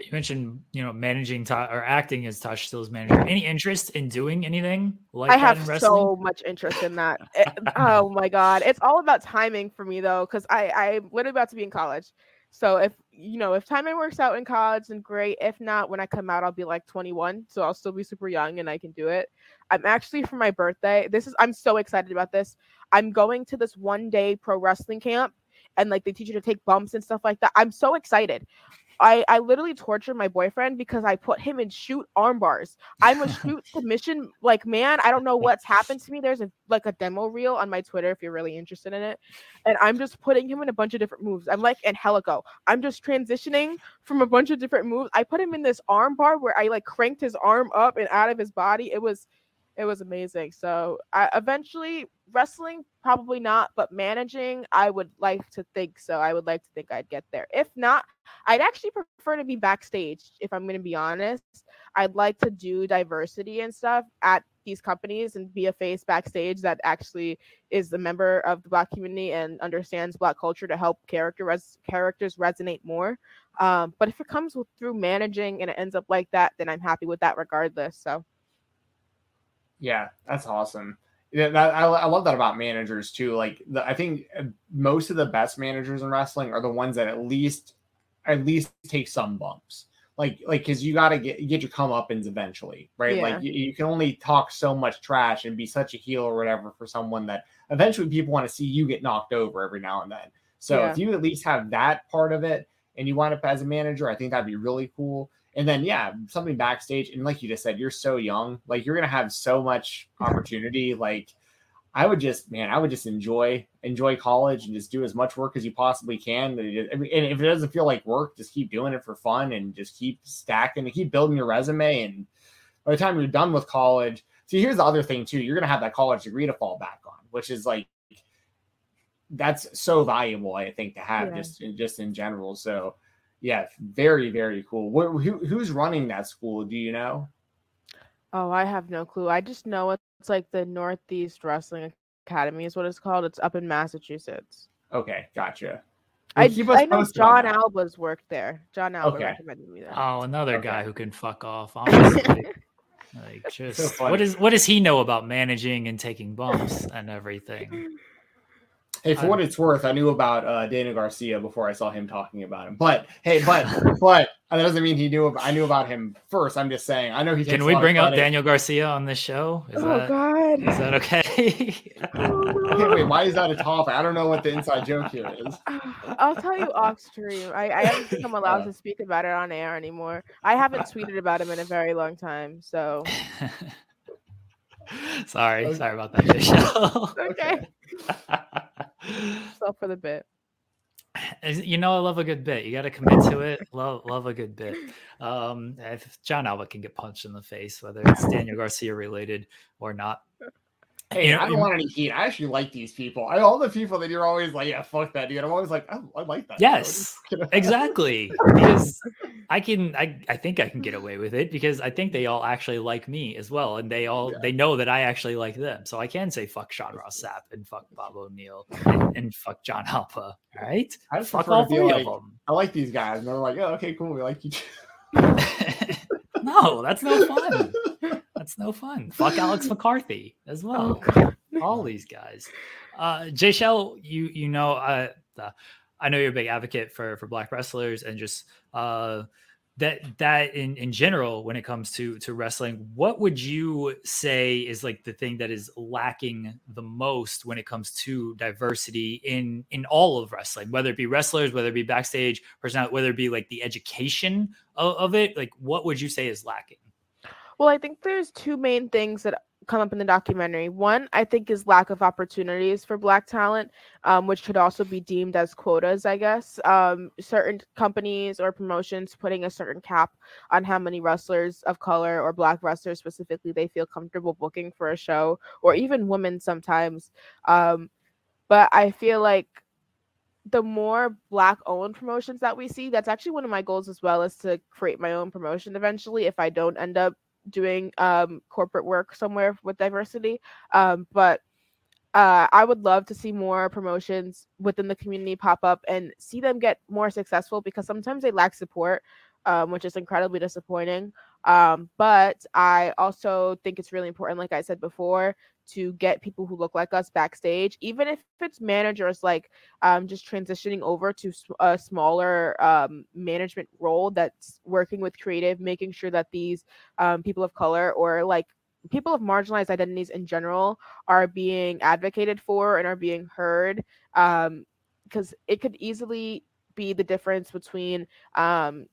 you mentioned you know managing to- or acting as Tasha Steelz manager. Any interest in doing anything like I have so much interest in that. it, eh, oh my god, it's all about timing for me though, because I I'm literally about to be in college. So if you know if timing works out in college, then great. If not, when I come out, I'll be like 21, so I'll still be super young and I can do it. I'm actually for my birthday. This is I'm so excited about this. I'm going to this one day pro wrestling camp and like they teach you to take bumps and stuff like that. I'm so excited. I, I literally tortured my boyfriend because I put him in shoot arm bars. I'm a shoot submission like man. I don't know what's happened to me. There's a like a demo reel on my Twitter if you're really interested in it, and I'm just putting him in a bunch of different moves. I'm like Angelico. I'm just transitioning from a bunch of different moves. I put him in this arm bar where I like cranked his arm up and out of his body. It was it was amazing. So I eventually wrestling probably not, but managing I would like to think so. I would like to think I'd get there. If not, I'd actually prefer to be backstage. If I'm going to be honest, I'd like to do diversity and stuff at these companies and be a face backstage that actually is a member of the black community and understands black culture to help character res- characters resonate more. Um, but if it comes with, through managing and it ends up like that, then I'm happy with that regardless. So. Yeah, that's awesome. Yeah, that, I, I love that about managers too. Like, the, I think uh, most of the best managers in wrestling are the ones that at least, at least take some bumps. Like, like because you got to get get your comeuppance eventually, right? Yeah. Like, you, you, can only talk so much trash and be such a heel or whatever for someone that eventually people want to see you get knocked over every now and then. So yeah. if you at least have that part of it and you wind up as a manager, I think that'd be really cool. And then yeah, something backstage. And like you just said, you're so young, like you're gonna have so much opportunity. Like I would just, man, I would just enjoy enjoy college and just do as much work as you possibly can. And if it doesn't feel like work, just keep doing it for fun and just keep stacking and keep building your resume. And by the time you're done with college, see, here's the other thing too: you're gonna have that college degree to fall back on, which is like that's so valuable, I think, to have yeah. just just in general. So, yeah, very very cool. Who, who's running that school? Do you know? Oh, I have no clue. I just know it's like the Northeast Wrestling Academy is what it's called. It's up in Massachusetts. Okay, gotcha. I, I know Jon Alba's worked there. John Alba okay. recommended me there. Oh, another okay. guy who can fuck off. Honestly, like just so what is what does he know about managing and taking bumps and everything? Hey, for what it's worth, I knew about uh, Daniel Garcia before I saw him talking about him. But hey, but but that doesn't mean he knew. About, I knew about him first. I'm just saying. I know he. Can we bring up Daniel Garcia on this show? Is oh that, God, is that okay? okay, wait. Why is that a topic? I don't know what the inside joke here is. I'll tell you off stream. I, I haven't think I'm allowed to speak about it on air anymore. I haven't tweeted about him in a very long time. So. sorry, okay. sorry about that, Michelle. okay. So for the bit. You know, I love a good bit. You got to commit to it. Love, love a good bit. Um, if Jon Alba can get punched in the face, whether it's Daniel Garcia related or not, Hey, I don't want any heat. I actually like these people. I all the people that you're always like, yeah, fuck that dude. I'm always like, oh, I like that. Yes, exactly. because I can, I, I think I can get away with it because I think they all actually like me as well, and they all yeah. they know that I actually like them. So I can say fuck Sean Ross Sapp and fuck Bob O'Neill and, and fuck John. All right, I just fuck all three like, of them. I like these guys, and they're like, oh, okay, cool, we like you. Too. No, that's no fun. That's no fun. Fuck Alex McCarthy as well. Oh, All these guys. Uh, Jashelle, you you know, uh, I know you're a big advocate for for black wrestlers and just uh, that that in in general when it comes to to wrestling. What would you say is like the thing that is lacking the most when it comes to diversity in in all of wrestling, whether it be wrestlers, whether it be backstage personality, whether it be like the education of, of it? Like, what would you say is lacking? Well, I think there's two main things that come up in the documentary. One, I think, is lack of opportunities for Black talent, um, which could also be deemed as quotas, I guess. Um, certain companies or promotions putting a certain cap on how many wrestlers of color or Black wrestlers specifically they feel comfortable booking for a show, or even women sometimes. Um, but I feel like the more black owned promotions that we see that's actually one of my goals as well is to create my own promotion eventually if i don't end up doing um, corporate work somewhere with diversity. Um, but uh, I would love to see more promotions within the community pop up and see them get more successful because sometimes they lack support, um, which is incredibly disappointing. Um, but I also think it's really important, like I said before, to get people who look like us backstage, even if it's managers like um, just transitioning over to a smaller um, management role that's working with creative, making sure that these um, people of color or like people of marginalized identities in general are being advocated for and are being heard because um, it could easily be the difference between um,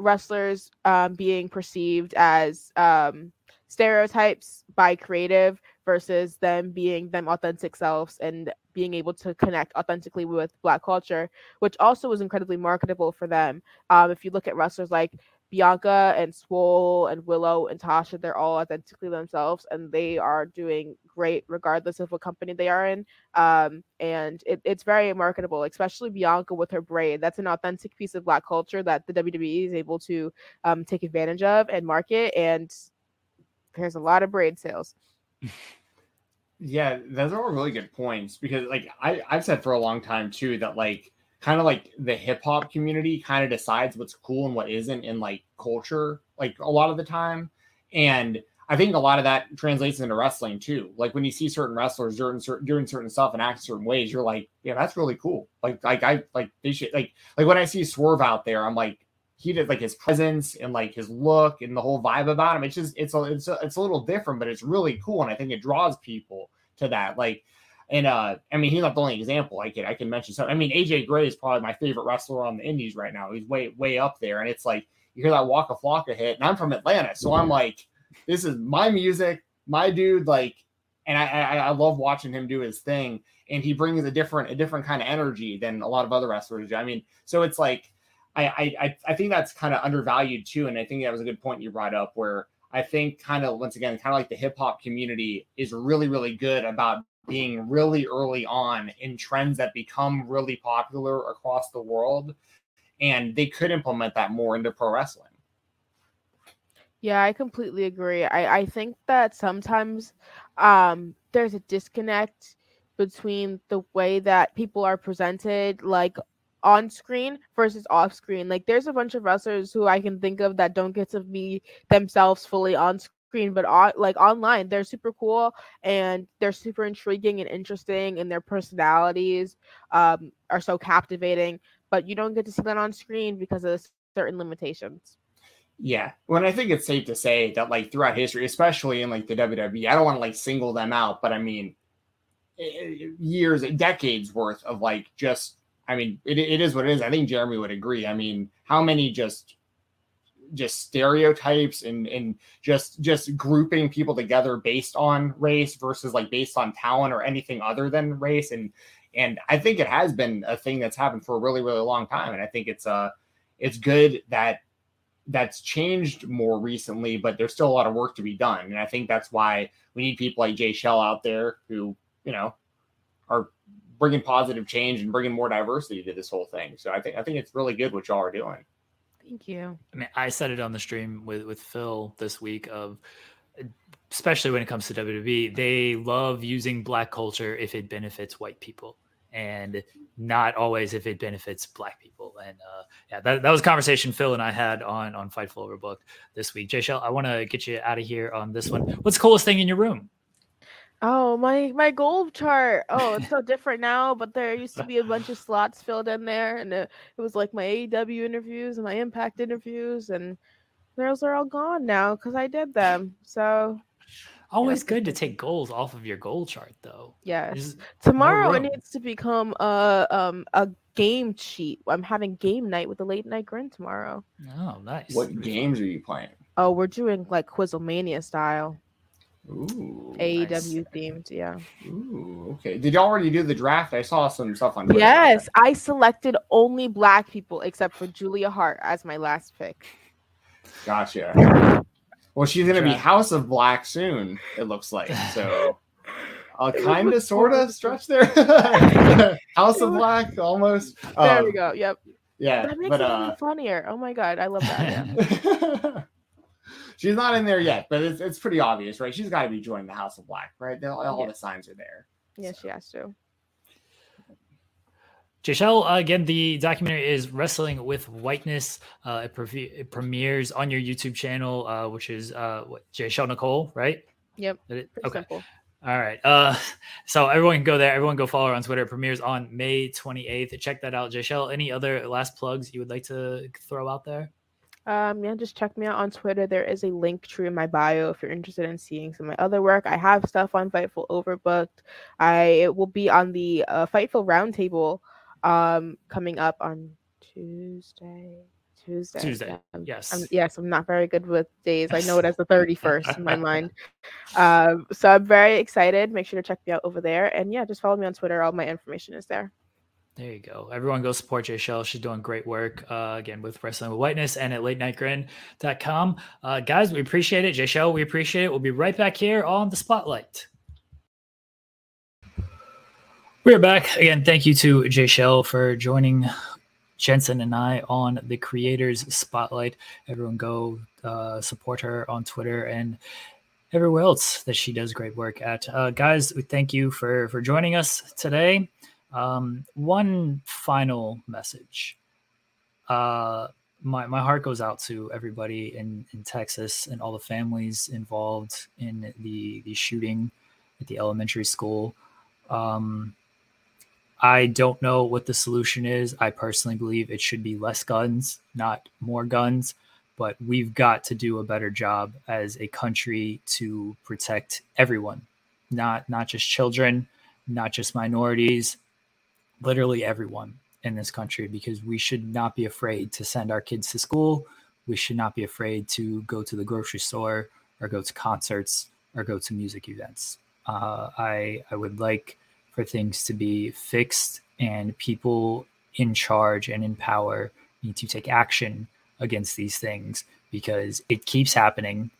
wrestlers um, being perceived as um, stereotypes by creative versus them being them authentic selves and being able to connect authentically with black culture which also was incredibly marketable for them. Um, if you look at wrestlers like Bianca and Swole and Willow and Tasha, they're all authentically themselves and they are doing great regardless of what company they are in. Um, and it, it's very marketable, especially Bianca with her braid. That's an authentic piece of Black culture that the WWE is able to um, take advantage of and market. And there's a lot of braid sales. Yeah, those are all really good points because, like, I, I've said for a long time too that, like, kind of like the hip hop community kind of decides what's cool and what isn't in like culture, like a lot of the time. And I think a lot of that translates into wrestling too. Like when you see certain wrestlers doing certain doing certain stuff and act certain ways, you're like, yeah, that's really cool. Like like I like they should like like when I see Swerve out there, I'm like, he did like his presence and like his look and the whole vibe about him. It's just it's a it's a, it's a little different, but it's really cool, and I think it draws people to that. Like And uh, I mean, he's not the only example. I can I can mention some. I mean, AJ Gray is probably my favorite wrestler on the Indies right now. He's way way up there, and it's like you hear that Waka Flocka hit, and I'm from Atlanta, so I'm like, this is my music, my dude. Like, and I I, I love watching him do his thing, and he brings a different a different kind of energy than a lot of other wrestlers do. I mean, so it's like I I I think that's kind of undervalued too, and I think that was a good point you brought up where. I think kind of once again, kind of like the hip hop community is really, really good about being really early on in trends that become really popular across the world. And they could implement that more into pro wrestling. Yeah, I completely agree. I, I think that sometimes um, there's a disconnect between the way that people are presented, like on screen versus off screen. Like, there's a bunch of wrestlers who I can think of that don't get to be themselves fully on screen, but on, like online, they're super cool and they're super intriguing and interesting, and their personalities um, are so captivating. But you don't get to see that on screen because of certain limitations. Yeah. Well, I think it's safe to say that like throughout history, especially in like the WWE, I don't want to like single them out, but I mean, years, decades worth of like just, I mean, it, it is what it is. I think Jeremy would agree. I mean, how many just just stereotypes and and just just grouping people together based on race versus like based on talent or anything other than race and and I think it has been a thing that's happened for a really really long time and I think it's uh it's good that that's changed more recently, but there's still a lot of work to be done. And I think that's why we need people like Jashelle out there who, you know, are bringing positive change and bringing more diversity to this whole thing. So I think I think it's really good what y'all are doing. Thank you. I mean, I said it on the stream with with Phil this week of especially when it comes to WWE, they love using black culture if it benefits white people and not always if it benefits black people. And uh, yeah, that, that was a conversation Phil and I had on on Fightful Overbooked this week. Jashelle, I want to get you out of here on this one. What's the coolest thing in your room? Oh my my gold chart. Oh, it's so different now, but there used to be a bunch of slots filled in there, and it, it was like my AEW interviews and my Impact interviews, and those are all gone now because I did them. So Always good to take goals off of your goal chart, though. yes, There's tomorrow it needs to become a um a game sheet. I'm having game night with the late night grin tomorrow. Oh, nice. What games are you playing? Oh, we're doing like Quizlemania style, Ooh, AEW nice. themed. Yeah. Ooh, okay. Did you already do the draft? I saw some stuff on. Twitter Yes. I selected only black people except for Julia Hart as my last pick. Gotcha. Well, she's gonna be House of Black soon. It looks like so. A It kind of, sort of stretch there. House of Black, almost. There we Um, go. Yep. Yeah, That makes but it uh, even funnier. Oh my god, I love that. Yeah. She's not in there yet, but it's, it's pretty obvious, right? She's got to be joining the House of Black, right? They'll- All Yeah. the signs are there. yeah, she has to. Jashelle, uh, again, the documentary is Wrestling with Whiteness. Uh, it, pre- it premieres on your YouTube channel, uh, which is uh, what, Jashelle Nicole, right? Yep. It- Pretty Okay. simple. All right. Uh, so everyone can go there. Everyone go follow her on Twitter. It premieres on May 28th. Check that out. Jashelle, any other last plugs you would like to throw out there? Um, yeah, just check me out on Twitter. There is a link tree in my bio if you're interested in seeing some of my other work. I have stuff on Fightful Overbooked. I it will be on the uh, Fightful Roundtable um coming up on Tuesday. Tuesday. Tuesday, Um, yes. I'm, yes, I'm not very good with days. I know it as the 31st in my mind. Um, so I'm very excited. Make sure to check me out over there. And yeah, just follow me on Twitter. All my information is there. There you go. Everyone go support Jashelle. She's doing great work uh, again with Wrestling with Whiteness and at late nightgrin.com. Uh, guys, we appreciate it. Jashelle, we appreciate it. We'll be right back here on the spotlight. We're back again. Thank you to Jashelle for joining Jensen and I on the Creators Spotlight. Everyone go uh, support her on Twitter and everywhere else that she does great work at. Uh, guys, we thank you for for joining us today. Um, one final message. Uh, my my heart goes out to everybody in in Texas and all the families involved in the the shooting at the elementary school. Um, I don't know what the solution is. I personally believe it should be less guns, not more guns. But we've got to do a better job as a country to protect everyone, not not just children, not just minorities, literally everyone in this country, because we should not be afraid to send our kids to school. We should not be afraid to go to the grocery store or go to concerts or go to music events. Uh, I I would like for things to be fixed and people in charge and in power need to take action against these things because it keeps happening.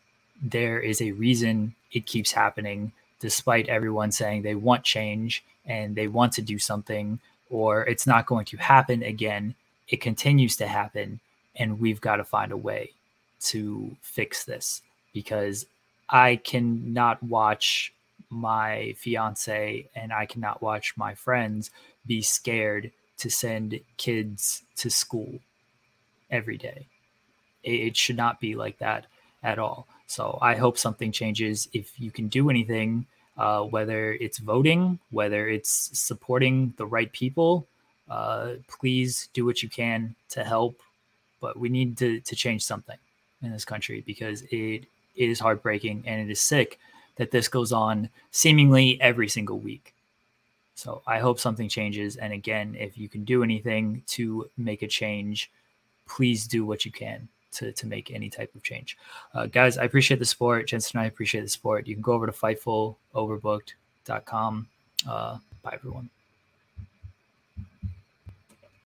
There is a reason it keeps happening, despite everyone saying they want change and they want to do something, or it's not going to happen again. It continues to happen, and we've got to find a way to fix this because I cannot watch my fiance and I cannot watch my friends be scared to send kids to school every day. It, should not be like that at all. So I hope something changes. If you can do anything, uh, whether it's voting, whether it's supporting the right people, uh, please do what you can to help. But we need to, to change something in this country because it, it is heartbreaking and it is sick that this goes on seemingly every single week. So I hope something changes. And again, if you can do anything to make a change, please do what you can to, to make any type of change. Uh, guys, I appreciate the support. Jensen and I appreciate the support. You can go over to fightfuloverbooked.com. Uh, bye, everyone.